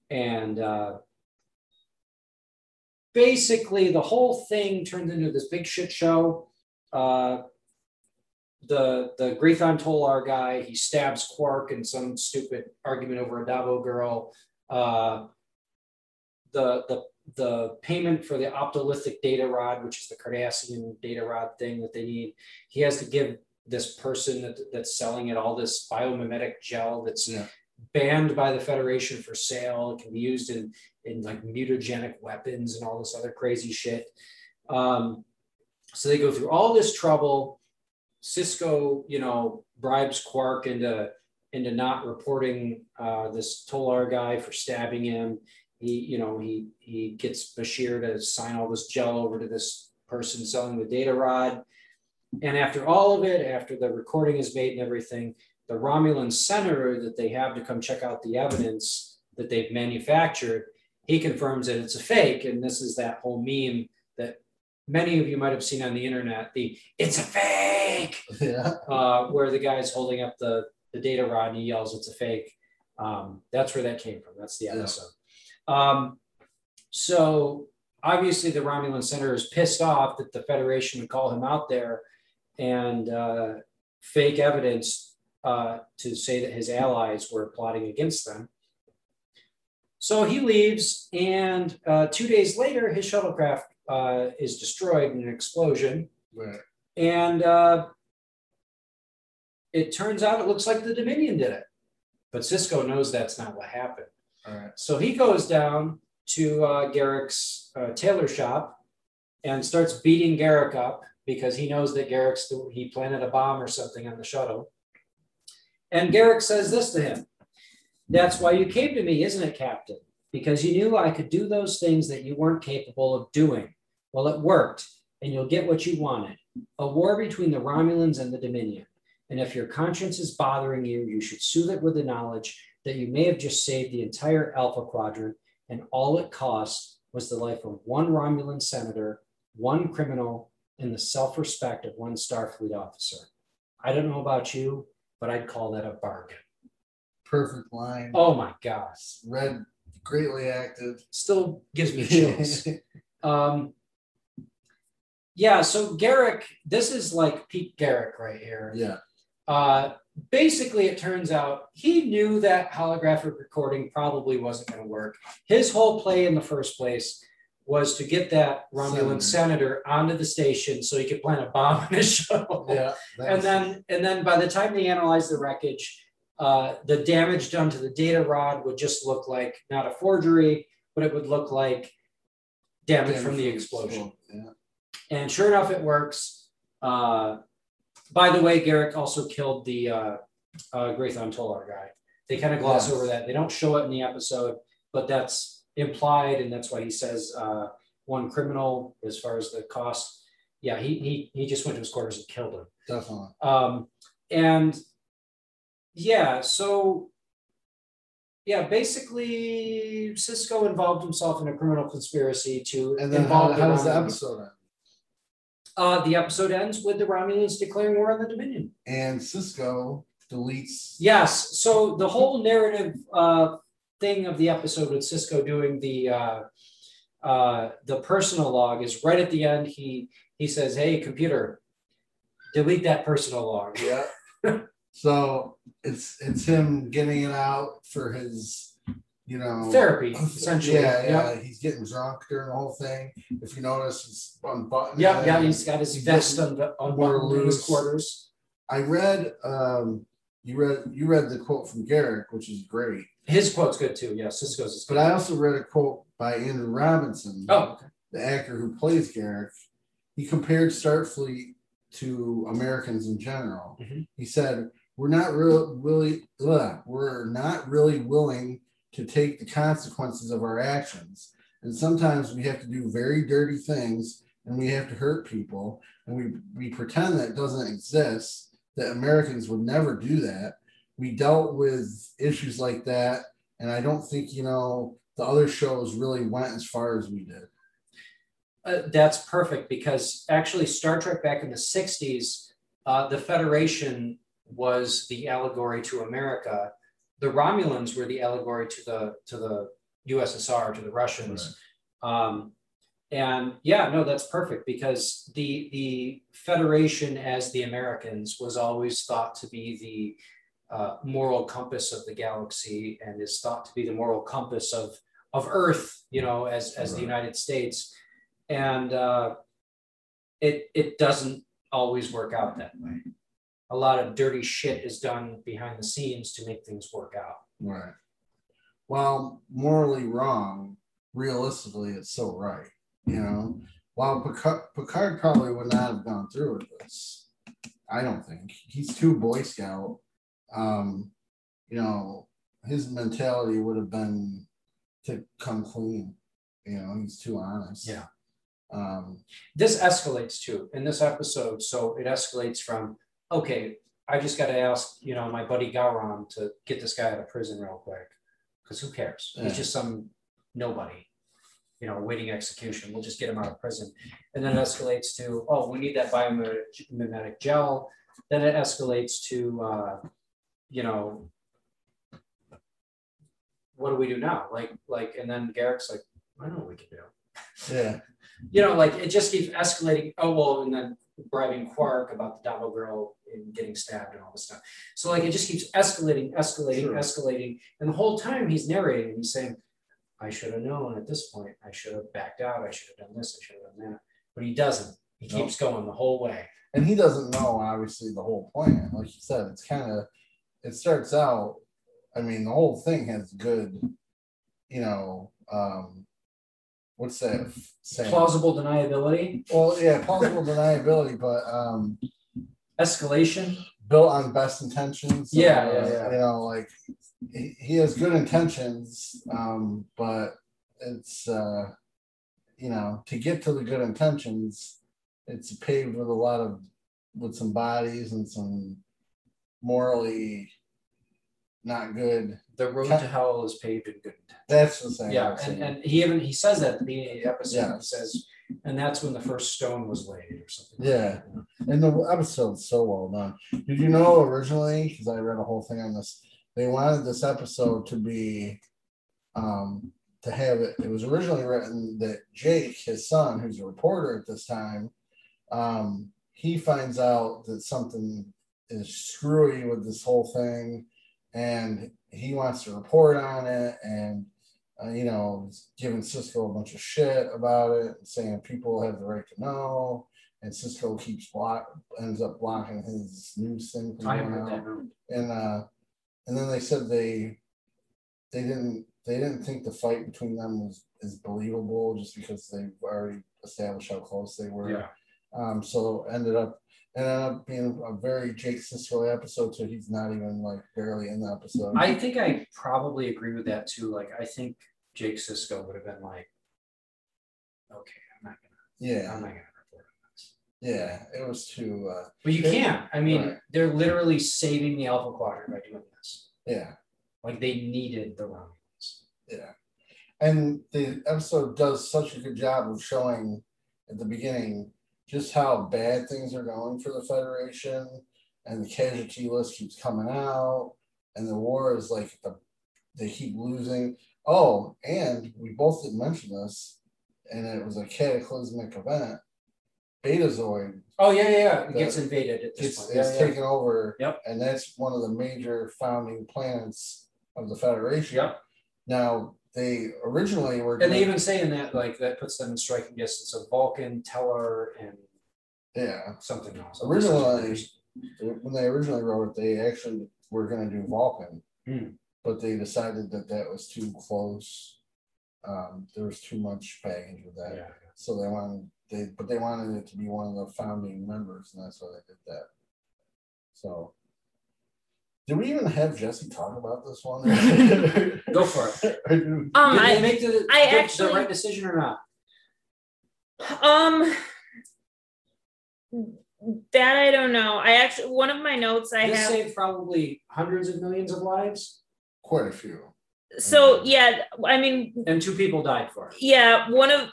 And uh, basically, the whole thing turns into this big shit show. Uh, the the Grathon Tolar guy, he stabs Quark in some stupid argument over a Dabo girl. Uh, the the the payment for the optolythic data rod, which is the Cardassian data rod thing that they need, he has to give this person that, that's selling it all this biomimetic gel that's Yeah. banned by the Federation for sale. It can be used in in like mutagenic weapons and all this other crazy shit. Um, so they go through all this trouble. Sisko, you know, bribes Quark into into not reporting uh, this Tolar guy for stabbing him. He, you know, he he gets Bashir to sign all this gel over to this person selling the data rod. And after all of it, after the recording is made and everything, the Romulan senator that they have to come check out the evidence that they've manufactured, he confirms that it's a fake. And this is that whole meme that many of you might have seen on the internet, the it's a fake, Yeah. uh, where the guy's holding up the, the data rod and he yells, it's a fake. Um, that's where that came from. That's the Yeah. Um, so obviously the Romulan senator is pissed off that the Federation would call him out there and uh, fake evidence uh, to say that his allies were plotting against them. So he leaves, and uh, two days later, his shuttlecraft uh, is destroyed in an explosion. Right. And uh, it turns out it looks like the Dominion did it. But Sisko knows that's not what happened. All right. So he goes down to uh, Garak's uh, tailor shop and starts beating Garak up because he knows that Garak's the, he planted a bomb or something on the shuttle. And Garak says this to him That's why you came to me, isn't it, Captain? Because you knew I could do those things that you weren't capable of doing. Well, it worked, and you'll get what you wanted a war between the Romulans and the Dominion. And if your conscience is bothering you, you should soothe it with the knowledge that you may have just saved the entire Alpha Quadrant, and all it cost was the life of one Romulan senator, one criminal, and the self respect of one Starfleet officer. I don't know about you, but I'd call that a bargain. Perfect line. Oh my gosh. Red, greatly active. Still gives me chills. um, yeah, so Garak, this is like Pete Garak right here. yeah. Uh, basically, it turns out he knew that holographic recording probably wasn't going to work. His whole play in the first place was to get that Romulan senator. onto the station so he could plant a bomb in his shuttle. Yeah. And then, and then by the time they analyzed the wreckage, uh, the damage done to the data rod would just look like not a forgery, but it would look like damage from the explosion. Yeah. And sure enough, it works. Uh, by the way, Garak also killed the uh, uh, Grathon Tolar guy. They kind of gloss Yes. over that. They don't show it in the episode, but that's implied, and that's why he says uh, one criminal as far as the cost. Yeah, he he he just went to his quarters and killed him. Definitely. Um, and yeah, so yeah, basically Sisko involved himself in a criminal conspiracy to And then how, involve how does the episode end? Uh, the episode ends with the Romulans declaring war on the Dominion. And Sisko deletes. Yes. So the whole narrative uh, thing of the episode with Sisko doing the uh, uh, the personal log is right at the end. He he says, "Hey, computer, delete that personal log." Yeah. so it's it's him getting it out for his, you know, Therapy, essentially. Yeah, yeah. Yep. He's getting drunk during the whole thing. If you notice, he's unbuttoned. Yeah, yeah, he's got his vest on, on more in his quarters. I read um you read you read the quote from Garak, which is great. His quote's good too. Yeah, Sisko's is But. I also read a quote by Andrew Robinson, oh, okay. the actor who plays Garak. He compared Starfleet to Americans in general. Mhm. He said, "We're not real, really, ugh, we're not really willing to take the consequences of our actions, and sometimes we have to do very dirty things, and we have to hurt people, and we we pretend that doesn't exist. That Americans would never do that. We dealt with issues like that, and I don't think you know." The other shows really went as far as we did. Uh, that's perfect because actually Star Trek back in the 60s, uh, the Federation was the allegory to America. The Romulans were the allegory to the to the USSR, to the Russians. Um, and yeah, no, that's perfect because the the Federation as the Americans was always thought to be the uh, moral compass of the galaxy and is thought to be the moral compass of of Earth, you know, as as the United States, and uh, it it doesn't always work out that way. A lot of dirty shit is done behind the scenes to make things work out. Right. While morally wrong, realistically, it's so right. You know, while Picard, Picard probably would not have gone through with this. I don't think he's too Boy Scout. Um, you know, his mentality would have been to come clean. You know, he's too honest. Yeah. Um, this escalates too in this episode. So it escalates from, okay, I just got to ask, you know, my buddy Gowron to get this guy out of prison real quick. Because who cares? Yeah. He's just some nobody, you know, waiting execution. We'll just get him out of prison. And then it escalates to, oh, we need that biomimetic gel. Then it escalates to, uh, you know, what do we do now? Like, like, and then Garak's like, I know what we can do yeah. you know, like it just keeps escalating. Oh well, and then bribing Quark about the Dabo girl and getting stabbed and all this stuff. So like it just keeps escalating, escalating, Sure. escalating, and the whole time he's narrating, he's saying, "I should have known at this point. I should have backed out. I should have done this. I should have done that." But he doesn't. He Nope. keeps going the whole way. and he doesn't know obviously the whole plan like you said it's kind of it starts out i mean the whole thing has good you know um what's that saying Plausible deniability, well yeah plausible deniability but um escalation. built on best intentions Yeah, uh, yeah, yeah. you know like he, he has good intentions um but it's uh you know to get to the good intentions it's paved with a lot of with some bodies and some morally not good The road to hell is paved in good intent. that's the thing Yeah, and, and he even he says that at the beginning of the episode. Yeah. He says, and that's when the first stone was laid or something. Yeah. And the episode's so well done. Did you know originally, because I read a whole thing on this, they wanted this episode to be um to have it. It was originally written that Jake, his son, who's a reporter at this time, um, he finds out that something is screwy with this whole thing, and he wants to report on it, and uh, you know, giving Sisko a bunch of shit about it, saying people have the right to know and Sisko keeps block ends up blocking his news thing from I heard out. that. And uh and then they said they they didn't they didn't think the fight between them was is believable just because they've already established how close they were. Yeah. Um so ended up ended up being a very Jake Sisko episode, so he's not even like barely in the episode. I think I probably agree with that too. Like I think Jake Sisko would have been like, okay, I'm not gonna, yeah, I'm not gonna report on this. yeah. It was too uh But you can't. I mean, Right. they're literally saving the Alpha Quadrant by doing this. yeah. Like they needed the Romulans. Yeah. And the episode does such a good job of showing at the beginning just how bad things are going for the Federation, and the casualty list keeps coming out, and the war is like the, they keep losing. Oh, and we both didn't mention this, and it was a cataclysmic event. Betazoid Oh yeah, yeah, yeah. It gets invaded at this it's, point. it's Yeah, yeah. taken over, Yep. and that's one of the major founding planets of the Federation. Yep. Now they originally were And they even say in that like that puts them in striking distance of Vulcan, Tellar, and yeah something else. Originally- when they originally wrote it, they actually were going to do Vulcan, Hmm. but they decided that that was too close. Um, there was too much baggage with that, yeah. so they wanted they, but they wanted it to be one of the founding members, and that's why they did that. So, did we even have Jessi talk about this one? Go for it. it. Um, Did they make the, I the- actually- the right decision or not? um, that I don't know. I actually one of my notes I this have. saved probably hundreds of millions of lives, Quite a few. So yeah, I mean, and two people died for it. yeah, one of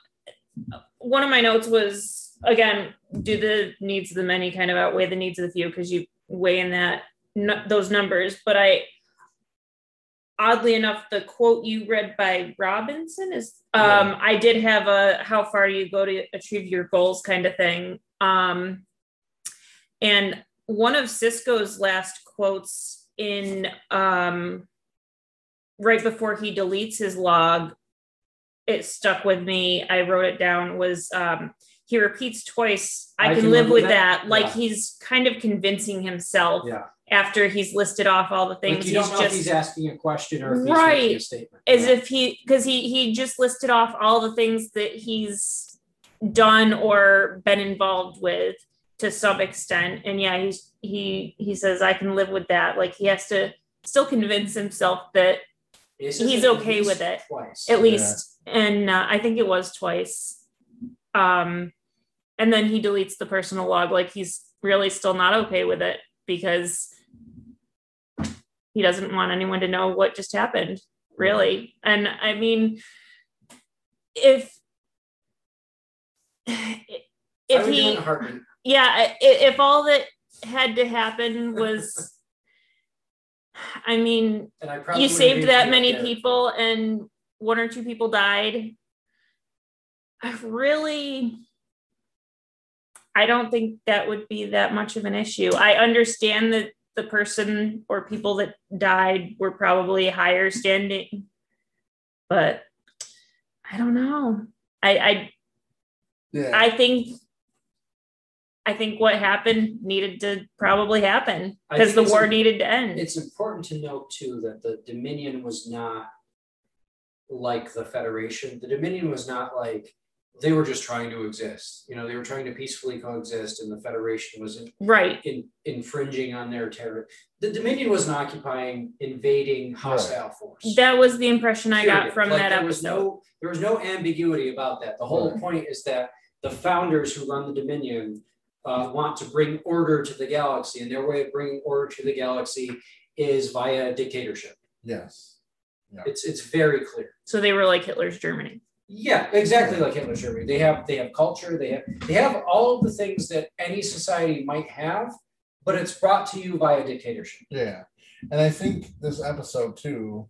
one of my notes was again, do the needs of the many kind of outweigh the needs of the few because you weigh in that n- those numbers. But I, oddly enough, the quote you read by Robinson is, um, I did have a how far do you go to achieve your goals kind of thing. Um, and one of Sisko's last quotes in um, right before he deletes his log it stuck with me. I wrote it down. Was um, he repeats twice? I, can, live with that. Like Yeah. he's kind of convincing himself Yeah. After he's listed off all the things. Like you he's don't know just if he's asking a question or if he's Right. making a statement. as Yeah. if he because he he just listed off all the things that he's done or been involved with to some extent. And yeah, he's he he says I can live with that. Like he has to still convince himself that he's okay with it. Twice. at least and uh, i think it was twice um and then he deletes the personal log like he's really still not okay with it because he doesn't want anyone to know what just happened really. And i mean if if would do it he in a heartbeat. yeah if all that had to happen was i mean I you saved that many people and one or two people died. I really i don't think that would be that much of an issue. I understand that the person or people that died were probably higher standing but i don't know i i, Yeah. I think i think what happened needed to probably happen because the war needed to end It's important to note too that the Dominion was not like the Federation. The Dominion was not like they were just trying to exist. You know, they were trying to peacefully coexist, and the Federation was in, right in, infringing on their territory. The Dominion wasn't occupying, invading hostile force. that was the impression i got from Like, that there episode was no there was no ambiguity about that. The whole Right. point is that the founders who run the Dominion uh, want to bring order to the galaxy, and their way of bringing order to the galaxy is via dictatorship. yes. It's it's very clear. So they were like Hitler's Germany. Yeah, exactly like Hitler's Germany. They have they have culture. They have they have all of the things that any society might have, but it's brought to you via dictatorship. Yeah. And I think this episode too,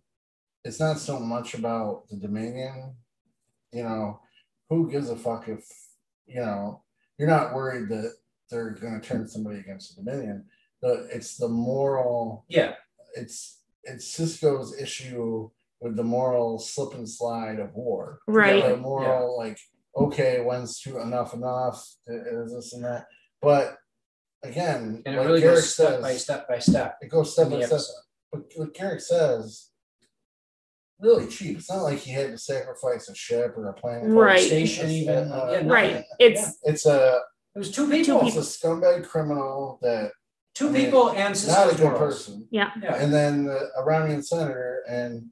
it's not so much about the Dominion. You know, who gives a fuck if, you know, you're not worried that they're gonna turn somebody against the Dominion, but it's the moral Yeah, it's it's Sisko's issue with the moral slip and slide of war. Right. The moral like, okay, when's too enough enough? Is this and that? But again, and it like really Garak goes step says, by step by step it goes step by step. But what Garak says, really cheap. It's not like he had to sacrifice a ship or a planet. Right. Station even. Uh, yeah, Right. nothing. It's It's a It was two people. it's a scumbag criminal that Two I mean, people and not a good morals. person. Yeah, And then the Iranian senator and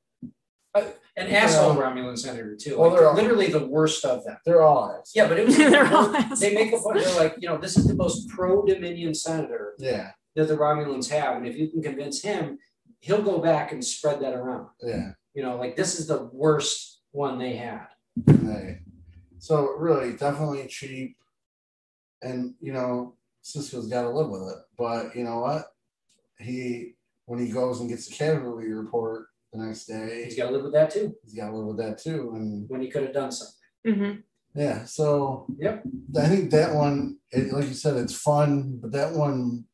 an asshole Yeah. Romulan senator too. Well, Like, they're literally the worst of them. they're all assholes. Yeah, but it was They're all they make a point. They're like, you know, this is the most pro-Dominion senator Yeah, that the Romulans have, and if you can convince him, he'll go back and spread that around. yeah. You know, like this is the worst one they had. They, so really, definitely cheap. and you know, Sisko's got to live with it. But you know what? He when he goes and gets the casualty report the next day, He's got to live with that too. he's got to live with that too. And When he could have done something. Mhm. yeah, so Yep. I think that one, it, like you said, it's fun, but that one,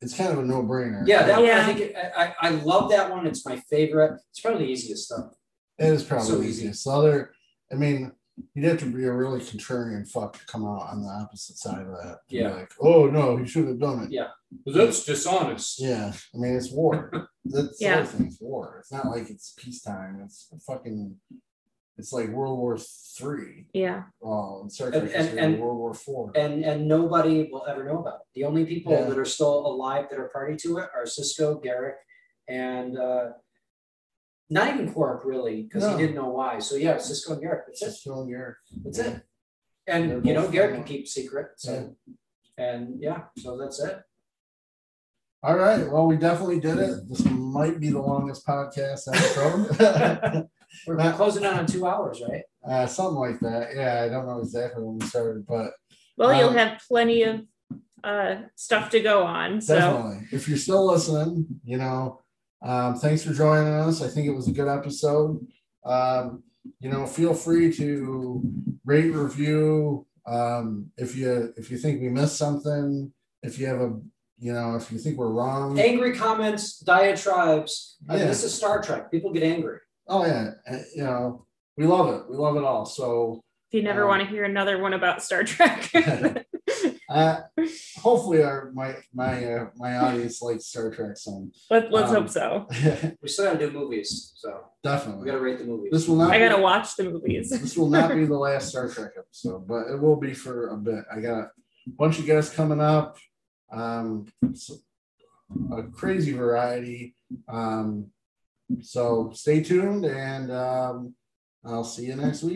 it's kind of a no brainer. Yeah, that one, I think it, I, I I love that one. It's my favorite. It's probably the easiest stuff. It is probably So the easy. easiest. The other, I mean, you'd have to be a really contrarian fuck to come out on the opposite side of that. To be Yeah. Like, oh no, he should have done it. Yeah. That's dishonest. Yeah. I mean, it's war. That's the Yeah. other thing. It's war. It's not like it's peacetime. It's fucking. It's like World War Three. Yeah. Oh, and Star And- and- really and- World War Four. And and nobody will ever know about it. The only people Yeah. that are still alive that are party to it are Sisko, Garak, and uh, not even Quark really, because No. he didn't know why. So yeah, Sisko and Garak. That's it. Just showing your. That's it. And They're you know, both Garak can keep secret. So and yeah, so that's it. All right. Well, we definitely did it. This might be the longest podcast ever. We're Matt- closing in on two hours, right? uh, something like that. Yeah, I don't know exactly when we started, but Well, you'll Um, have plenty of uh, stuff to go on. So definitely. If you're still listening, you know, um, thanks for joining us. I think it was a good episode. Um, you know, feel free to rate, review. Um, if you if you think we missed something, if you have a you know, if you think we're wrong. Angry comments, diatribes. I mean, this is Star Trek. People get angry. Oh yeah, uh, you know, we love it. We love it all. So if you never um, want to hear another one about Star Trek, uh, hopefully our my my uh, my audience likes Star Trek some. Let, let's Um, hope so. We still gotta do movies, so definitely we gotta rate the movies. This will not I be- gotta watch the movies. this will not be the last Star Trek episode, but it will be for a bit. I got a bunch of guests coming up. Um, so- a crazy variety. Um, so stay tuned, and um, I'll see you next week.